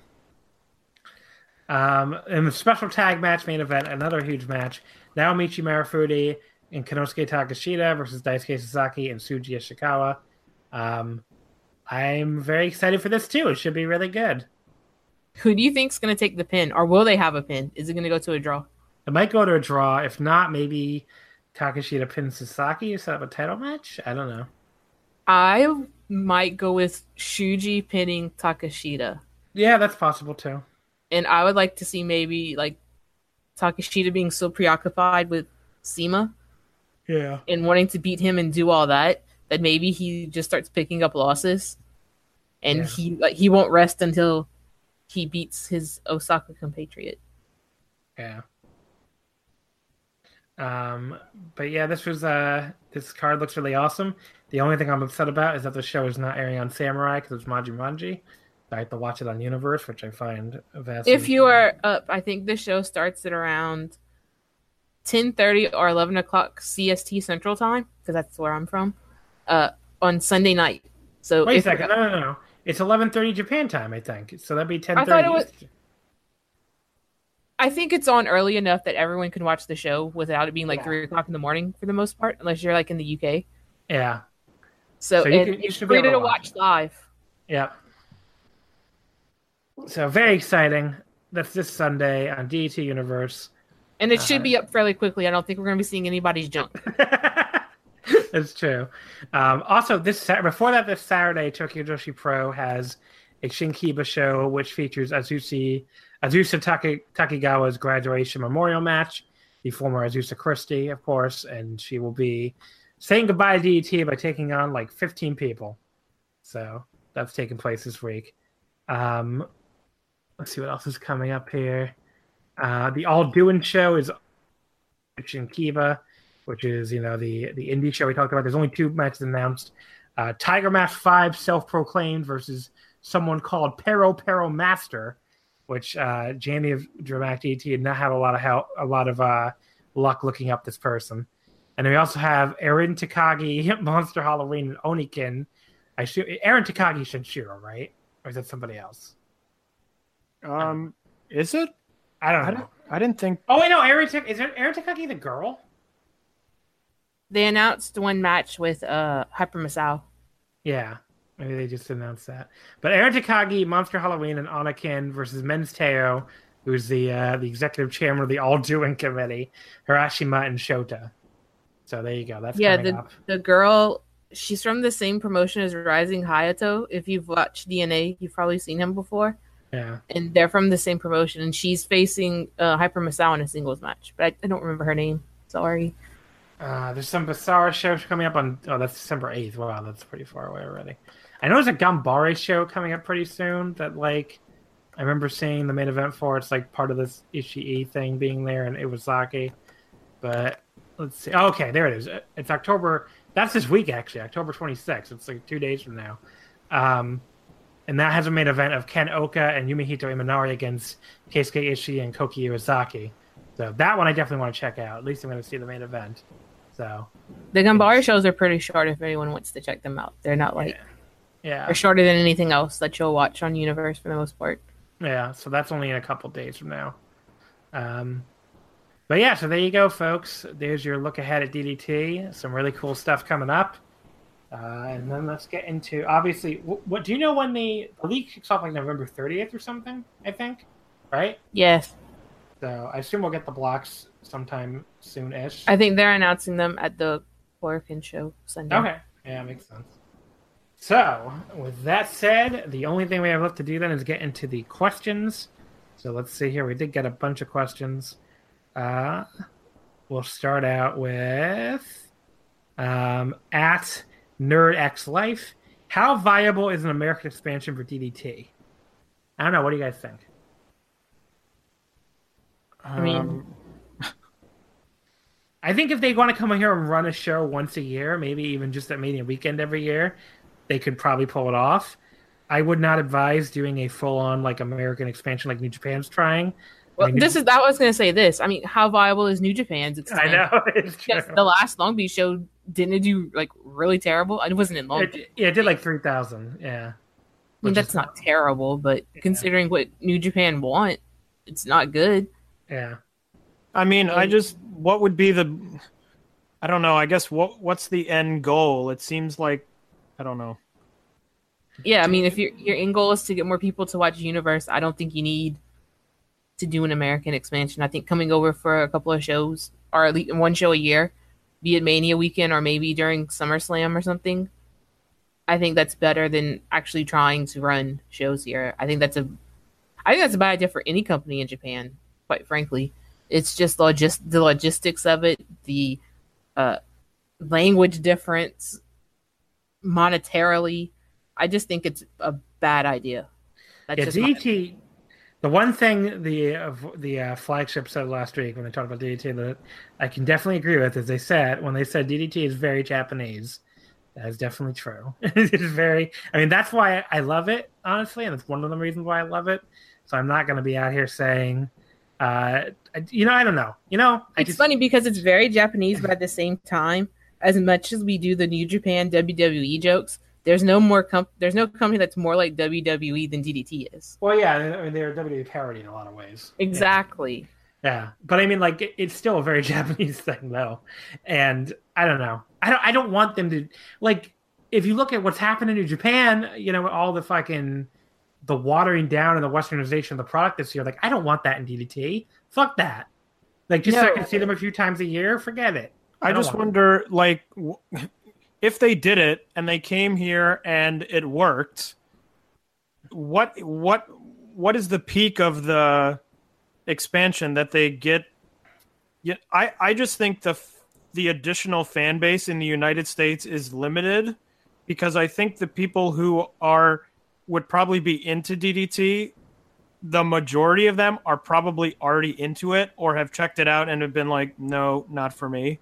Um, in the special tag match main event, another huge match. Naomichi Marufuji and Konosuke Takeshita versus Daisuke Sasaki and Shuji Ishikawa. Um, I'm very excited for this too. It should be really good. Who do you think's gonna take the pin, or will they have a pin? Is it gonna go to a draw? It might go to a draw. If not, maybe Takeshita pins Sasaki to set up a title match. I don't know. I might go with Shuji pinning Takeshita, Yeah, that's possible too. And I would like to see maybe like Takeshita being so preoccupied with CIMA Yeah. and wanting to beat him and do all that that maybe he just starts picking up losses, and Yeah. he like he won't rest until he beats his Osaka compatriot. Yeah. Um, but yeah, this was uh this card looks really awesome. The only thing I'm upset about is that the show is not airing on Samurai because it's Maji Manji. I have to watch it on Universe, which I find vastly. If you are up, I think the show starts at around ten thirty or eleven o'clock CST Central Time because that's where I'm from. Uh, on Sunday night. So wait a second, no, no, no, it's 11:30 Japan time, I think. So that'd be 10:30. I thought it was- I think it's on early enough that everyone can watch the show without it being like Yeah. three o'clock in the morning for the most part, unless you're like in the UK. Yeah, So, So you and can- you it's should be free able to to watch watch live. yeah. So very exciting. That's this Sunday on DT Universe. And it should Uh, be up fairly quickly. I don't think we're going to be seeing anybody's junk. <laughs> That's true. Um, also, this before that, this Saturday, Tokyo Joshi Pro has a Shinkiba show, which features Azusa, Azusa Taki, Takigawa's graduation memorial match, the former Azusa Christie, of course, and she will be saying goodbye to DDT by taking on like 15 people. So that's taking place this week. Um, let's see what else is coming up here. Uh, the All Doing show is Shinkiba which is you know the the indie show we talked about. There's only two matches announced. Uh, Tiger Mask Five, self-proclaimed, versus someone called Pero Pero Master, which uh, Jamie of Dramatic DT did not have a lot of help, a lot of uh, luck looking up this person. And we also have Aaron Takagi, <laughs> Monster Halloween, and Onikin. I assume Aaron Takagi Sanshiro, right? Or is that somebody else? Um, is it? I don't I know. don't. I didn't think. Oh wait, no, Aaron Tak- is Aaron Takagi the girl? They announced one match with uh Hyper Masao. Yeah, maybe they just announced that. But Aaron Takagi, Monster Halloween, and Anakin versus Men's Teioh, who's the uh, the executive chairman of the All Doing Committee, Harashima and Shota. So there you go. That's yeah, the up. the girl, she's from the same promotion as Rising Hayato. If you've watched DNA, you've probably seen him before. Yeah, And they're from the same promotion, and she's facing uh, Hyper Masao in a singles match. But I, I don't remember her name. Sorry. uh, there's some bizarre shows coming up on. Oh, that's December eighth. Wow, that's pretty far away already. I know there's a Gambare show coming up pretty soon. That like, I remember seeing the main event for. It's like part of this Ishii thing being there in Iwasaki. But let's see. Oh, okay, there it is. It's October. That's this week actually, October 26th. It's like two days from now. Um, and that has a main event of Ken Oka and Yumehito Imanari against Keisuke Ishii and Koki Iwasaki. So that one I definitely want to check out. At least I'm going to see the main event. So The Gambare shows are pretty short if anyone wants to check them out. They're not like yeah, they're shorter than anything else that you'll watch on Universe for the most part. yeah. So that's only in a couple days from now. Um, but yeah, so there you go, folks. There's your look ahead at DDT. Some really cool stuff coming up. Uh, and then let's get into obviously. What, what do you know when the, the league kicks off? Like November 30th or something, I think. Right. Yes, So I assume we'll get the blocks sometime soon-ish. I think they're announcing them at the Korakuen show Sunday. Okay. Yeah, makes sense. So, with that said, the only thing we have left to do then is get into the questions. So let's see here. We did get a bunch of questions. Uh, we'll start out with um, at Nerd X Life. How viable is an American expansion for DDT? I don't know. What do you guys think? I mean, Um, I think if they want to come in here and run a show once a year, maybe even just at Mania weekend every year, they could probably pull it off. I would not advise doing a full on like American expansion like New Japan's trying. Well, I mean, this is that was going to say this. I mean, how viable is New Japan's? <laughs> I know <laughs> it's true. The last Long Beach show didn't it do like really terrible. It wasn't in Long Beach. It, yeah, it did like three thousand. Yeah, I mean, that's is- not terrible, but considering what New Japan want, it's not good. yeah. I mean, I just what would be the I don't know. I guess what what's the end goal? It seems like I don't know. Yeah, I mean, if your your end goal is to get more people to watch Universe, I don't think you need to do an American expansion. I think coming over for a couple of shows, or at least one show a year, be it Mania weekend or maybe during SummerSlam or something. I think that's better than actually trying to run shows here. I think that's a, I think that's a bad idea for any company in Japan. Quite frankly, it's just logis- the logistics of it, the uh, language difference, monetarily. I just think it's a bad idea. That's Yeah, DDT. The one thing the uh, the uh, flagship said last week when they talked about DDT that I can definitely agree with is they said when they said DDT is very Japanese. That is definitely true. <laughs> it is very. I mean, that's why I love it honestly, and it's one of the reasons why I love it. So I'm not going to be out here saying, uh, I- you know, I don't know. You know, I it's just funny because it's very Japanese, but at the same time, as much as we do the New Japan WWE jokes, there's no more com- there's no company that's more like WWE than DDT is. well, yeah, I mean, they're WWE parody in a lot of ways. Exactly. Yeah, but I mean, like, it- it's still a very <laughs> Japanese thing, though, and I don't know. I don't. I don't want them to like. If you look at what's happening in Japan, you know, all the fucking the watering down and the westernization of the product this year. Like, I don't want that in DDT. Fuck that. Like, just so I can see them a few times a year. Forget it. I, don't just want wonder, like, w- if they did it and they came here and it worked. What what what is the peak of the expansion that they get? Yeah, I I just think the the additional fan base in the United States is limited because I think the people who are would probably be into DDT the majority of them are probably already into it or have checked it out and have been like, no, not for me.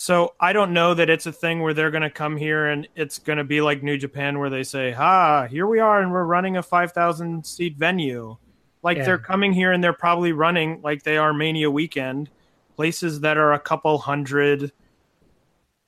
So I don't know that it's a thing where they're going to come here and it's going to be like New Japan where they say, "Ha, here we are and we're running a 5,000 seat venue." Like Yeah. they're coming here and they're probably running like they are Mania weekend, places that are a couple hundred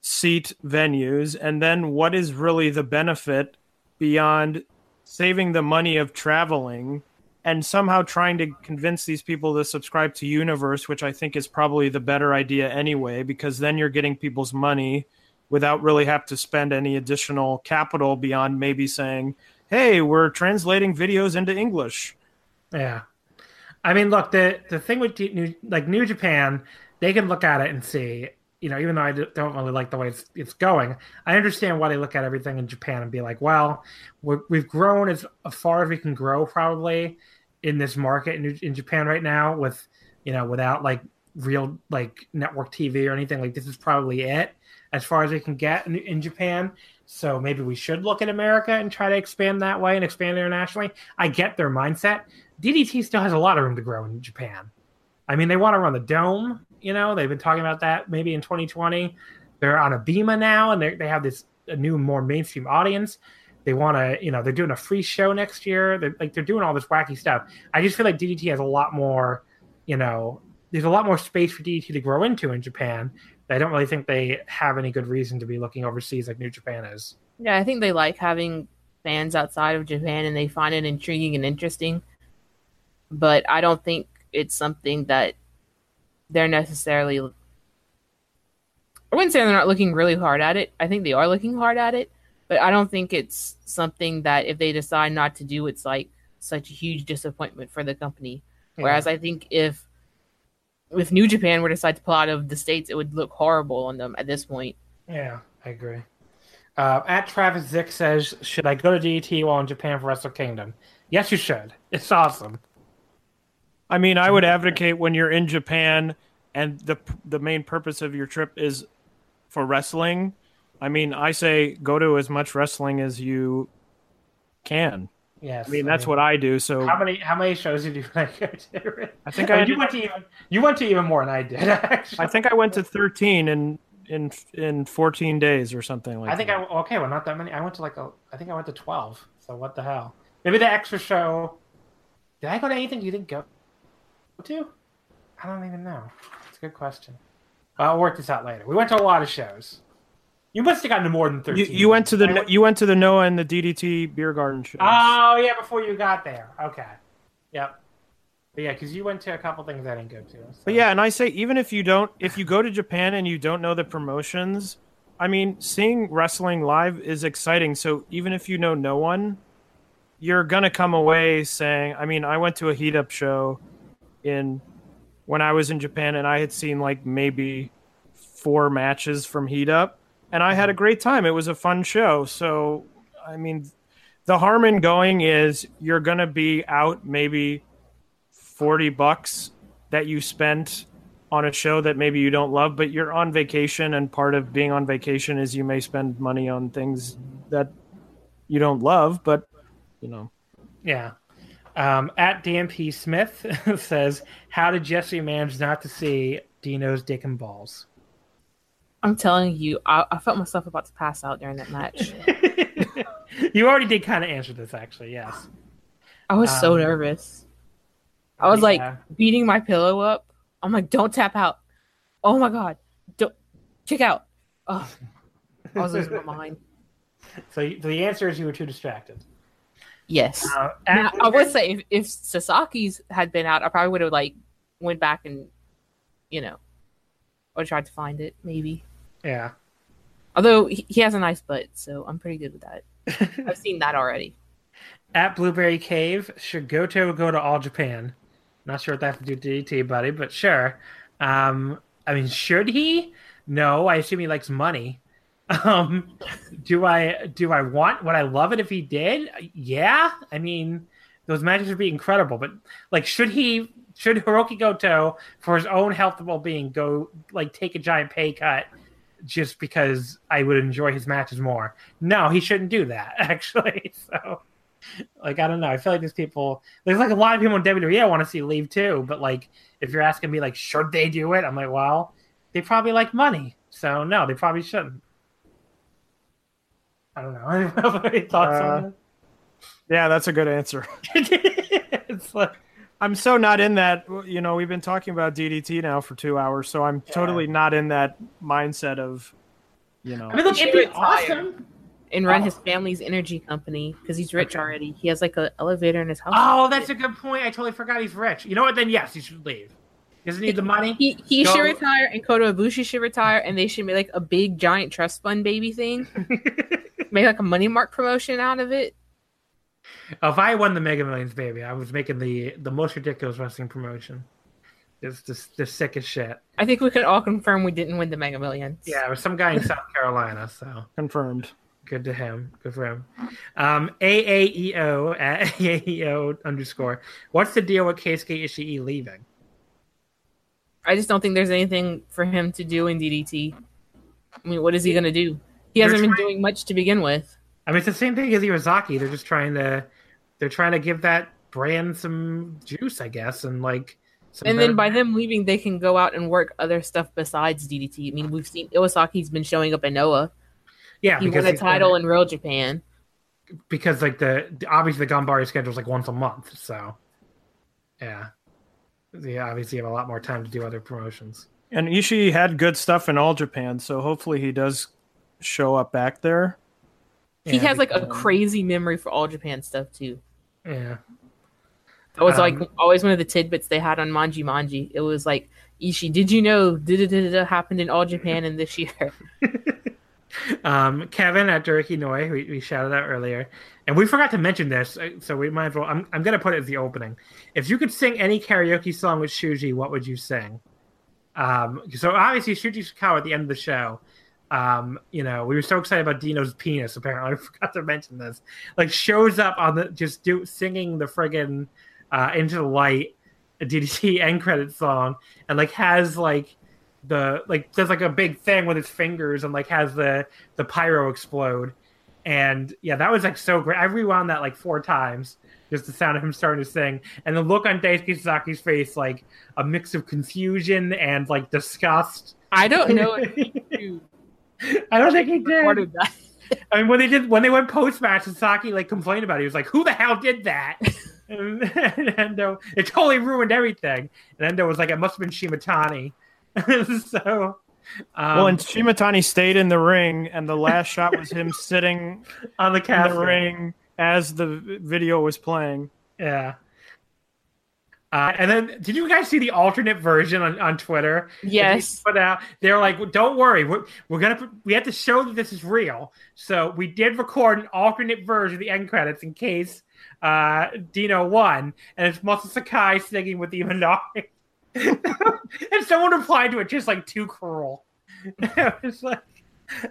seat venues and then what is really the benefit beyond saving the money of traveling and somehow trying to convince these people to subscribe to Universe, which I think is probably the better idea anyway, because then you're getting people's money without really have to spend any additional capital beyond maybe saying, "Hey, we're translating videos into English." Yeah, I mean, look the the thing with New, like New Japan, they can look at it and see, you know, even though I don't really like the way it's, it's going, I understand why they look at everything in Japan and be like, well, we're, we've grown as far as we can grow probably in this market in, in Japan right now with, you know, without like real like network TV or anything. Like this is probably it as far as we can get in, in Japan. So maybe we should look at America and try to expand that way and expand internationally. I get their mindset. DDT still has a lot of room to grow in Japan. I mean, they want to run the dome. You know, they've been talking about that maybe in 2020. They're on Abema now, and they they have this a new, more mainstream audience. They want to, you know, they're doing a free show next year. They're like they're doing all this wacky stuff. I just feel like DDT has a lot more, you know, there's a lot more space for DDT to grow into in Japan. I don't really think they have any good reason to be looking overseas like New Japan is. Yeah, I think they like having fans outside of Japan and they find it intriguing and interesting. But I don't think it's something that they're necessarily. I wouldn't say they're not looking really hard at it. I think they are looking hard at it, but I don't think it's something that if they decide not to do, it's like such a huge disappointment for the company. Whereas I think if if New Japan were to decide to pull out of the states, it would look horrible on them at this point. Yeah, I agree. Uh, at Travis Zick says, "Should I go to DDT while in Japan for Wrestle Kingdom?" Yes, you should. It's awesome. I mean, I would advocate when you're in Japan and the the main purpose of your trip is for wrestling. I mean, I say go to as much wrestling as you can. Yes. I mean, that's what I do. So How many how many shows did you <laughs> go to? I think Oh, I you went to even you went to even more than I did. <laughs> Actually, I think I went to 13 in in in 14 days or something like I think that. I okay. Well, not that many. I went to like a. I think I went to twelve. So what the hell? Maybe the extra show. Did I go to anything you didn't go to? I don't even know. It's a good question. I'll work this out later. We went to a lot of shows. You must have gotten to more than you, thirteen. you went to the you went to the Noah and the DDT beer garden show. Oh yeah, before you got there. Okay. Yep. But yeah, because you went to a couple things I didn't go to. so- But yeah, and I say even if you don't, if you go to Japan and you don't know the promotions, I mean, seeing wrestling live is exciting. So even if you know no one, you're gonna come away saying, I mean, I went to a heat up show in when I was in Japan, and I had seen like maybe four matches from heat up, and I had a great time. It was a fun show. So I mean, the harm in going is you're gonna be out maybe 40 bucks that you spent on a show that maybe you don't love, but you're on vacation, and part of being on vacation is you may spend money on things that you don't love, but you know. Yeah. Um, at DMP Smith <laughs> says, "How did Jesse manage not to see Dino's dick and balls?" I'm telling you, I, I felt myself about to pass out during that match. <laughs> you already did kind of answer this, actually. Yes. I was so Um, nervous. I was yeah. like beating my pillow up. I'm like, don't tap out. Oh my god, don't kick out. Oh, I was losing my mind. <laughs> So the answer is you were too distracted. Yes. Uh, Now, I would say if, if Sasaki's had been out, I probably would have like went back and, you know, or tried to find it maybe. Yeah. Although he, has a nice butt, so I'm pretty good with that. <laughs> I've seen that already. At Blueberry Cave, should Goto go to All Japan? Not sure what that has to do with DDT, buddy, but sure. Um, I mean, should he? No, I assume he likes money. <laughs> Um, do I do I want? Would I love it if he did? Yeah. I mean, those matches would be incredible. But like, should he? Should Hiroki Goto, for his own health and well-being, go like take a giant pay cut just because I would enjoy his matches more? No, he shouldn't do that. <laughs> Actually, so like I don't know. I feel like there's people. There's like a lot of people in WWE I want to see leave too. But like, if you're asking me like, should they do it? I'm like, well, they probably like money, so no, they probably shouldn't. I don't know. I don't know any thoughts Uh, on Yeah, that's a good answer. <laughs> it's like, I'm so not in that. You know, we've been talking about DDT now for two hours, so I'm totally not in that mindset of, you know. I mean, look, it'd be awesome. And run Oh. his family's energy company because he's rich already. He has like an elevator in his house. Oh, that's a good point. I totally forgot he's rich. You know what? Then yes, he should leave. He Doesn't he need the money. He he Go- should retire, and Kota Ibushi should retire, and they should make like a big giant trust fund baby thing. <laughs> make like a money mark promotion out of it. If I won the Mega Millions, baby, I was making the the most ridiculous wrestling promotion. It's just the sickest shit. I think we could all confirm we didn't win the Mega Millions. Yeah, it was some guy in South Carolina, so Confirmed. good to him. Good for him. Um, AAEO at <laughs> AAEO underscore. What's the deal with Keisuke Ishii leaving? I just don't think there's anything for him to do in DDT. I mean, what is he gonna do? He They're hasn't been doing much to begin with. I mean, it's the same thing as Iwasaki. They're just trying to, they're trying to give that brand some juice, I guess, and like. Some And then by them leaving, they can go out and work other stuff besides DDT. I mean, we've seen Iwasaki's been showing up in Noah. yeah, He won a he's- title in Real Japan. because like the obviously the Gambare schedule is like once a month, so yeah, they obviously have a lot more time to do other promotions. And Ishii had good stuff in All Japan, so hopefully he does show up back there. He Yeah, has like a crazy memory for All Japan stuff too. Yeah, That was like Um, always one of the tidbits they had on Maji Manji. It was like, Ishii, did you know da happened in All Japan in this year? <laughs> <laughs> um, Kevin at Durkee Noi, we, we shouted out earlier, and we forgot to mention this, uh, so we might as well. I'm I'm gonna put it as the opening. If you could sing any karaoke song with Shuji, what would you sing? Um, so obviously Shuji Ishikawa at the end of the show. Um, you know, we were so excited about Dino's penis. Apparently, <laughs> I forgot to mention this. Like, shows up on the just do singing the friggin' uh, into the light a DDT <laughs> end credit song, and like has like the like does like a big thing with his fingers and like has the the pyro explode. And yeah, that was like so great. I rewound that like four times. Just the sound of him starting to sing, and the look on Daisuke Sasaki's face, like a mix of confusion and like disgust. I don't <laughs> know if you I don't think he did. I mean, when they did when they went post match, Sasaki like complained about it. He was like, "Who the hell did that?" <laughs> <laughs> and Endo, it totally ruined everything. And Endo was like, "It must have been Shimatani." <laughs> so, um, well, and Shimatani stayed in the ring, and the last shot was him sitting on the in the ring as the video was playing. yeah. Uh, and then, did you guys see the alternate version on, on Twitter? Yes. Put out. They're like, "Don't worry, we're, we're gonna we have to show that this is real." So we did record an alternate version of the end credits in case uh, Dino won, and it's Muscle Sakai singing with the Imanari. <laughs> and someone replied to it just like too cruel. <laughs> it was like,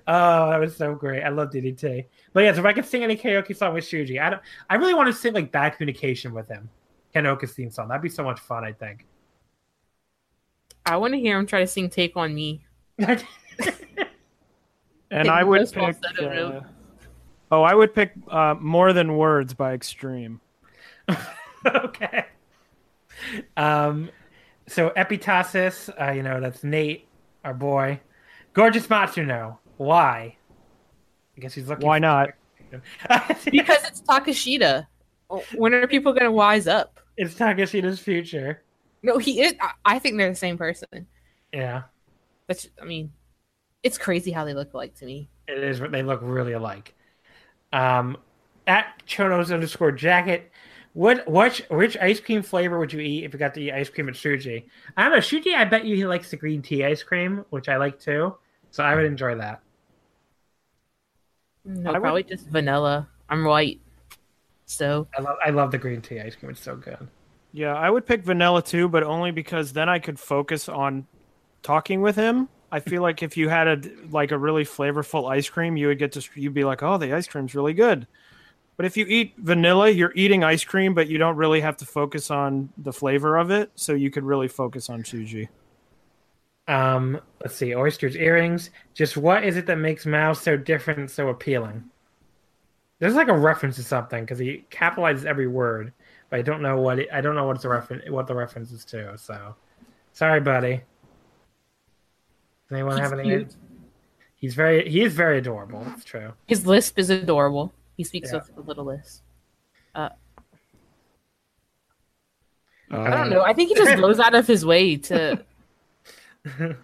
oh, that was so great. I love DDT. But yes, if I could sing any karaoke song with Shuji, I don't. I really want to sing like Bad Communication with him. Ken Oka's theme song. That'd be so much fun. I think. I want to hear him try to sing "Take on Me." <laughs> And I would pick. uh, oh, I would pick uh, "More Than Words" by Extreme. <laughs> okay. Um, so Epitasis, uh, you know, that's Nate, our boy. Gorgeous Matsuno. Why? I guess he's looking. Why for- not? <laughs> Because it's Takeshita. When are people going to wise up? It's Takeshita's future. No, he is. I- I think they're the same person. Yeah, That's. I mean, it's crazy how they look alike to me. it is. They look really alike. Um, at Chono's underscore jacket. What which which ice cream flavor would you eat if you got to eat ice cream at Shuji? I don't know. Shuji, I bet you he likes the green tea ice cream, which I like too. So I would enjoy that. No, I would- probably just vanilla. I'm white, so I love I love the green tea ice cream. It's so good. Yeah, I would pick vanilla too, but only because then I could focus on talking with him. I feel like if you had a like a really flavorful ice cream, you would get to you'd be like, "Oh, the ice cream's really good." But if you eat vanilla, you're eating ice cream, but you don't really have to focus on the flavor of it, so you could really focus on Shuji. Um, let's see, oysters, earrings. Just what is it that makes Mao so different, so appealing? There's like a reference to something because he capitalizes every word, but I don't know what it, I don't know what it's a reference what the reference is to. So, sorry, buddy. Does anyone He's have any? cute. He's very he is very adorable. That's true. his lisp is adorable. He speaks Yeah. with a little lisp. I Uh, don't know. I think he just <laughs> goes out of his way to. <laughs>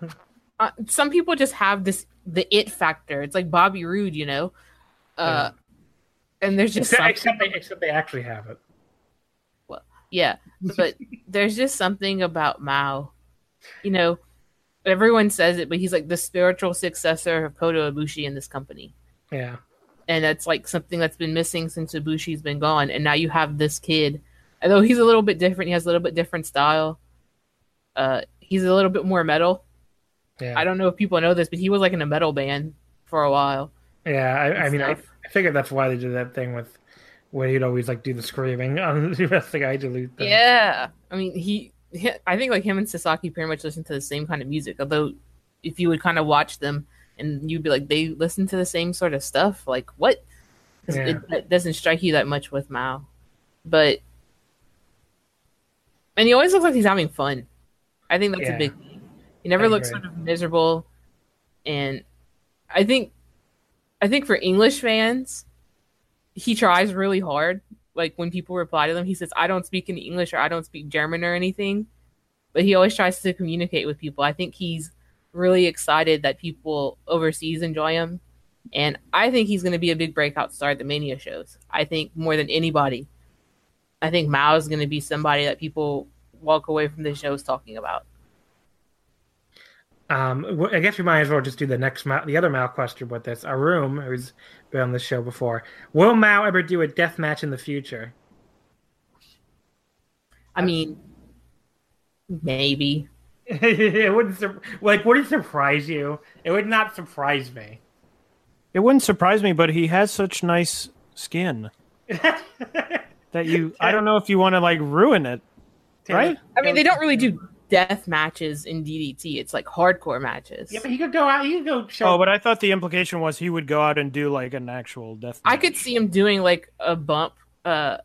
Uh, some people just have this the it factor. It's like Bobby Roode, you know. Uh, and there's just Except, something, except they except they actually have it. yeah, but there's just something about Mao. You know, everyone says it, but he's like the spiritual successor of Kota Ibushi in this company. Yeah. and that's like something that's been missing since Ibushi's been gone. And now you have this kid, although he's a little bit different. He has a little bit different style. Uh, he's a little bit more metal. Yeah. I don't know if people know this, but he was like in a metal band for a while. Yeah, I, I mean, I. I figured that's why they did that thing with where he'd always like do the screaming <laughs> on the rest of the guy delete thing. Yeah, I mean he, he. I think like him and Sasaki pretty much listen to the same kind of music. Although, if you would kind of watch them, and you'd be like, they listen to the same sort of stuff. Like what? Yeah. It, it doesn't strike you that much with Mao, but and he always looks like he's having fun. I think that's Yeah. a big thing. He never I looks agree. sort of miserable, and I think, I think for English fans, he tries really hard. Like when people reply to them, he says, "I don't speak any English or I don't speak German or anything," but he always tries to communicate with people. I think he's really excited that people overseas enjoy him, and I think he's going to be a big breakout star at the Mania shows. I think more than anybody, I think Mao is going to be somebody that people walk away from the shows talking about. Um, w- I guess we might as well just do the next Mao, the other Mao question with this. Arum, who's been on the show before, will Mao ever do a death match in the future? I mean, maybe. <laughs> it wouldn't sur- like would it surprise you? It would not surprise me. It wouldn't surprise me, but he has such nice skin <laughs> that you. I don't know if you want to like ruin it, right? I mean, they don't really do death matches in DDT. It's like hardcore matches. Yeah, but he could go out. He could go show. Oh, but I thought the implication was he would go out and do like an actual death. I could see him doing like a bump, uh,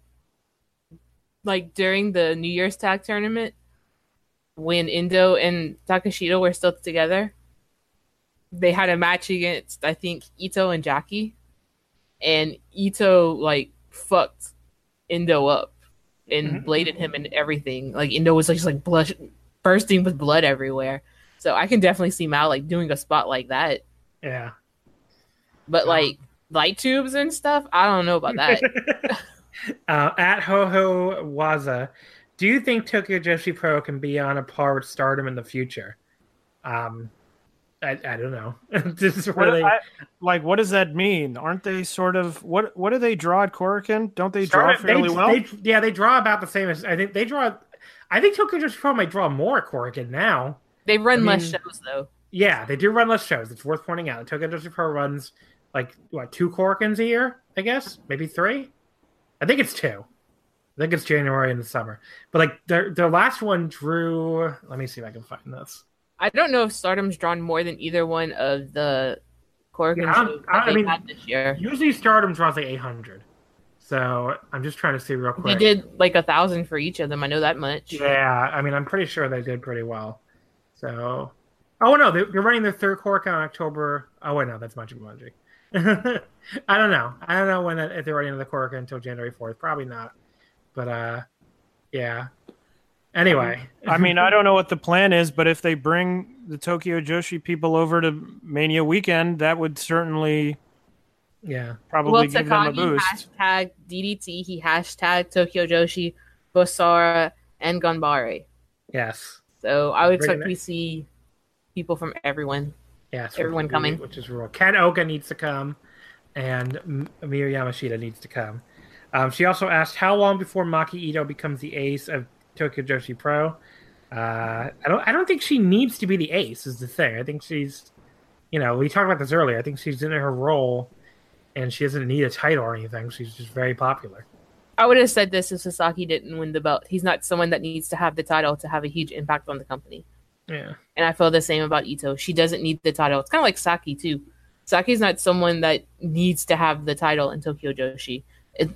like during the New Year's tag tournament when Endo and Takeshita were still together. They had a match against I think Ito and Jackie, and Ito like fucked Endo up and Mhm. bladed him and everything. Like Endo was just like blush, bursting with blood everywhere. So I can definitely see Mao like doing a spot like that. yeah. But like light tubes and stuff, I don't know about that. <laughs> uh, at Hoho Waza, do you think Tokyo Joshi Pro can be on a par with Stardom in the future? Um, I, I don't know. <laughs> this is What- really I- like, what does that mean? Aren't they sort of what? What do they draw at Korakuen? Don't they draw fairly they- well? they- yeah, they draw about the same as I think they draw. I think Tokyo Joshi Pro might draw more Korakuen now. They run I less mean- shows though. Yeah, they do run less shows. It's worth pointing out. Tokyo Joshi Pro runs like what two Korakuens a year? I guess maybe three. I think it's two. I think it's January in the summer. But like their their last one drew. Let me see if I can find this. I don't know if Stardom's drawn more than either one of the Korakuen Yeah, shows I- I mean- this year. Usually Stardom draws like 800. So I'm just trying to see real quick. They quick. did like a thousand for each of them. I know that much. Yeah, I mean, I'm pretty sure they did pretty well. So, oh no, they, they're running their third cork on October. Oh wait, no, that's Munchie Munchie. <laughs> I don't know. I don't know when that, if they're running the cork until January 4th. Probably not. But uh, yeah. Anyway, I mean, I don't know what the plan is, but if they bring the Tokyo Joshi people over to Mania weekend, that would certainly yeah, probably Well, give them a boost. hashtag DDT. He hashtag Tokyo Joshi, Basara, and Ganbare. yes, So I would Bringing expect we see people from everyone. yes. Everyone coming. which is real. Ken Oka needs to come, and M- Miyu Yamashita needs to come. Um, she also asked how long before Maki Ito becomes the ace of Tokyo Joshi Pro. Uh, I don't. I don't think she needs to be the ace. Is the thing. I think she's, you know, we talked about this earlier. I think she's in her role, and she doesn't need a title or anything. She's just very popular. I would have said this if Sasaki didn't win the belt. He's not someone that needs to have the title to have a huge impact on the company. Yeah. And I feel the same about Ito. She doesn't need the title. It's kind of like Saki too. Saki's not someone that needs to have the title in Tokyo Joshi. It,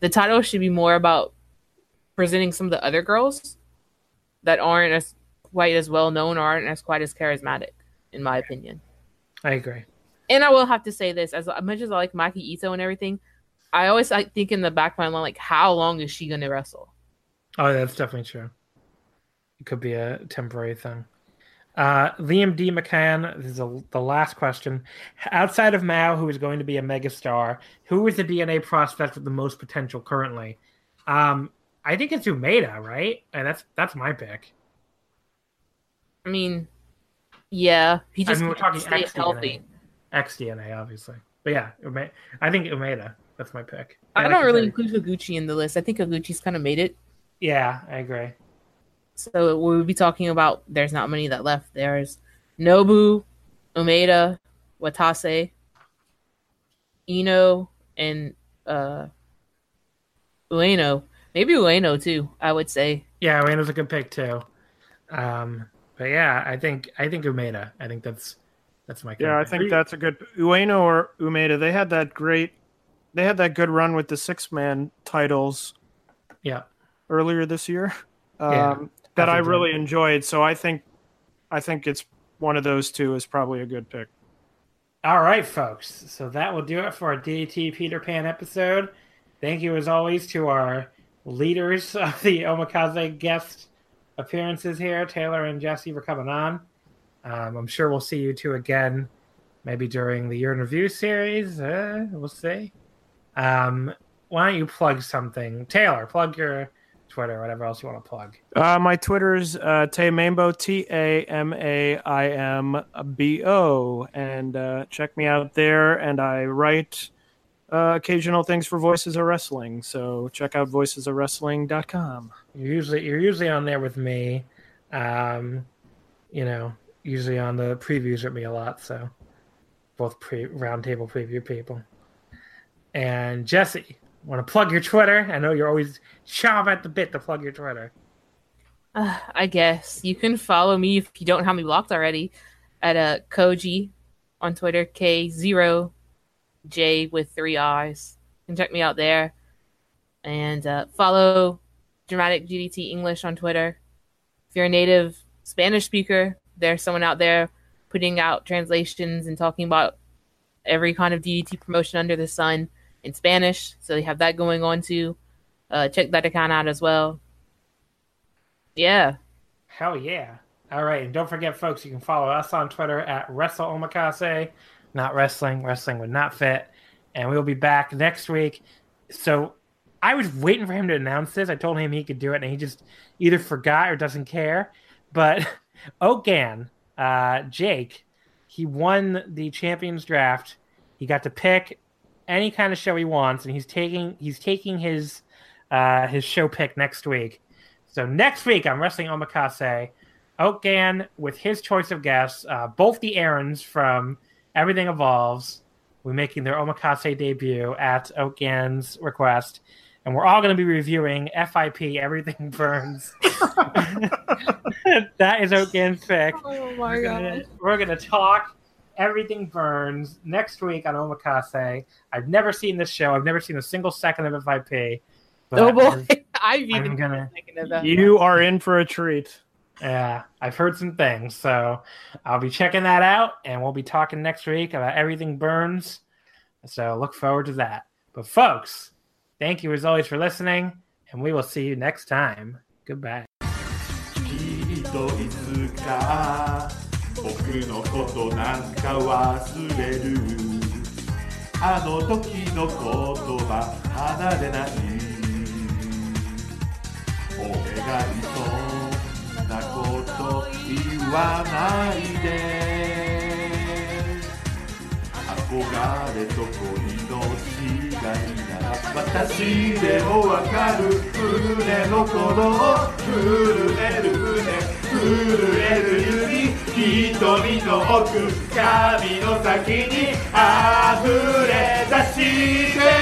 the title should be more about presenting some of the other girls that aren't as quite as well known or aren't as quite as charismatic, in my opinion. I agree. And I will have to say this: as much as I like Maki Ito and everything, I always like think in the back of my mind, like, how long is she going to wrestle? Oh, that's definitely true. It could be a temporary thing. Uh, Liam D. McCann, this is a, the last question. Outside of Mao, who is going to be a megastar, who is the DNA prospect with the most potential currently? Um, I think it's Umeda, right? And that's that's my pick. I mean, yeah, he just I mean, we're talking stay healthy. DNA. X DNA, obviously. But yeah, Ume- I think Umeda. That's my pick. I don't really include Higuchi in the list. I think Higuchi's kind of made it. Yeah, I agree. So we would be talking about there's not many that left. There's Nobu, Umeda, Watase, Iino, and uh Ueno. Maybe Ueno too, I would say. Yeah, Ueno's a good pick too. Um, but yeah, I think I think Umeda. I think that's that's my. Yeah, I think that's a good Ueno or Umeda. They had that great, they had that good run with the six man titles Yeah, earlier this year. Um, Yeah, that I think so. really enjoyed. So I think, I think it's one of those two is probably a good pick. All right, folks. So that will do it for our DDT Peter Pan episode. Thank you, as always, to our leaders of the Omakase guest appearances here, Taylor and Jesse, for coming on. Um, I'm sure we'll see you two again, maybe during the year in review series. Uh, we'll see. Um, why don't you plug something, Taylor? Plug your Twitter, whatever else you want to plug. Uh, my Twitter's uh, Tay Mambo, T A M A I M B O, and uh, check me out there. And I write uh, occasional things for Voices of Wrestling, so check out voicesofwrestling.com. You're usually you're usually on there with me. Um, you know, usually on the previews with me a lot. So both pre roundtable preview people. And Jesse, want to plug your Twitter? I know you're always chomp at the bit to plug your Twitter. Uh, I guess you can follow me if you don't have me blocked already at uh, Koji on Twitter, K zero J with three I's. You can check me out there and uh, follow Dramatic DDT English on Twitter. If you're a native Spanish speaker, there's someone out there putting out translations and talking about every kind of DDT promotion under the sun in Spanish. So they have that going on too. Uh, check that account out as well. Yeah. Hell yeah. All right. And don't forget, folks, you can follow us on Twitter at Wrestle Omakase. Not wrestling. Wrestling would not fit. And we'll be back next week. So I was waiting for him to announce this. I told him he could do it, and he just either forgot or doesn't care. But <laughs> Ogan, uh, Jake, he won the champions draft. He got to pick any kind of show he wants, and he's taking he's taking his uh, his show pick next week. So next week I'm Wrestling Omakase, Oakgan with his choice of guests, uh, both the Aarons from Everything Evolves, we're making their Omakase debut at Oakgan's request, and we're all going to be reviewing FIP Everything Burns. <laughs> <laughs> that is Oakgan's pick. Oh my We're gonna, we're gonna talk Everything Burns next week on Omakase. I've never seen this show. I've never seen a single second of FIP. but Oh boy, I've- <laughs> I've I'm even gonna. thinking. You are in for a treat. Yeah, I've heard some things, so I'll be checking that out, and we'll be talking next week about everything burns. So look forward to that. But folks, thank you as always for listening, and we will see you next time. Goodbye. きっといつか僕のことなんか忘れるあの時の言葉離れない俺がいそうなこと言わないで 憧れと恋の違いなら私でもわかる。船の鼓動震える船震える指瞳の奥髪の先に溢れ出して。